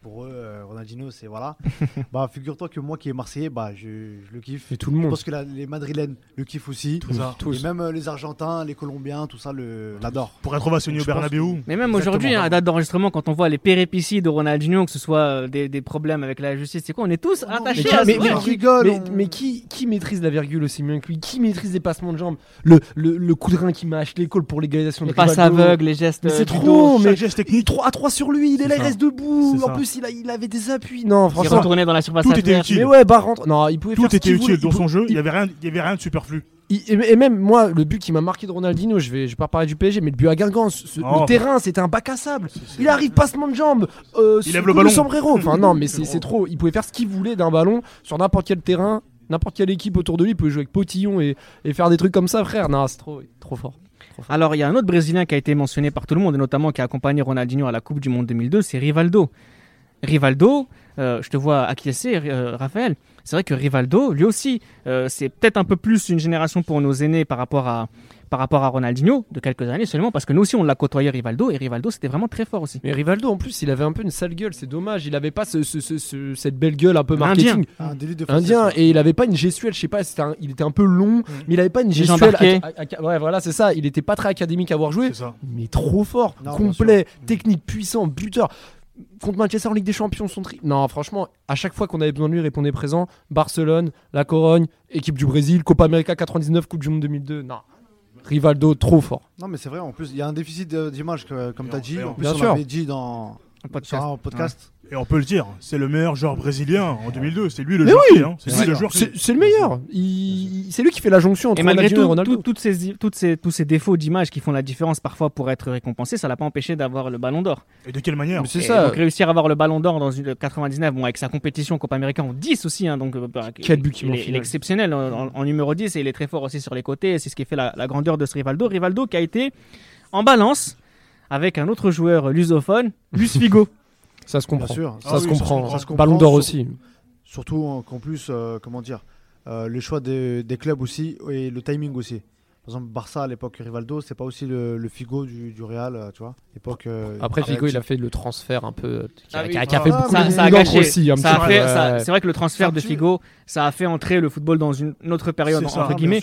pour eux, euh, Ronaldinho, c'est voilà. bah figure-toi que moi qui est Marseillais, bah je, je le kiffe. Et tout le Je monde. pense que la- les Madrilènes le kiffent aussi. C'est ça. Et même euh, les Argentins, les Colombiens, tout ça le- l'adore. Pour être ovationné au Je Bernabéu. Mais même aujourd'hui, hein, à date d'enregistrement, quand on voit les péripéties de Ronaldinho, que ce soit euh, des, des problèmes avec la justice, c'est quoi On est tous attachés Mais, à mais- mais- joueur. on rigole, mais- on- mais qui, qui maîtrise la virgule aussi bien que lui? Qui maîtrise les passements de jambes? Le, le, le coup de rein qui mâche l'école pour l'égalisation de Les passes aveugles, les gestes. Mais c'est trop, mais Chaque geste il technique. 3 à 3 sur lui, il est là, il reste debout. En. Plus, il, a, il avait des appuis. Non, Il franchement. retournait dans la surface Tout était utile. Mais ouais, bah rentre. Non, il pouvait Tout faire ce était voulait. utile dans Il son jeu, il il- n'y avait, rien- il y avait rien de superflu. il- et même moi, le but qui m'a marqué de Ronaldinho, je vais, je vais pas parler du PSG, mais le but à Guingamp, ce- ce- Oh. le terrain, c'était un bac à sable. Il arrive, passement de jambes. Euh, Il lève le ballon. sombrero. Enfin, non, mais c'est c'est trop. Il pouvait faire ce qu'il voulait d'un ballon sur n'importe quel terrain. N'importe quelle équipe autour de lui il pouvait jouer avec Potillon et, et faire des trucs comme ça, frère. Non, c'est trop, trop fort. Alors, il y a un autre Brésilien qui a été mentionné par tout le monde, et notamment qui a accompagné Ronaldinho à la Coupe du Monde 2002, c'est Rivaldo. Rivaldo, euh, je te vois acquiescer, euh, Raphaël. C'est vrai que Rivaldo, lui aussi, euh, c'est peut-être un peu plus une génération pour nos aînés par rapport à, par rapport à Ronaldinho, de quelques années seulement, parce que nous aussi, on l'a côtoyé Rivaldo, et Rivaldo, c'était vraiment très fort aussi. Mais Rivaldo, en plus, il avait un peu une sale gueule. C'est dommage. Il avait pas ce- ce- ce- ce- cette belle gueule un peu Indien. marketing. Un délit de Indien et il avait pas une gestuelle, je sais pas, c'était un- il était un peu long, mais il avait pas une gestuelle. ouais, voilà, c'est ça. Il était pas très académique à avoir joué, mais trop fort, Non, complet, technique, puissant, buteur. Contre Manchester en Ligue des Champions, son tri. Non, franchement, à chaque fois qu'on avait besoin de lui, il répondait présent. Barcelone, La Corogne, équipe du Brésil, Copa América 99, Coupe du Monde 2002. Non, Rivaldo, trop fort. Non, mais c'est vrai, en plus, il y a un déficit d'image, comme tu as dit. en- plus, Bien on sûr. dit dans Un podcast. sur un podcast. Et on peut le dire, c'est le meilleur joueur brésilien en 2002. C'est lui le Mais joueur oui, hein. C'est lui le joueur c'est- c'est le meilleur. Il- C'est lui qui fait la jonction entre Et malgré Ronaldinho et tout, Ronaldo. tout- toutes ces, toutes ces, tous ces défauts d'image qui font la différence parfois pour être récompensés, ça l'a pas empêché d'avoir le ballon d'or. Et de quelle manière Mais c'est Et ça. Donc réussir à avoir le ballon d'or dans une 99, bon, avec sa compétition Copa América en 10 aussi, hein, donc euh, bah, Quel but qu'il il, met en est, il est finale. exceptionnel en, en- en numéro 10 et il est très fort aussi sur les côtés. et C'est ce qui fait la, la grandeur de ce Rivaldo. Rivaldo qui a été en balance avec un autre joueur lusophone, Luis Figo. Ça se comprend. Bien sûr. Ça, Ah se oui, comprend. Ça se comprend, Ballon d'or aussi. Surtout qu'en plus, euh, comment dire, euh, le choix des, des clubs aussi et le timing aussi. Par exemple, Barça à l'époque Rivaldo, c'est pas aussi le, le Figo du, du Real, euh, tu vois. Époque. euh, Après, Figo, il a fait le transfert un peu. euh, Qui a, Ah oui. qui a- qui a fait beaucoup ça, de ça a gâché. aussi. un Ça a petit fait- peu, ça- ouais. c'est vrai que le transfert de. Figo, ça a fait entrer le football dans une autre période ça. entre guillemets.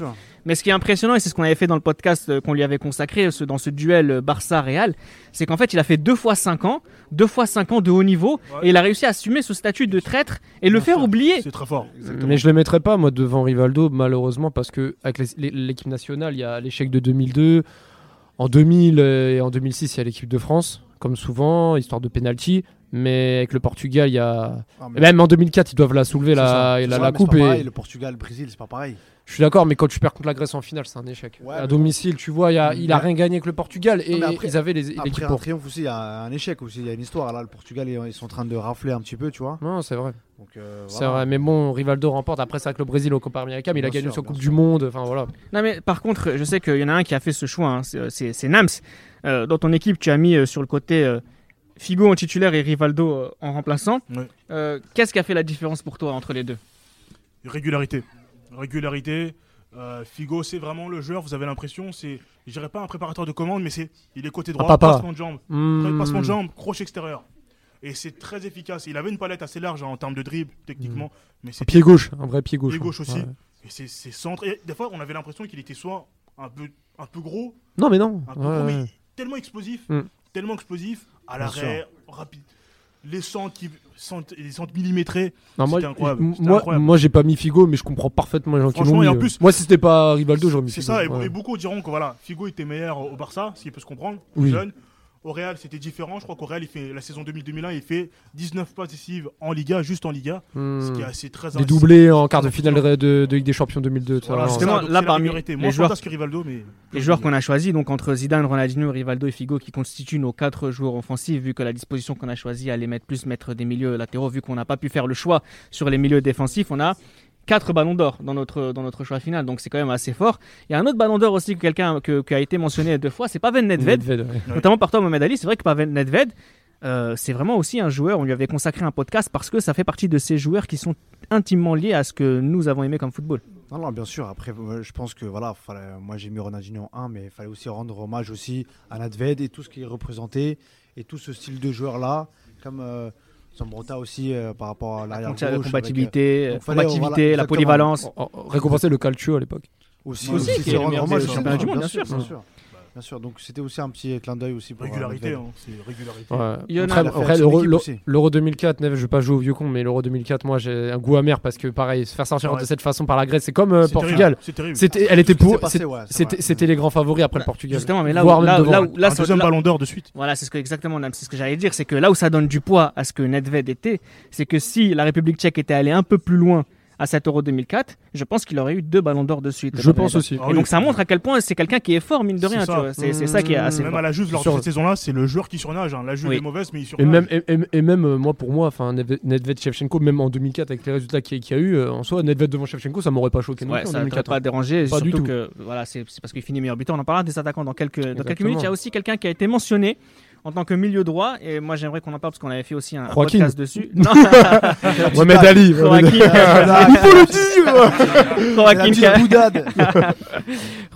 Mais ce qui est impressionnant, et c'est ce qu'on avait fait dans le podcast qu'on lui avait consacré ce- dans ce duel euh, Barça-Real, c'est qu'en fait, il a fait deux fois 5 ans, deux fois 5 ans de haut niveau, Ouais. et il a réussi à assumer ce statut de traître et le faire oublier. C'est très fort. Mais je le mettrais pas moi devant Rivaldo malheureusement parce que avec les- les- l'équipe nationale il y a l'échec de 2002, en 2000 euh, et en 2006 il y a l'équipe de France comme souvent histoire de penalty, mais avec le Portugal il y a Ah, mais- même en 2004 ils doivent la soulever la, la, ça, la coupe et Le Portugal, le Brésil, c'est pas pareil. je suis d'accord mais quand tu perds contre la Grèce en finale c'est un échec. Ouais, à domicile tu vois il, y a, il a Mais- rien gagné avec le Portugal et Non, après- ils avaient les- Après un pour. triomphe aussi, il y a un échec aussi. Il y a une histoire là. Le Portugal, ils sont en train de rafler un petit peu, tu vois. Non c'est vrai. Donc, euh, voilà. vrai, mais bon, Rivaldo remporte. Après, c'est avec le Brésil au Copa América, mais il a gagné sûr, sur bien Coupe sûr. du Monde. Enfin voilà. Non, mais par contre, je sais qu'il y en a un qui a fait ce choix. hein, c'est- C'est c'est Nams. Euh, dans ton équipe, tu as mis euh, sur le côté euh, Figo en titulaire et Rivaldo euh, en remplaçant. Euh, Qu'est-ce qui a fait la différence pour toi entre les deux? Régularité. Régularité. Euh, Figo, c'est vraiment le joueur, vous avez l'impression, c'est, je dirais pas un préparateur de commande, mais c'est, il est côté droit, papa. passement de jambe, Hmm. passement de jambe, crochet extérieur. Et c'est très efficace. Il avait une palette assez large hein, en termes de dribble, techniquement, mais c'est Pied gauche, un vrai pied gauche. pied hein. gauche aussi. Ouais. Et c'est, c'est centre. Et des fois, on avait l'impression qu'il était soit un peu, un peu gros, Non, mais non. un peu Ouais, gros, ouais. mais tellement explosif, Mm. tellement explosif, à l'arrêt, rapide. Les centres, qui, centres, les centres millimétrés, Non, moi, incroyable, moi, incroyable. moi, j'ai pas mis Figo, mais je comprends parfaitement les gens qui l'ont mis. en euh. plus- moi, si c'était pas Rivaldo, j'aurais mis C'est Figo. ça, et, ouais. et beaucoup diront que voilà, Figo était meilleur au Barça, ce qui peut se comprendre, Oui. jeune. Au Real, c'était différent. Je crois qu'au Real, il fait la saison 2000-2001, il fait 19 passes décisives en Liga, juste en Liga, Hmm. ce qui est assez très Des doublés en quart de finale de, de- de Ligue des Champions 2002. tout ça, Voilà, ça, là, parmi les Moins joueurs- que Rivaldo, mais Les joueurs qu'on a choisis, donc entre Zidane, Ronaldinho, Rivaldo et Figo, qui constituent nos quatre joueurs offensifs, vu que la disposition qu'on a choisie allait mettre plus mettre des milieux latéraux, vu qu'on n'a pas pu faire le choix sur les milieux défensifs, on a quatre ballons d'or dans notre, dans notre choix final, donc c'est quand même assez fort. Il y a un autre ballon d'or aussi que quelqu'un que- qui a été mentionné deux fois, c'est Pavel Nedved, Nedved, ouais. notamment par toi Mohamed Ali. C'est vrai que Pavel Nedved, euh, c'est vraiment aussi un joueur, on lui avait consacré un podcast parce que ça fait partie de ces joueurs qui sont intimement liés à ce que nous avons aimé comme football. Non, non, bien sûr. Après, je pense que voilà, fallait- moi j'ai mis Ronaldinho en 1, mais il fallait aussi rendre hommage aussi à Nadved et tout ce qu'il représentait et tout ce style de joueur là, comme euh, Zambrota aussi euh, par rapport à l'arrière La compatibilité, fallait, combativité, voilà, la polyvalence. Récompenser le calcio à l'époque. Aussi, Aussi, aussi, c'est le meilleur du monde, bien sûr, sûr. bien sûr. Bien sûr. Donc c'était aussi un petit clin d'œil aussi pour euh, régularité, hein, c'est régularité. Ouais. Il y en a- Après, l'Euro- équipe l'Euro aussi. l'Euro 2004, Neves, je vais pas jouer au vieux con, mais l'Euro 2004, moi j'ai un goût amer parce que pareil, se faire sortir Ouais. de cette façon par la Grèce, c'est comme euh, Portugal. terrible, C'est terrible. C'était, elle était pour, ouais, c'était, les grands favoris après le Portugal. Justement, mais là où, là, là où- là, un deuxième ballon d'or de suite. Voilà, c'est ce que exactement, c'est ce que j'allais dire, c'est que là où ça donne du poids à ce que Nedved était, c'est que si la République tchèque était allée un peu plus loin à cet Euro 2004, je pense qu'il aurait eu deux ballons d'or de suite. Je pense aussi. Ah Et oui. donc ça montre à quel point c'est quelqu'un qui est fort, mine de rien. ça. C'est c'est ça qui est assez Même fort. à la Juve, lors de cette saison-là, c'est le joueur qui surnage. hein. La Juve Oui. est mauvaise, mais il Et surnage. même, et, même euh, moi, pour moi, enfin, Nedved, Shevchenko, même en 2004, avec les résultats qu'il y, a- eu, euh, en soi, Nedved devant Shevchenko, ça m'aurait pas choqué non Ouais, en ça ne 2004. pas dérangé, Pas du tout. que voilà, c'est parce qu'il finit meilleur buteur. On en parlera des attaquants dans quelques, dans quelques Exactement. minutes. Il y a aussi quelqu'un qui a été mentionné en tant que milieu droit, et moi j'aimerais qu'on en parle parce qu'on avait fait aussi un, un Joaquin. podcast dessus. Non, Mohamed Ali. Il faut le dire Joaquin, La qui a- petite boudade.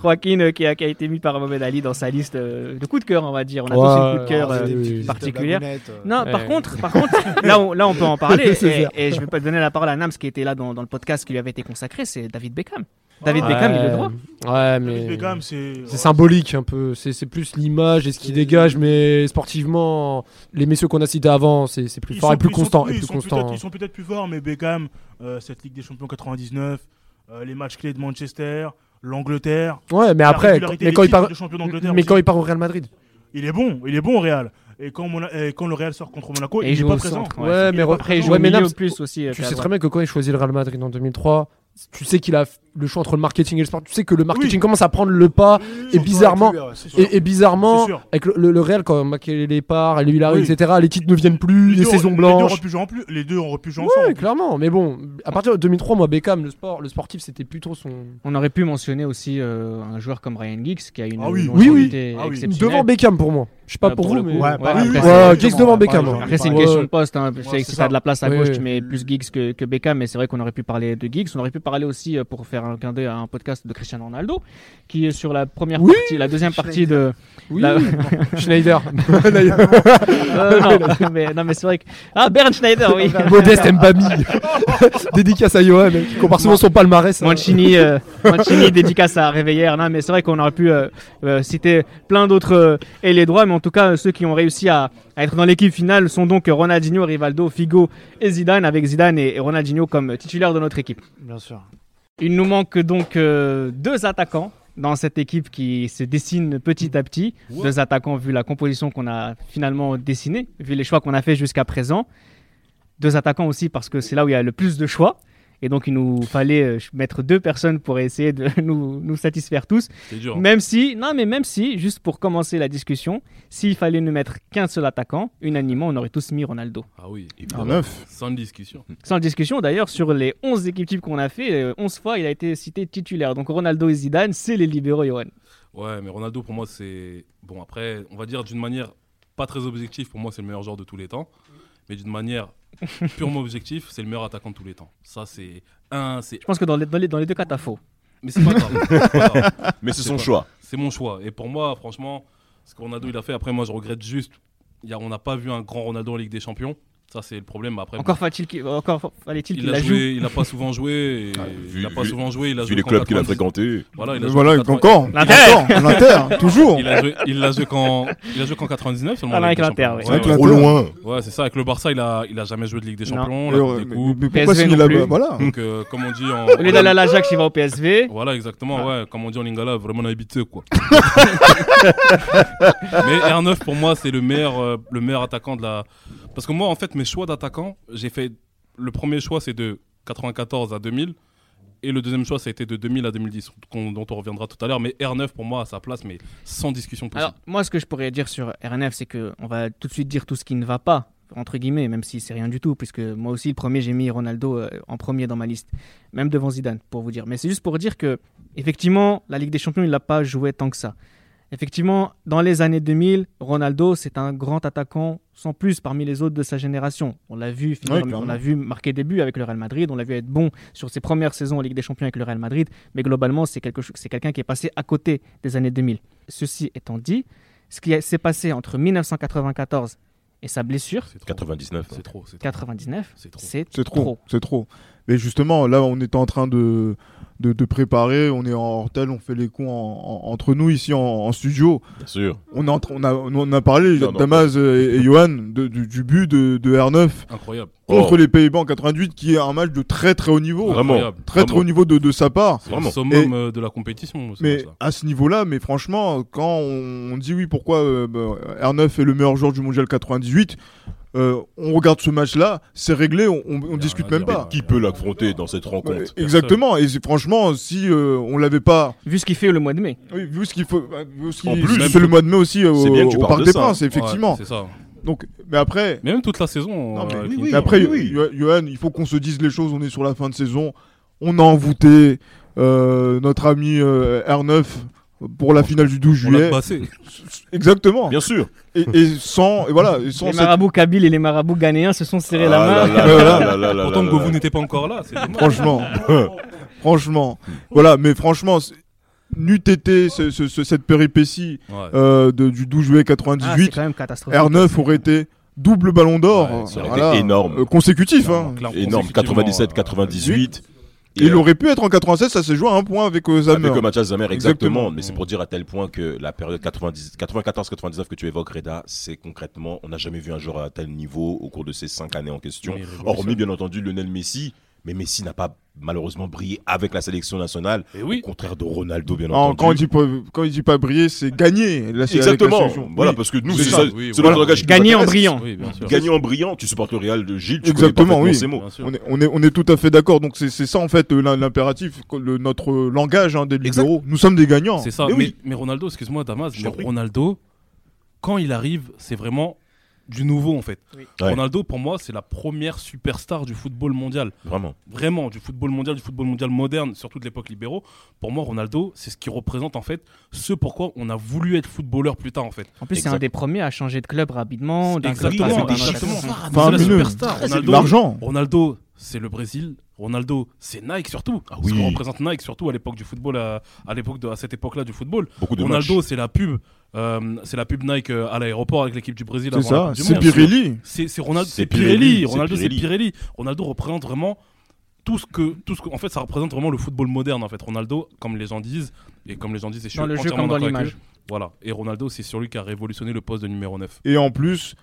Joaquin, euh, qui, a, qui a été mis par Mohamed Ali dans sa liste euh, de coups de cœur, on va dire. On a Ouais, tous une coup de cœur. euh, oui, particulière. Euh, Non, par contre, par contre, là, on, là, on peut en parler. Et, et je vais pas donner la parole à Nams qui était là dans, dans le podcast qui lui avait été consacré. C'est David Beckham. David Ouais. Beckham, il est droit. Ouais, David mais. Beckham, c'est. C'est symbolique un peu, c'est c'est plus l'image et ce qui dégage, mais sportivement, les messieurs qu'on a cités avant, c'est c'est plus Ils fort sont- et plus ils sont- constant. et ils plus sont constant. peut-être- Ils sont peut-être plus forts, mais Beckham, euh, cette Ligue des Champions 99, euh, les matchs clés de Manchester, l'Angleterre. Ouais, mais après, mais quand il part, de champion d'Angleterre mais quand il part au Real Madrid. Il est bon, il est bon au Real. Et quand, Mona- et quand le Real sort contre Monaco, Et il joue pas au présent. centre, Ouais, ouais. mais Après, il joue Ouais, au milieu plus aussi. euh, Tu sais très bien que quand il choisit le Real Madrid en 2003, tu sais qu'il a le choix entre le marketing et le sport. Tu sais que le marketing Oui. commence à prendre le pas. Oui, Et bizarrement, Ouais. Et, et bizarrement, avec le, le- le Real, quand Makelele part, et lui Oui. etc., les titres ne viennent plus, les, deux- saisons Les deux blanches. auraient pu jouer en plus. Les deux auraient pu jouer Ouais, ensemble. clairement. Mais bon, à partir de 2003, moi, Beckham, le sport, le sportif, c'était plutôt son. On aurait pu mentionner aussi euh, un joueur comme Ryan Giggs qui a une Ah oui. Oui, oui. longévité Ah exceptionnelle. Devant Beckham pour moi. Je sais pas Euh, pour, pour vous, mais. Ouais, Ouais, Giggs devant Beckham. hein. Après, c'est une question de poste. Je sais que ça. de la place à gauche, oui. mais plus Giggs que, que Beckham. Mais c'est vrai qu'on aurait pu parler de Giggs. On aurait pu parler aussi, euh, pour faire un clin d'œil à un podcast de Cristiano Ronaldo, qui est sur la première Oui. partie, la deuxième partie de. Oui, La- Schneider. Euh, non, mais, non, mais c'est vrai que. Ah, Bernd Schneider, oui. Modeste Mbami. Dédicace à Johan, qui compare souvent son palmarès. hein. Mancini, euh, Mancini dédicace à Réveillère. Non, mais c'est vrai qu'on aurait pu euh, euh, citer plein d'autres euh, et les droits, mais en tout cas, euh, ceux qui ont réussi à, à être dans l'équipe finale sont donc Ronaldinho, Rivaldo, Figo et Zidane, avec Zidane et, et Ronaldinho comme titulaires de notre équipe. Bien sûr. Il nous manque donc euh, deux attaquants dans cette équipe qui se dessine petit à petit. Deux attaquants vu la composition qu'on a finalement dessinée, vu les choix qu'on a fait jusqu'à présent. Deux attaquants aussi parce que c'est là où il y a le plus de choix. Et donc, il nous fallait euh, mettre deux personnes pour essayer de nous, nous satisfaire tous. C'est dur. hein. Même si, non, mais même si, juste pour commencer la discussion, s'il fallait ne mettre qu'un seul attaquant, unanimement, on aurait tous mis Ronaldo. Ah oui, Un neuf. sans discussion. Sans discussion, d'ailleurs, sur les 11 équipes types qu'on a fait, euh, 11 fois, il a été cité titulaire. Donc, Ronaldo et Zidane, c'est les libéraux, Johan. Ouais, mais Ronaldo, pour moi, c'est. Bon, après, on va dire d'une manière pas très objective, pour moi, c'est le meilleur joueur de tous les temps. Mais d'une manière purement objective, c'est le meilleur attaquant de tous les temps. Ça, c'est un. c'est- Je pense que dans les, dans les, dans les deux cas, t'as faux. Mais c'est pas grave. c'est pas grave. Mais c'est son pas- choix. C'est mon choix. Et pour moi, franchement, ce que Ronaldo il a fait, après, moi, je regrette juste. il y a- on n'a pas vu un grand Ronaldo en Ligue des Champions. Ça, c'est le problème. Après, Encore fallait-il qu'il encore fallait-il qu'il il a la joue. joué, il n'a pas souvent joué. et vu- il n'a pas vu- souvent joué. Il a Vu joué les clubs qu'il a 90. fréquentés. Voilà, il a joué Voilà, qu'en 80 encore. L'Inter. Encore, en Inter, toujours. Il a joué, il a joué qu'en, il a joué qu'en 99 seulement. Ah, avec l'Inter, oui. Ouais, l'Inter. Trop loin. Ouais, c'est ça. Avec le Barça, il a, il a jamais joué de Ligue des Non. Champions. Mais, la Coupe des mais- mais pourquoi non. Voilà. Donc, euh, comme on dit en. Au lieu d'aller à l'Ajax, il va au PSV. Voilà, exactement, ouais. Comme on dit en lingala, vraiment habitué, quoi. Mais R9, pour moi, c'est le meilleur, euh, le meilleur attaquant de la. Parce que moi, en fait, mes choix d'attaquant, j'ai fait. Le premier choix, c'est de 94 à 2000. Et le deuxième choix, ça a été de 2000 à 2010, qu'on- dont on reviendra tout à l'heure. Mais R9, pour moi, à sa place, mais sans discussion possible. Alors, moi, ce que je pourrais dire sur RNF, c'est que on va tout de suite dire tout ce qui ne va pas, entre guillemets, même si c'est rien du tout, puisque moi aussi, le premier, j'ai mis Ronaldo euh, en premier dans ma liste, même devant Zidane, pour vous dire. Mais c'est juste pour dire que, effectivement, la Ligue des Champions, il l'a pas joué tant que ça. Effectivement, dans les années 2000, Ronaldo, c'est un grand attaquant sans plus parmi les autres de sa génération. On l'a vu, on l'a vu marquer des buts avec le Real Madrid, on l'a vu être bon sur ses premières saisons en Ligue des Champions avec le Real Madrid, mais globalement, c'est quelque chose- c'est quelqu'un qui est passé à côté des années 2000. Ceci étant dit, ce qui s'est passé entre 1994 et sa blessure, C'est trop. 99. C'est trop. C'est trop. 99, C'est trop. c'est trop. c'est trop. Mais justement, là, on est en train de, de, de préparer, on est en hôtel, on fait les cons en- en- entre nous ici en, en studio. Bien sûr. On, est en train- on, a, on a parlé, Non, non. Damas et, et Johan, de- du, du but de, de R9 Incroyable. contre Oh. les Pays-Bas en 88, qui est un match de très très haut niveau. Vraiment. Incroyable. Très très haut niveau de, de sa part. C'est le Vraiment. summum euh, de la compétition. Mais à ce niveau-là, mais franchement, quand on, on dit oui, pourquoi euh, bah, R9 est le meilleur joueur du mondial 98, euh, on regarde ce match-là, c'est réglé, on, on- discute même pas. Qui peut l'affronter dans cette rencontre Exactement, et franchement, si euh, on l'avait pas, Vu ce qu'il fait le mois de mai. oui, vu ce qu'il faut, vu ce En qu'il plus, fait le mois de mai aussi euh, bien que tu au Parc de des ça. Princes, Ouais, effectivement. c'est ça. Donc, mais après, Mais même toute la saison. non, mais, euh, oui, Clint- oui. mais après, oui. Johan, il faut qu'on se dise les choses. On est sur la fin de saison, on a envoûté euh, notre ami euh, R9 pour la finale du 12 on l'a juillet. Exactement. Bien sûr. Et, et sans, et voilà, et sans Les cette- marabouts kabyles et les marabouts ghanéens se sont serrés la Ah main. là Govou là. n'était pas encore là. Franchement, franchement, voilà. Mais franchement, n'eût été ce- ce- ce- cette péripétie Ouais. euh, de- du 12 juillet Ah, c'est 98, quand même catastrophique. R9 aurait été double ballon d'or, Ouais, ça aurait voilà, été énorme. euh, consécutif. hein. Énorme. consécutivement, 97, euh, 98. Et il aurait pu être en 96, ça s'est joué à un point avec euh, Zamer. Avec le Mathias Zamer, exactement. Exactement. Mais c'est pour dire à tel point que la période 90 94-99 que tu évoques, Reda, c'est concrètement, on n'a jamais vu un joueur à tel niveau au cours de ces cinq années en question. Hormis, bien entendu, Lionel Messi. Mais Messi n'a pas malheureusement brillé avec la sélection nationale. Et oui. Au contraire de Ronaldo, bien Non, entendu. quand, il dit pas, quand il dit pas briller, c'est gagner. La Exactement. Voilà, Oui. parce que nous, c'est ça. ça. Oui, voilà. notre langage qui Gagner en brillant. Gagner en brillant. Tu supportes le Real de Gilles, tu Exactement, oui. ces mots. On est, on, est, on est tout à fait d'accord. Donc, c'est ça, en fait, l'im- l'impératif, notre langage hein, des Exact. libéraux. Nous sommes des gagnants. C'est ça. Mais Mais, oui. mais Ronaldo, excuse-moi, Damas, mais. Ronaldo, quand il arrive, c'est vraiment du nouveau en fait. Oui. Ouais. Ronaldo, pour moi, c'est la première superstar du football mondial. Vraiment. Vraiment, du football mondial, du football mondial moderne, surtout de l'époque libéraux. Pour moi, Ronaldo, c'est ce qui représente en fait ce pourquoi on a voulu être footballeur plus tard en fait. En plus, c'est un des premiers à changer de club rapidement. d'un club Exactement, exactement. Enfin, C'est la superstar. Ronaldo, l'argent. Ronaldo, c'est le Brésil. Ronaldo, c'est Nike surtout. Ah que représente Nike surtout à l'époque du football, à, à l'époque de, à cette époque-là du football. Beaucoup de Ronaldo, c'est la pub, euh, c'est la pub Nike euh, à l'aéroport avec l'équipe du Brésil. C'est ça. C'est. Pirelli. C'est c'est Ronaldo, C'est c'est Pirelli. C'est Ronaldo, c'est Pirelli. Ronaldo représente vraiment tout ce que, tout ce que, en fait, ça représente vraiment le football moderne. En fait, Ronaldo, comme les gens disent, et comme les gens disent, suis Dans le jeu comme dans l'image. Voilà. Et Ronaldo, c'est celui qui a révolutionné le poste de numéro 9. Et en plus,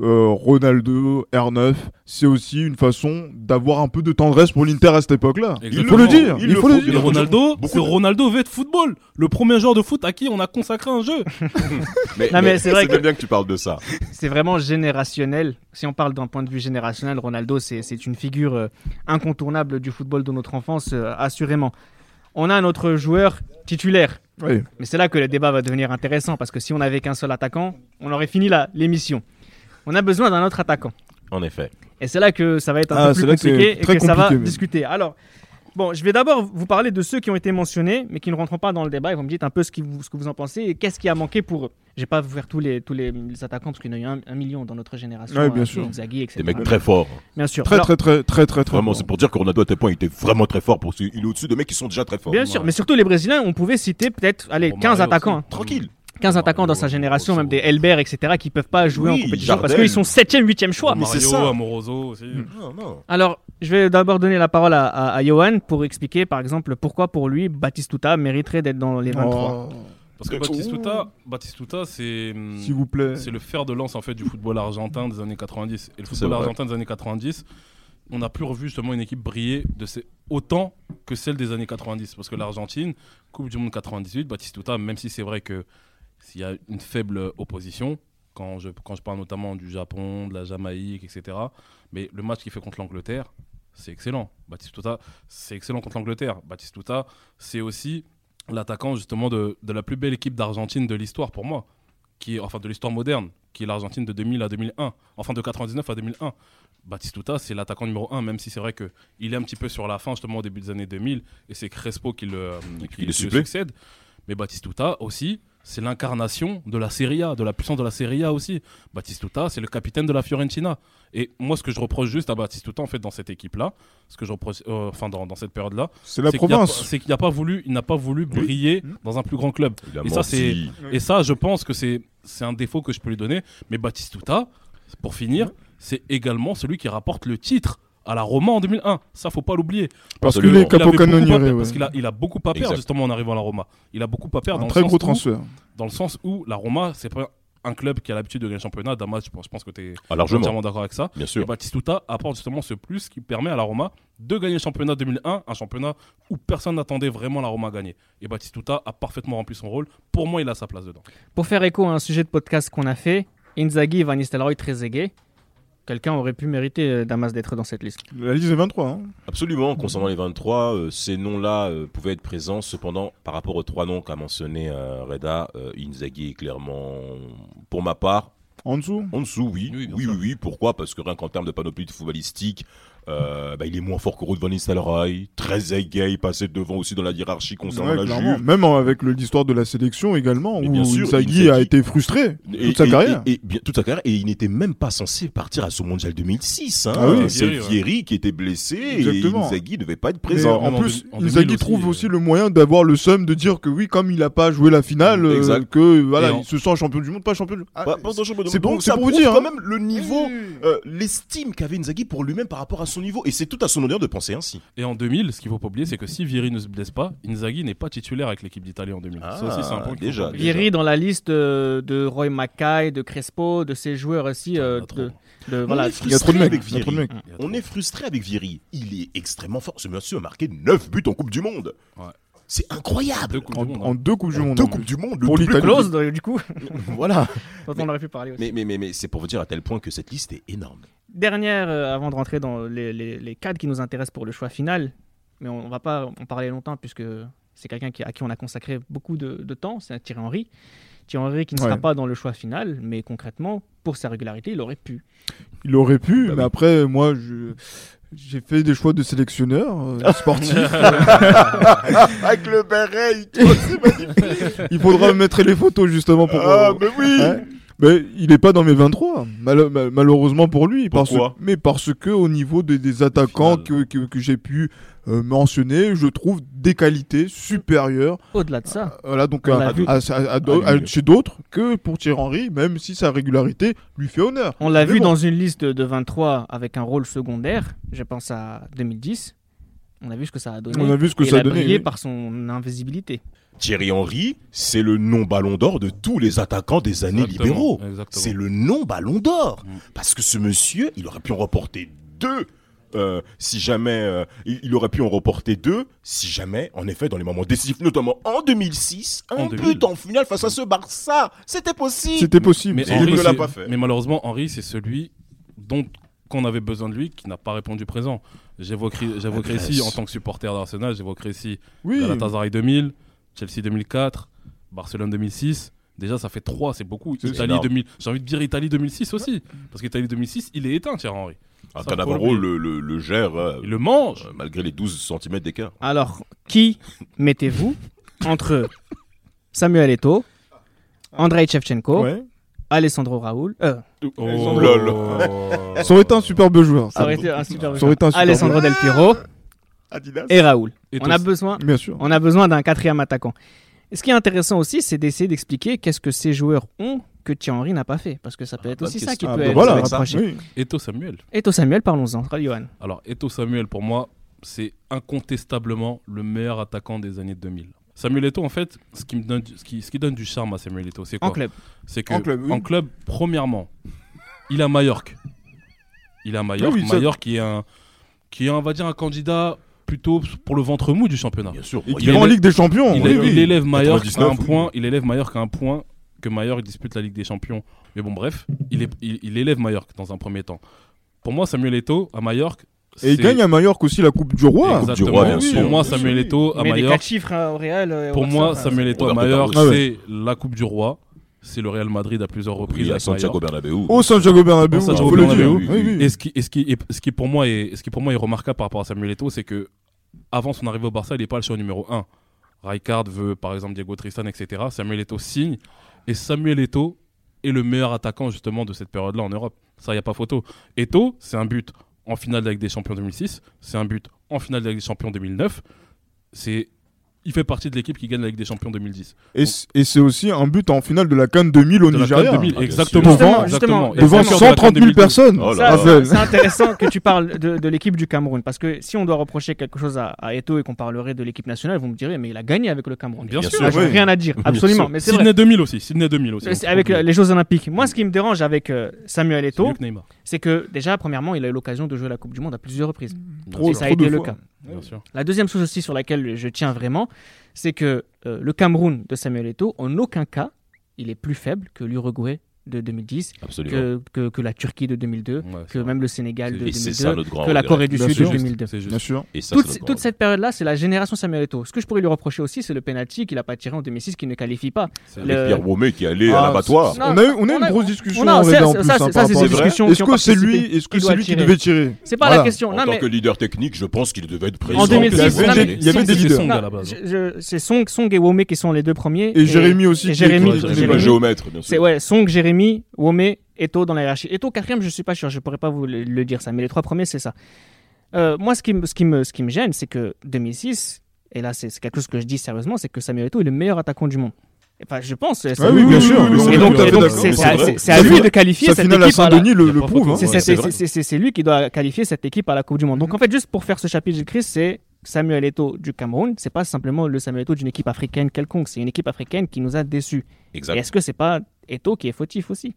euh, Ronaldo, R9, c'est aussi une façon d'avoir un peu de tendresse pour l'Inter à cette époque-là. Il faut le dire, Il il le faut le dire. Et Ronaldo, c'est Ronaldo V de football. Le premier joueur de foot à qui on a consacré un jeu. Mais, mais c'est vrai que- bien que tu parles de ça. C'est vraiment générationnel. Si on parle d'un point de vue générationnel, Ronaldo, c'est une figure euh, incontournable du football de notre enfance, euh, assurément. On a un autre joueur titulaire. Oui. Mais c'est là que le débat va devenir intéressant parce que si on n'avait qu'un seul attaquant, on aurait fini l'émission. On a besoin d'un autre attaquant. En effet. Et c'est là que ça va être un Ah, peu plus compliqué et très que ça va compliqué, même. discuter. Alors, bon, je vais d'abord vous parler de ceux qui ont été mentionnés, mais qui ne rentrent pas dans le débat. Et vous me dites un peu ce, qui vous- ce que vous en pensez et qu'est-ce qui a manqué pour eux. Je vais pas vous faire tous les, tous les, les attaquants parce qu'il y en a eu un, un million dans notre génération. Ouais, bien euh, sûr. Inzaghi, etc. Des mecs très forts. Bien sûr. Très, Alors, très, très, très, très, très. Vraiment, c'est pour dire que Ronaldo à tel point il était vraiment très fort. Pour... Il est au-dessus de mecs qui sont déjà très forts. Bien sûr, mais surtout les Brésiliens, on pouvait citer peut-être allez, Romario 15 attaquants. hein. Tranquille. 15 attaquants dans sa génération, même des. Elbert, etc., qui peuvent pas jouer en Oui, compétition parce Jardel. qu'ils sont 7e, 8e choix. mais c'est Mario, ça. Amoroso aussi. Non, non. Alors, je vais d'abord donner la parole à, à, à Johan pour expliquer, par exemple, pourquoi pour lui, Batistuta mériterait d'être dans les 23. Oh, Parce que Batistuta, Batistuta c'est S'il vous plaît. c'est le fer de lance en fait du football argentin des années 90. Et le football argentin des années 90, on n'a plus revu justement une équipe briller de ces... autant que celle des années 90. Parce que l'Argentine, Coupe du Monde 98, Batistuta, même si c'est vrai que s'il y a une faible opposition, quand je, quand je parle notamment du Japon, de la Jamaïque, etc. Mais le match qu'il fait contre l'Angleterre, c'est excellent. Batistuta, c'est excellent contre l'Angleterre. Batistuta, c'est aussi l'attaquant justement de, de la plus belle équipe d'Argentine de l'histoire pour moi, qui est, enfin de l'histoire moderne, qui est l'Argentine de 2000 à 2001, enfin de 99 à 2001. Batistuta, c'est l'attaquant numéro 1, même si c'est vrai qu'il est un petit peu sur la fin, justement au début des années 2000, et c'est Crespo qui le, qui le succède. Mais Batistuta aussi, c'est l'incarnation de la Serie A, de la puissance de la Serie A aussi. Batistuta, c'est le capitaine de la Fiorentina. Et moi, ce que je reproche juste à Batistuta, en fait, dans cette équipe-là, ce que je reproche, euh, enfin, dans, dans cette période-là, C'est la qu'il n'a province. pas- c'est qu'il n'a pas voulu, il n'a pas voulu briller dans un plus grand club. Et ça, c'est- Et ça, je pense que c'est c'est un défaut que je peux lui donner. Mais Batistuta, pour finir, c'est également celui qui rapporte le titre à la Roma en 2001. Ça, faut pas l'oublier. Parce qu'il est à Parce qu'il a, il a beaucoup à perdre Exact. justement en arrivant à la Roma. Il a beaucoup à perdre. dans Un le très sens gros où- transfert. Dans le sens où la Roma, c'est pas un club qui a l'habitude de gagner le championnat. Damas, je pense, je pense que tu es Ah, largement. entièrement d'accord avec ça. Bien Et sûr. Batistuta apporte justement ce plus qui permet à la Roma de gagner le championnat 2001, un championnat où personne n'attendait vraiment la Roma gagner. Et Batistuta a parfaitement rempli son rôle. Pour moi, il a sa place dedans. Pour faire écho à un sujet de podcast qu'on a fait, Inzaghi, Van Nistelrooy, Trezeguet, quelqu'un aurait pu mériter euh, Damas d'être dans cette liste. La liste est 23. Hein. Absolument, concernant les 23, euh, ces noms-là euh, pouvaient être présents. Cependant, par rapport aux trois noms qu'a mentionné euh, Reda, euh, Inzaghi est clairement, pour ma part, En dessous? en dessous, oui. Oui, Oui, oui, oui, Pourquoi? Parce que rien qu'en termes de panoplie de footballistique, euh, bah, il est moins fort que Ruud van Nistelrooy. Trezeguet est passé devant aussi dans la hiérarchie concernant Ouais, la. Juve. Même avec l'histoire de la sélection également, où bien sûr, Inzaghi a été frustré Et- toute sa et- carrière. Et, et bien, toute sa carrière. Et il n'était même pas censé partir à ce mondial 2006. Hein. Ah oui. c'est Vieri, ouais. Vieri qui était blessé Exactement. et Inzaghi ne devait pas être Mais présent. en plus, en 2000 Inzaghi aussi, trouve euh, aussi le moyen d'avoir le seum de dire que oui, comme il n'a pas joué la finale, euh, que voilà, Et en- il se sent champion du monde, pas champion du monde. Ah, c'est Donc pour- ça c'est pour vous dire, quand hein. même le niveau, euh, l'estime qu'avait Inzaghi pour lui-même par rapport à son niveau. Et c'est tout à son honneur de penser ainsi. Et en 2000, ce qu'il faut pas oublier, c'est que si Vieri ne se blesse pas, Inzaghi n'est pas titulaire avec l'équipe d'Italie en 2000. Ah, ça aussi, c'est un point déjà, déjà. Vieri dans la liste de Roy Mackay, de Crespo, de ces joueurs aussi. euh, de, de- On voilà. Il y a trop de mecs. est frustré avec Vieri. Il est extrêmement fort. Ce monsieur a marqué 9 buts en Coupe du Monde. Ouais. C'est incroyable. Deux En, du Monde, en hein. deux Coupes du Monde. Deux Coupes du Monde. le Pour l'Italie. Close, du coup, Voilà. dont on aurait pu parler aussi. Mais, mais, mais, mais c'est pour vous dire à tel point que cette liste est énorme. Dernière, euh, avant de rentrer dans les, les, les cadres qui nous intéressent pour le choix final, mais on, ne va pas en parler longtemps puisque c'est quelqu'un qui, à qui on a consacré beaucoup de, de temps, c'est Thierry Henry. Thierry Henry qui ne sera Ouais. pas dans le choix final, mais concrètement, pour sa régularité, il aurait pu. Il aurait pu, Bah mais oui. après, moi, je. J'ai fait des choix de sélectionneur euh, sportif. Avec le béret, c'est magnifique. Il faudra mettre les photos justement pour. Ah, euh, mais oui. Ouais. Mais il n'est pas dans mes 23, mal- mal- malheureusement pour lui. parce Pourquoi? Mais parce que au niveau des, des attaquants que, que, que j'ai pu euh, mentionner, je trouve des qualités supérieures. Au-delà de ça, Voilà, donc On à- l'a vu. à- à- à d'au- Ah, chez d'autres que pour Thierry Henry, même si sa régularité lui fait honneur. on l'a vu bon. dans une liste de 23 avec un rôle secondaire, je pense à 2010. On a vu ce que ça a donné. On a vu ce que Et ça a donné, brillé oui. par son invisibilité. Thierry Henry, c'est le non ballon d'or de tous les attaquants des années Exactement, libéraux. C'est le non ballon d'or. Mm. Parce que ce monsieur, il aurait pu en remporter deux. Euh, si jamais euh, il, il aurait pu en remporter deux, si jamais, en effet, dans les moments décisifs, notamment en 2006, un En but 2000. en finale face à ce Barça, c'était possible. C'était possible. Mais, Henry, il ne l'a pas fait. mais malheureusement, Henry, c'est celui dont qu'on avait besoin de lui, qui n'a pas répondu présent. J'évoquerai Grèce. ici, en tant que supporter d'Arsenal, j'évoquerai ici Oui. Galatasaray 2000, Chelsea 2004, Barcelone 2006. Déjà, ça fait 3, c'est beaucoup. C'est Italie énorme. 2000. J'ai envie de dire Italie 2006 aussi. Parce qu'Italie 2006, il est éteint, Thierry Henry. Ah, faut Cannavaro l'oublier. le, le, le gère euh, Il le mange. euh, malgré les 12 cm d'écart. Alors, qui mettez-vous entre Samuel Eto'o, Andrei Shevchenko, Ouais. Alessandro Raoul, euh, Oh Ça aurait été un superbe joueur. ça aurait été un super Ça aurait été un super Alessandro Del Piero Adidas. et Raoul. Et On a besoin, Bien sûr. on a besoin d'un quatrième attaquant. Et ce qui est intéressant aussi, c'est d'essayer d'expliquer qu'est-ce que ces joueurs ont que Thierry Henry n'a pas fait, parce que ça peut être bonne aussi ça qui Ah, peut bah être voilà. reproché. Oui. Eto Samuel. Eto Samuel, parlons-en. Johan. Alors, Eto Samuel, pour moi, c'est incontestablement le meilleur attaquant des années 2000. Samuel Eto, en fait, ce qui, me donne, ce qui, ce qui donne du charme à Samuel Eto, c'est quoi En club. C'est que En club, oui. premièrement, il a Mallorca. Il a Mallorca. Oui, oui, Mallorca qui est un, qui est, on va dire, un candidat plutôt pour le ventre mou du championnat. Bien sûr. Il est est- en Ligue des Champions. Il, oui, il oui. élève Mallorca à 99, un point. Il élève Mallorca à un point que Mallorca dispute la Ligue des Champions. Mais bon, bref, il, est, il, il élève Mallorca dans un premier temps. Pour moi, Samuel Eto'o à Mallorca. Et il gagne à Mallorca aussi la Coupe du Roi. Exactement. du Roi, bien Pour moi, Samuel. Eto'o à Mais des Mallorca. quatre chiffres hein, au Real. euh, Pour moi, Samuel Eto'o à Carlos. c'est la Coupe du Roi. C'est le Real Madrid à plusieurs reprises Oui, à Santiago. Bernabéu. Au Santiago Bernabéu. Au Santiago. Bernabéu. Oui, oui. Et ce qui, et ce qui, et ce qui pour moi est, ce qui pour moi est remarquable par rapport à Samuel Eto'o, c'est que avant son arrivée au Barça, il n'est pas le choix numéro 1. Rijkaard veut par exemple Diego Tristan, etc. Samuel Eto'o signe et Samuel Eto'o est le meilleur attaquant justement de cette période-là en Europe. Ça, il n'y a pas photo. Eto'o, c'est un but en finale de la Ligue des Champions 2006, c'est un but en finale de la Ligue des Champions 2009. C'est il fait partie de l'équipe qui gagne la Ligue des Champions 2010. Et c'est aussi un but en finale de la Cannes 2000 au De Nigeria. CAN 2000, Ah, exactement. Devant vainqueur de la CAN 130 000 2012. personnes. Oh là. Raphaël. c'est intéressant que tu parles de, de l'équipe du Cameroun parce que si on doit reprocher quelque chose à, à Eto'o et qu'on parlerait de l'équipe nationale, vous me direz mais il a gagné avec le Cameroun. Bien Bien sûr. sûr. Oui. rien à dire, absolument. Mais. Sydney 2000 aussi. Sydney 2000 aussi. C'est Avec euh, les Jeux Olympiques. Moi, ce qui me dérange avec euh, Samuel Neymar. c'est que déjà, premièrement, il a eu l'occasion de jouer la Coupe du Monde à plusieurs reprises. Trop- et ça a été le cas. Bien sûr. La deuxième chose aussi sur laquelle je tiens vraiment, c'est que euh, le Cameroun de Samuel Eto'o, en aucun cas, il est plus faible que l'Uruguay de 2010, Absolument. que, que, que la Turquie de 2002, Ouais, c'est que vrai. même le Sénégal de Et c'est 2002, ça notre grand que la. Corée du Bien Sud sûr. de 2002. C'est juste. Bien sûr. Et ça, Toute, toute cette période-là, c'est la génération Samuel Eto'o. Ce que je pourrais lui reprocher aussi, c'est le penalty qu'il n'a pas tiré en 2006, qui ne qualifie pas. C'est le- Pierre Romet qui est allé Ah, à l'abattoir. On a eu, on a on une grosse discussion on ça, en plus. ça, ça, c'est à Est-ce que c'est lui, participé. est-ce que Il c'est doit lui qui devait tirer C'est pas la question. En tant que leader technique, je pense qu'il devait être présent. en 2006, il y avait des- mais il y avait Song- des c'est leaders. À C'est Song, Song et Wome qui sont les deux premiers. Et Jérémy aussi, Jérémy, géomètre, C'est ouais, Song, Jérémy, Wome, Eto dans la hiérarchie. Eto quatrième, je suis pas sûr, je pourrais pas vous le, le dire ça, mais les trois premiers c'est ça. Euh, moi, ce qui, me, ce, qui me, ce qui me gêne, c'est que 2006, et là c'est c'est quelque chose que je dis sérieusement, c'est que Samuel Eto est le meilleur attaquant du monde. Enfin, je pense. c'est- Ah oui, bien sûr. Et donc, c'est à- lui de qualifier cette équipe à la- Saint-Denis le le prouve. hein. c'est Ouais, c'est- c'est vrai. c'est- c'est- c'est lui qui doit qualifier cette équipe à la Coupe du Monde. Donc en fait, juste pour faire ce chapitre écrit, c'est Samuel Eto'o du Cameroun. C'est pas simplement le Samuel Eto'o d'une équipe africaine quelconque. C'est une équipe africaine qui nous a déçus. Est-ce que c'est pas Eto'o qui est fautif aussi?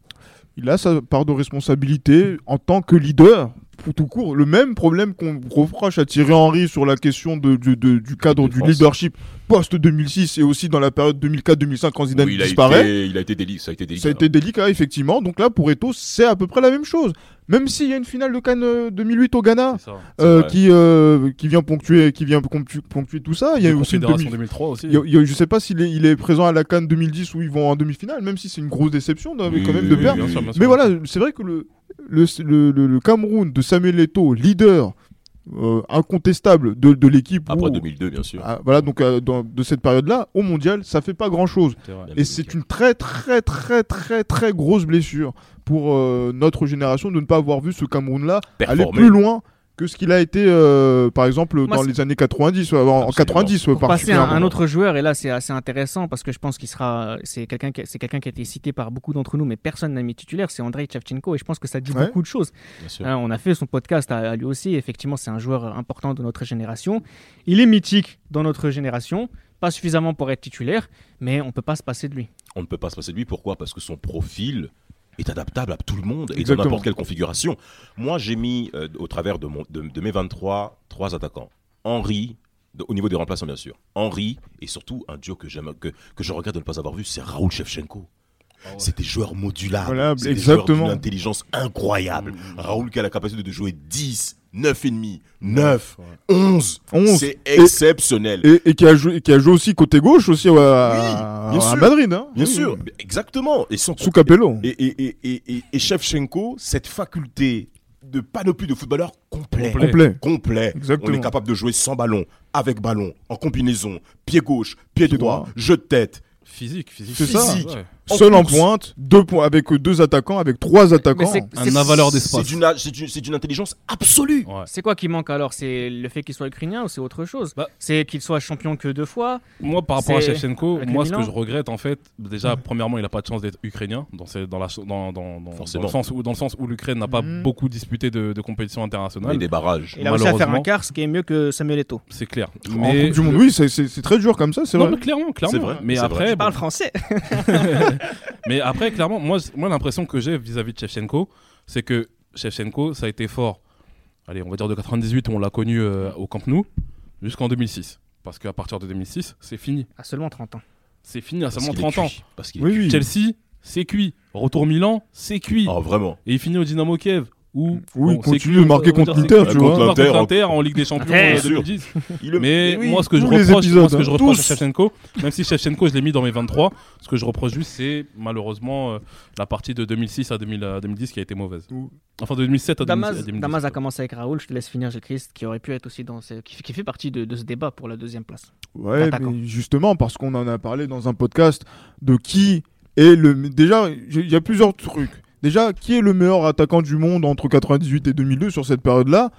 Il a sa part de responsabilité en tant que leader. Pour tout court, le même problème qu'on reproche à Thierry Henry sur la question de, de- de- du cadre du leadership post-2006 et aussi dans la période 2004-2005 quand Zidane Oui, il a disparaît. été, il a été délicat. Ça a été délicat. Ça a été délicat, effectivement. Donc là, pour Eto, c'est à peu près la même chose. Même s'il y a une finale de Cannes euh, 2008 au Ghana, ça. Euh, qui, euh, qui vient ponctuer, qui vient ponctu- ponctuer tout ça. Il y a aussi une demi- 2003 aussi. il y a- il y a- je sais pas s'il est, il est présent à la Cannes 2010 où ils vont en demi-finale, même si c'est une grosse déception Oui, quand même oui, de oui, perdre. bien sûr, bien sûr, Mais voilà, c'est vrai que le, le, le, le- le Cameroun de Samuel Eto'o, leader euh, incontestable de, de l'équipe. Après où- 2002, bien sûr. Ah, voilà, donc euh, dans- de cette période-là, au mondial, ça fait pas grand-chose. Et c'est une très très très très très grosse blessure pour euh, notre génération de ne pas avoir vu ce Cameroun-là aller plus loin que ce qu'il a été, euh, par exemple, Moi, dans les années 90, ouais, en, en Absolument. 90 ouais, Pour passer à un autre joueur, et là c'est assez intéressant parce que je pense qu'il sera, c'est quelqu'un qui, c'est quelqu'un qui a été cité par beaucoup d'entre nous, mais personne n'a mis titulaire, c'est Andrei Shevchenko, et je pense que ça dit Ouais. beaucoup de choses. Bien sûr. Hein, on a fait son podcast à, à lui aussi, effectivement c'est un joueur important de notre génération. Il est mythique dans notre génération, pas suffisamment pour être titulaire, mais on peut pas se passer de lui. On ne peut pas se passer de lui. Pourquoi? Parce que son profil est adaptable à tout le monde et dans n'importe quelle configuration. Moi, j'ai mis euh, au travers de, mon, de, de mes 23, trois attaquants. Henri, de- au niveau des remplaçants bien sûr. Henri et surtout un duo que, j'aime, que, que je regrette de ne pas avoir vu, c'est Raoul Shevchenko. C'est des joueurs modulables. Voilà, c'est des joueurs exactement. d'une intelligence incroyable. Raoul qui a la capacité de jouer 10, 9,5, 9, 11. 11. C'est exceptionnel. Et, et qui, a joué, qui a joué aussi côté gauche aussi ouais, à, bien à sûr. Madrid. Hein. Bien Oui, sûr, oui. exactement. Et sans Sous Capello. Et, et, et, et, et, et Shevchenko, cette faculté de panoplie de footballeur complet. Complet. Complet. Complet. Exactement. On est capable de jouer sans ballon, avec ballon, en combinaison, pied gauche, pied, Pied droit, droit. jeu de tête. Physique, physique. C'est ça. Physique. Ouais. Seul en pointe, deux points, avec euh, deux attaquants, avec trois attaquants. c'est- Un avaleur d'espace. c'est d'une- intelligence absolue. Ouais. C'est quoi qui manque alors? C'est le fait qu'il soit ukrainien ou c'est autre chose? Bah- C'est qu'il soit champion que deux fois? Moi, par rapport à Shevchenko, moi, ce que je regrette, en fait, déjà, premièrement, il n'a pas de chance d'être ukrainien, dans, dans, la, dans, dans, dans, Forcément. dans le sens où, dans le sens où l'Ukraine n'a pas Mhm. beaucoup disputé de, de compétitions internationales. Et des barrages. Il a réussi à faire un quart, ce qui est mieux que Samuel Eto'o. C'est clair. En Coupe du Monde, oui, c'est- c'est c'est très dur comme ça, c'est non, vrai. mais clairement, clairement. C'est vrai, Mais c'est après, vrai. Je parle bon, français. mais après, clairement, moi, moi l'impression que j'ai vis-à-vis de Shevchenko, c'est que Shevchenko, ça a été fort. Allez, on va dire de 98 où on l'a connu euh, au Camp Nou, jusqu'en 2006. Parce qu'à partir de 2006, c'est fini. À seulement 30 ans. C'est fini à seulement qu'il est 30 ans. Parce qu'il est Oui, cuit. oui. Chelsea, c'est cuit. Retour Milan, c'est cuit. Oh, vraiment. Et il finit au Dynamo Kiev. Où, Oui, il c'est continue de marquer contre l'Inter, tu vois. Contre Contre l'Inter, l'Inter en Ligue des Champions Bien en sûr. 2010. Il le- Mais oui, moi, ce que je reproche, moi, ce que je reproche à Shevchenko, même si Shevchenko, je l'ai mis dans mes 23, ce que je reproche juste, c'est malheureusement euh, la partie de 2006 à 2000 à 2010 qui a été mauvaise. Enfin, de 2007 à 2010. à Damas, 2010. Damas a commencé avec Raoul, je te laisse finir, Gilles Christ, qui aurait pu être aussi dans ce... qui, qui fait partie de, de ce débat pour la deuxième place. Ouais, mais justement, parce qu'on en a parlé dans un podcast de qui est le. Déjà, il y a plusieurs trucs. Déjà, qui est le meilleur attaquant du monde entre 98 et 2002 sur cette période-là?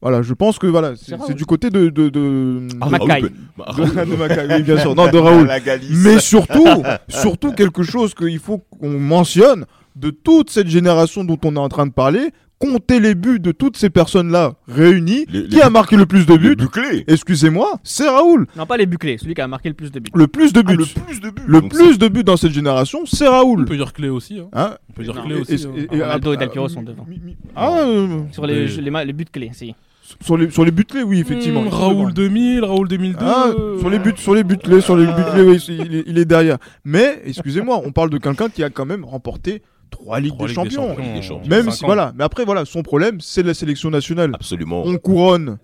Voilà, je pense que voilà, c'est du côté de. de, de... Ah, Mackay. Raoul peut- de- Raoul- de Mackay, oui, bien sûr. Non, de Raoul. La Galice. Mais surtout, surtout quelque chose qu'il faut qu'on mentionne de toute cette génération dont on est en train de parler, compter les buts de toutes ces personnes-là réunies, Les- qui les a buts- marqué le plus de Le buts bouclé. Excusez-moi, c'est Raoul. Non, pas les buclés, celui qui a marqué le plus de buts. Le plus de Ah, buts. le plus de buts. Le Donc, plus de buts dans cette génération, c'est On Raoul. peut dire clé aussi. hein. Hein On peut dire Non. clé Et- aussi. et- hein. et- et Ronaldo et Del sont devant. mi- mi- Ah, euh, Sur les, les, les buts clés, si. sur les sur les buts clés, oui, effectivement. Hmm, Raoul devant. 2000, Raoul 2002. Ah, sur les buts, sur les buts clés, sur les buts clés, oui, il est, il est derrière. Mais excusez-moi, on parle de quelqu'un qui a quand même remporté trois Ligues des Ligues des Champions. Champions. Ligue des Champions. Même si voilà, mais après voilà, son problème, c'est la sélection nationale. Absolument. On couronne.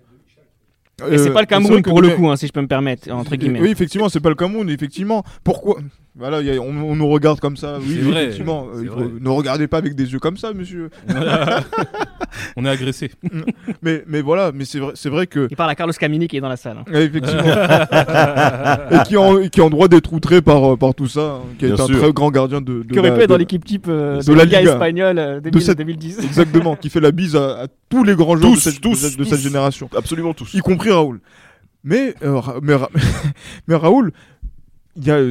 Et c'est Euh, pas le Cameroun pour le coup, hein, si je peux me permettre, entre guillemets. Oui, effectivement, c'est pas le Cameroun, effectivement. Pourquoi Voilà, il y a- on, on nous regarde comme ça. Oui, C'est vrai, effectivement. euh, il faut- ne regardez pas avec des yeux comme ça, monsieur. On est agressé. Mais, mais voilà, mais c'est vrai, c'est vrai que Il parle à Carlos Camini qui est dans la salle. hein. Effectivement. et qui est en, qui est en droit d'être outré par, euh, par tout ça, hein, qui est Bien un sûr. très grand gardien de, de Qui aurait pu être dans l'équipe type euh, de de la Liga Liga. espagnole euh, De cette- 2010. Exactement, qui fait la bise à, à tous les grands joueurs Tous, de, cette, tous, de cette- de tous. cette génération, Absolument tous. y compris Raoul. Mais, euh, mais, Ra- mais Raoul,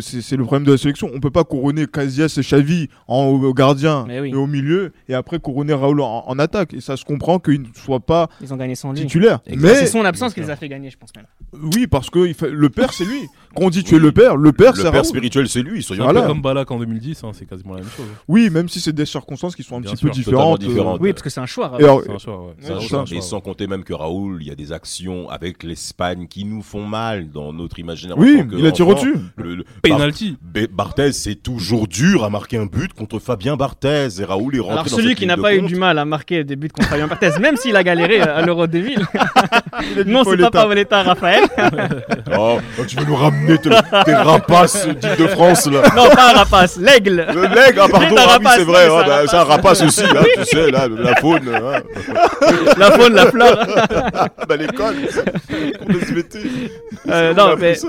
c'est c'est le problème de la sélection. On peut pas couronner Casillas et Xavi en, au, au gardien Mais oui. et au milieu, et après couronner Raoul en, en attaque. Et ça se comprend qu'il ne soit pas Ils ont gagné sans lui. titulaire. C'est Mais son absence qui les a fait gagner, je pense même. oui, parce que il fait- le père, c'est lui. Quand on dit tu es le père, le père, c'est Le père Raoul. spirituel, c'est lui. Voilà. clairs. Comme Balak en 2010, hein, c'est quasiment la même chose. Oui, même si c'est des circonstances qui sont un Bien petit sûr, peu différentes. totalement différentes. Oui, parce que c'est un choix. Et Raoul. alors, C'est un choix, ouais. C'est un Ouais, choix. ça. Et sans compter même que Raoul, il y a des actions avec l'Espagne qui nous font mal dans notre imaginaire. oui, il a tiré au-dessus. Le, Penalty. Bar- Barthez, c'est toujours dur à marquer un but contre Fabien Barthez. Et Raoul est rentré Alors dans celui cette qui n'a de pas eu du mal à marquer des buts contre Fabien Barthez, même s'il a galéré à l'Euro 2000. non, c'est pas Paoletta, Raphaël. Oh, oh, tu veux nous ramener tes, tes rapaces d'Île-de-France là non, pas un rapace, l'aigle. Le leg, ah pardon, ah oui, c'est vrai, non, mais ah, c'est un bah, c'est un rapace aussi, hein, tu sais, là, la faune. hein. La faune, la flore. bah, l'école. Euh, On a non, appris mais ça.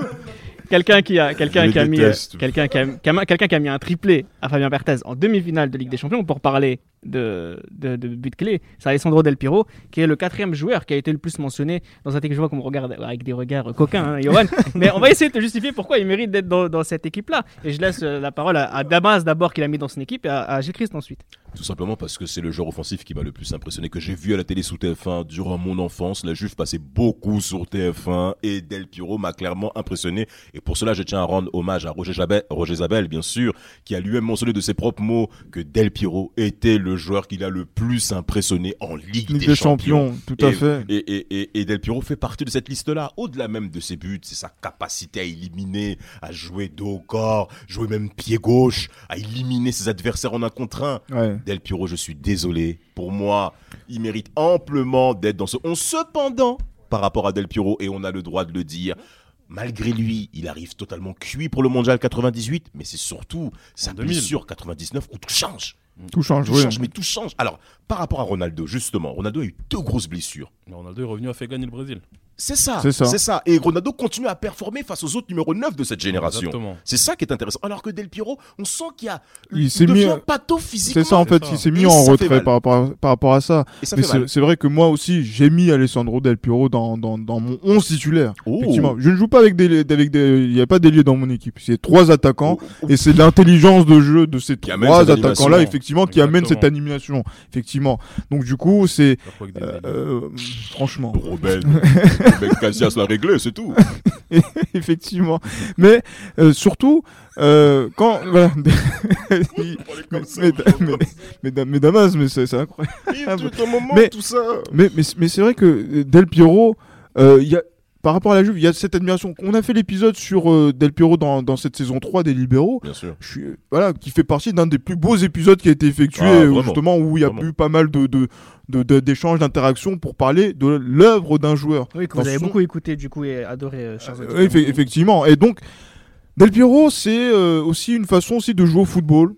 Quelqu'un qui a, quelqu'un Je qui a mis, déteste. quelqu'un qui a, qui a- quelqu'un qui a mis un triplé à Fabien Barthez en demi-finale de Ligue des Champions pour parler de, de, de but clé. C'est Alessandro Del Piro, qui est le quatrième joueur qui a été le plus mentionné dans cette équipe. Je vois qu'on me regarde avec des regards coquins, hein, Johan. Mais on va essayer de te justifier pourquoi il mérite d'être dans, dans cette équipe-là. Et je laisse euh, la parole à, à Damas d'abord, qu'il a mis dans son équipe, et à, à Gilles Christ ensuite. Tout simplement parce que c'est le joueur offensif qui m'a le plus impressionné, que j'ai vu à la télé sous TF1 durant mon enfance. La Juve passait beaucoup sur TF1 et Del Piro m'a clairement impressionné. Et pour cela, je tiens à rendre hommage à Roger Zabel, Roger Zabel bien sûr, qui a lui-même mentionné de ses propres mots que Del Piro était le joueur qui l'a le plus impressionné en Ligue, Ligue des, des Champions. Champions, tout à Et- fait. Et, et, et, et Del Piro fait partie de cette liste-là. Au-delà même de ses buts, c'est sa capacité à éliminer, à jouer dos au corps, jouer même pied gauche, à éliminer ses adversaires en un contre un. Ouais. Del Piro, je suis désolé. Pour moi, il mérite amplement d'être dans ce 11. Cependant, par rapport à Del Piro, et on a le droit de le dire, malgré lui, il arrive totalement cuit pour le mondial 98, mais c'est surtout sa 2000. blessure 99 où tout change. Tout change, Tout oui. change, mais tout change. Alors, par rapport à Ronaldo, justement, Ronaldo a eu deux grosses blessures. Mais Ronaldo est revenu à faire gagner le Brésil. C'est ça, C'est ça. c'est ça. Et Ronaldo continue à performer face aux autres numéros 9 de cette génération. Exactement. C'est ça qui est intéressant. Alors que Del Piro, on sent qu'il y a. Il s'est devient mis- pato physiquement. C'est ça en fait, ça. il s'est Et mis en retrait par rapport, à, par rapport à ça. Mais c'est vrai que moi aussi, j'ai mis Alessandro Del Piro dans, dans, dans mon 11 titulaire. Oh. Effectivement, je ne joue pas avec des, avec des, il n'y a pas d'ailier dans mon équipe. C'est trois attaquants Oh. et c'est l'intelligence de jeu de ces Qui trois attaquants-là, effectivement, qui amène cette animation. Effectivement. Donc du coup, c'est euh, euh, franchement, Robin Casillas l'a réglé, c'est tout. effectivement. Mais euh, surtout, euh, quand voilà. mais, mais, mais, mais, mais Damas, mais c'est incroyable. tout un moment, Mais- tout ça. Mais, mais, mais c'est vrai que euh, Del Piero, euh, il y a, par rapport à la Juve, il y a cette admiration. On a fait l'épisode sur euh, Del Piero dans, dans cette saison 3 des Libéraux. Bien sûr. Je suis, voilà, qui fait partie d'un des plus beaux épisodes qui a été effectué, Ah, euh, vraiment. justement, où il y a Vraiment. eu pas mal de, de, de- de- d'échanges, d'interactions pour parler de l'œuvre d'un joueur. Oui, que vous avez son- beaucoup écouté du coup et adoré, euh, Euh, effe- effectivement. Et donc, Del Piero, c'est euh, aussi une façon aussi de jouer au football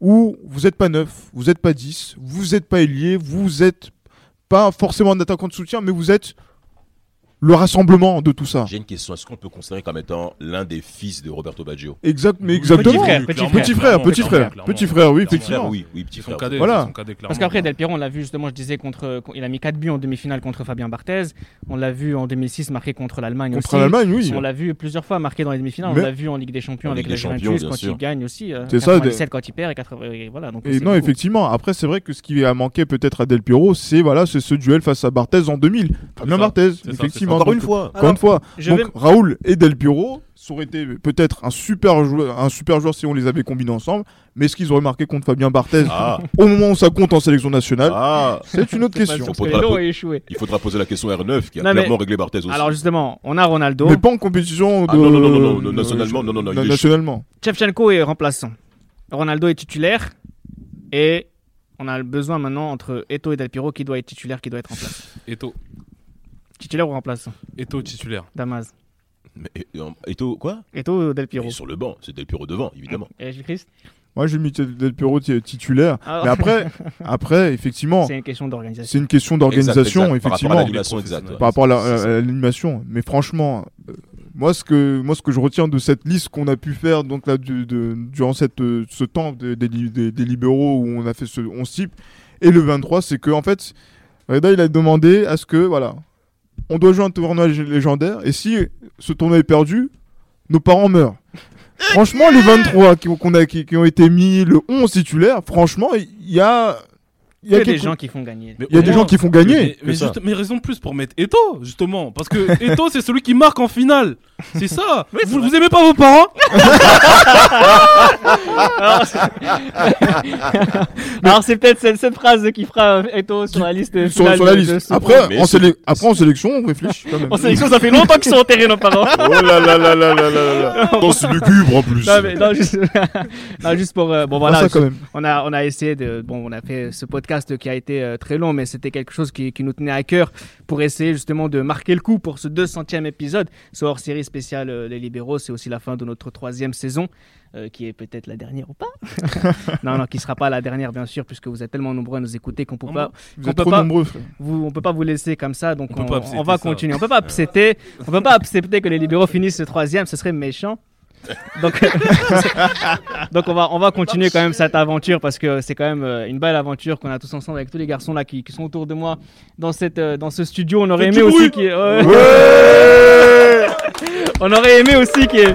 où vous n'êtes pas neuf, vous n'êtes pas 10, vous n'êtes pas ailier, vous n'êtes pas forcément un attaquant de soutien, mais vous êtes le rassemblement de tout ça. J'ai une question. Est-ce qu'on peut considérer comme étant l'un des fils de Roberto Baggio? Exact, mais exactement. frère, petit clairement, Petit frère, petit frère, petit frère, oui, effectivement. Oui, oui, petit frère. cadet, Voilà. Parce qu'après, Del Piero, on l'a vu justement, je disais, contre, il a mis 4 buts en demi-finale contre Fabien Barthez. On l'a vu en 2006 marqué contre l'Allemagne Contre aussi. l'Allemagne, oui. On l'a vu plusieurs fois marqué dans les demi-finales. Mais- On l'a vu en Ligue des Champions En avec Ligue la des Champions, Juventus quand sûr. il gagne aussi. euh, C'est ça, 97 quand il perd et 80. et Voilà, donc Et non, beaucoup. effectivement. Après, c'est vrai que ce qui a manqué peut-être à Del Piero, c'est voilà, c'est ce duel face à Barthez en 2000. Fabien Barthez, c'est Encore Donc, une fois. Encore une fois. Je Donc vais- Raoul et Del Piero, ça aurait été peut-être un super joueur, un super joueur si on les avait combinés ensemble. Mais ce qu'ils auraient marqué contre Fabien Barthez Ah, au moment où ça compte en sélection nationale, ah. c'est une autre question. Il faudra poser la question à R9 qui a Non, mais- clairement réglé Barthez aussi. Alors justement, on a Ronaldo. Mais pas en compétition de... Ah, non, non, non, non, non, non, nationalement, non, non, non, il est- nationalement. Shevchenko est remplaçant. Ronaldo est titulaire. Et on a besoin maintenant entre Eto et Del Piero qui doit être titulaire, qui doit être remplaçant. Eto, Titulaire ou remplaçant Eto titulaire. Damas. Mais, et, et toi, quoi Eto ou Del Il Piero est sur le banc, c'est Del Piro devant, évidemment. Et Christ Moi, j'ai mis Del Piero ti- titulaire. Ah, Mais après, après, effectivement, C'est une question d'organisation. c'est une question d'organisation, exact. Par rapport à effectivement. l'animation, exact. ouais. par rapport à l'animation. Mais franchement, euh, moi ce que moi ce que je retiens de cette liste qu'on a pu faire donc là du- de- durant cette euh, ce temps des, des, li- des- des libéraux où on a fait ce 11 type et le 23, c'est que en fait Reda il a demandé à ce que voilà, on doit jouer un tournoi lég- légendaire et si ce tournoi est perdu, nos parents meurent. Franchement, les 23 qui, ont- qui ont été mis, le 11 titulaire, franchement, il y a. Il y a des gens qui font gagner. il y a des gens qui font gagner. Mais, juste- mais raison de plus pour mettre Eto, justement. Parce que Eto, c'est celui qui marque en finale. C'est ça. vous, vous aimez pas vos parents Alors, c'est- peut-être cette, cette phrase qui fera euh, Eto sur la liste. sur, la liste. Après, en sélection, on réfléchit quand même. En sélection, ça fait longtemps qu'ils sont enterrés, nos parents. Oh là là là là là là là Dans ce lugubre en plus. Non, mais non, juste, non, juste pour. euh, bon, Pas voilà. ça quand même. On a, on a essayé de. Bon, on a fait ce podcast qui a été euh, très long, mais c'était quelque chose qui, qui nous tenait à cœur pour essayer justement de marquer le coup pour ce 200e épisode. Ce hors série spéciale euh, Les Libéraux, c'est aussi la fin de notre troisième saison, euh, qui est peut-être la dernière ou pas. non, non, qui sera pas la dernière, bien sûr, puisque vous êtes tellement nombreux à nous écouter qu'on peut Ah pas. Vous êtes peut trop pas- nombreux. Vous, on peut pas vous laisser comme ça, donc On va ça. continuer. On peut pas accepter, on peut pas accepter que les libéraux finissent ce troisième, ce serait méchant. Donc, donc on va on va continuer quand même cette aventure parce que c'est quand même euh, une belle aventure qu'on a tous ensemble avec tous les garçons là qui, qui sont autour de moi dans cette euh, dans ce studio. On aurait aimé aussi qu'il y ait- ouais. on aurait aimé aussi qu'il y ait-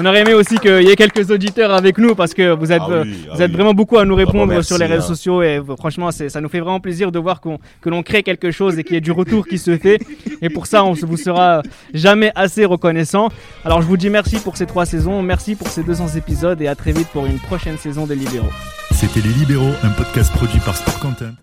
on aurait aimé aussi qu'il y ait quelques auditeurs avec nous parce que vous êtes, Ah oui, ah vous êtes oui. vraiment beaucoup à nous répondre merci, sur les réseaux hein. sociaux et franchement ça nous fait vraiment plaisir de voir qu'on- que l'on crée quelque chose et qu'il y ait du retour qui se fait et pour ça on se- vous sera jamais assez reconnaissant. Alors je vous dis merci pour ces trois saisons, merci pour ces 200 épisodes et à très vite pour une prochaine saison des Libéraux. C'était Les Libéraux, un podcast produit par Sport Content.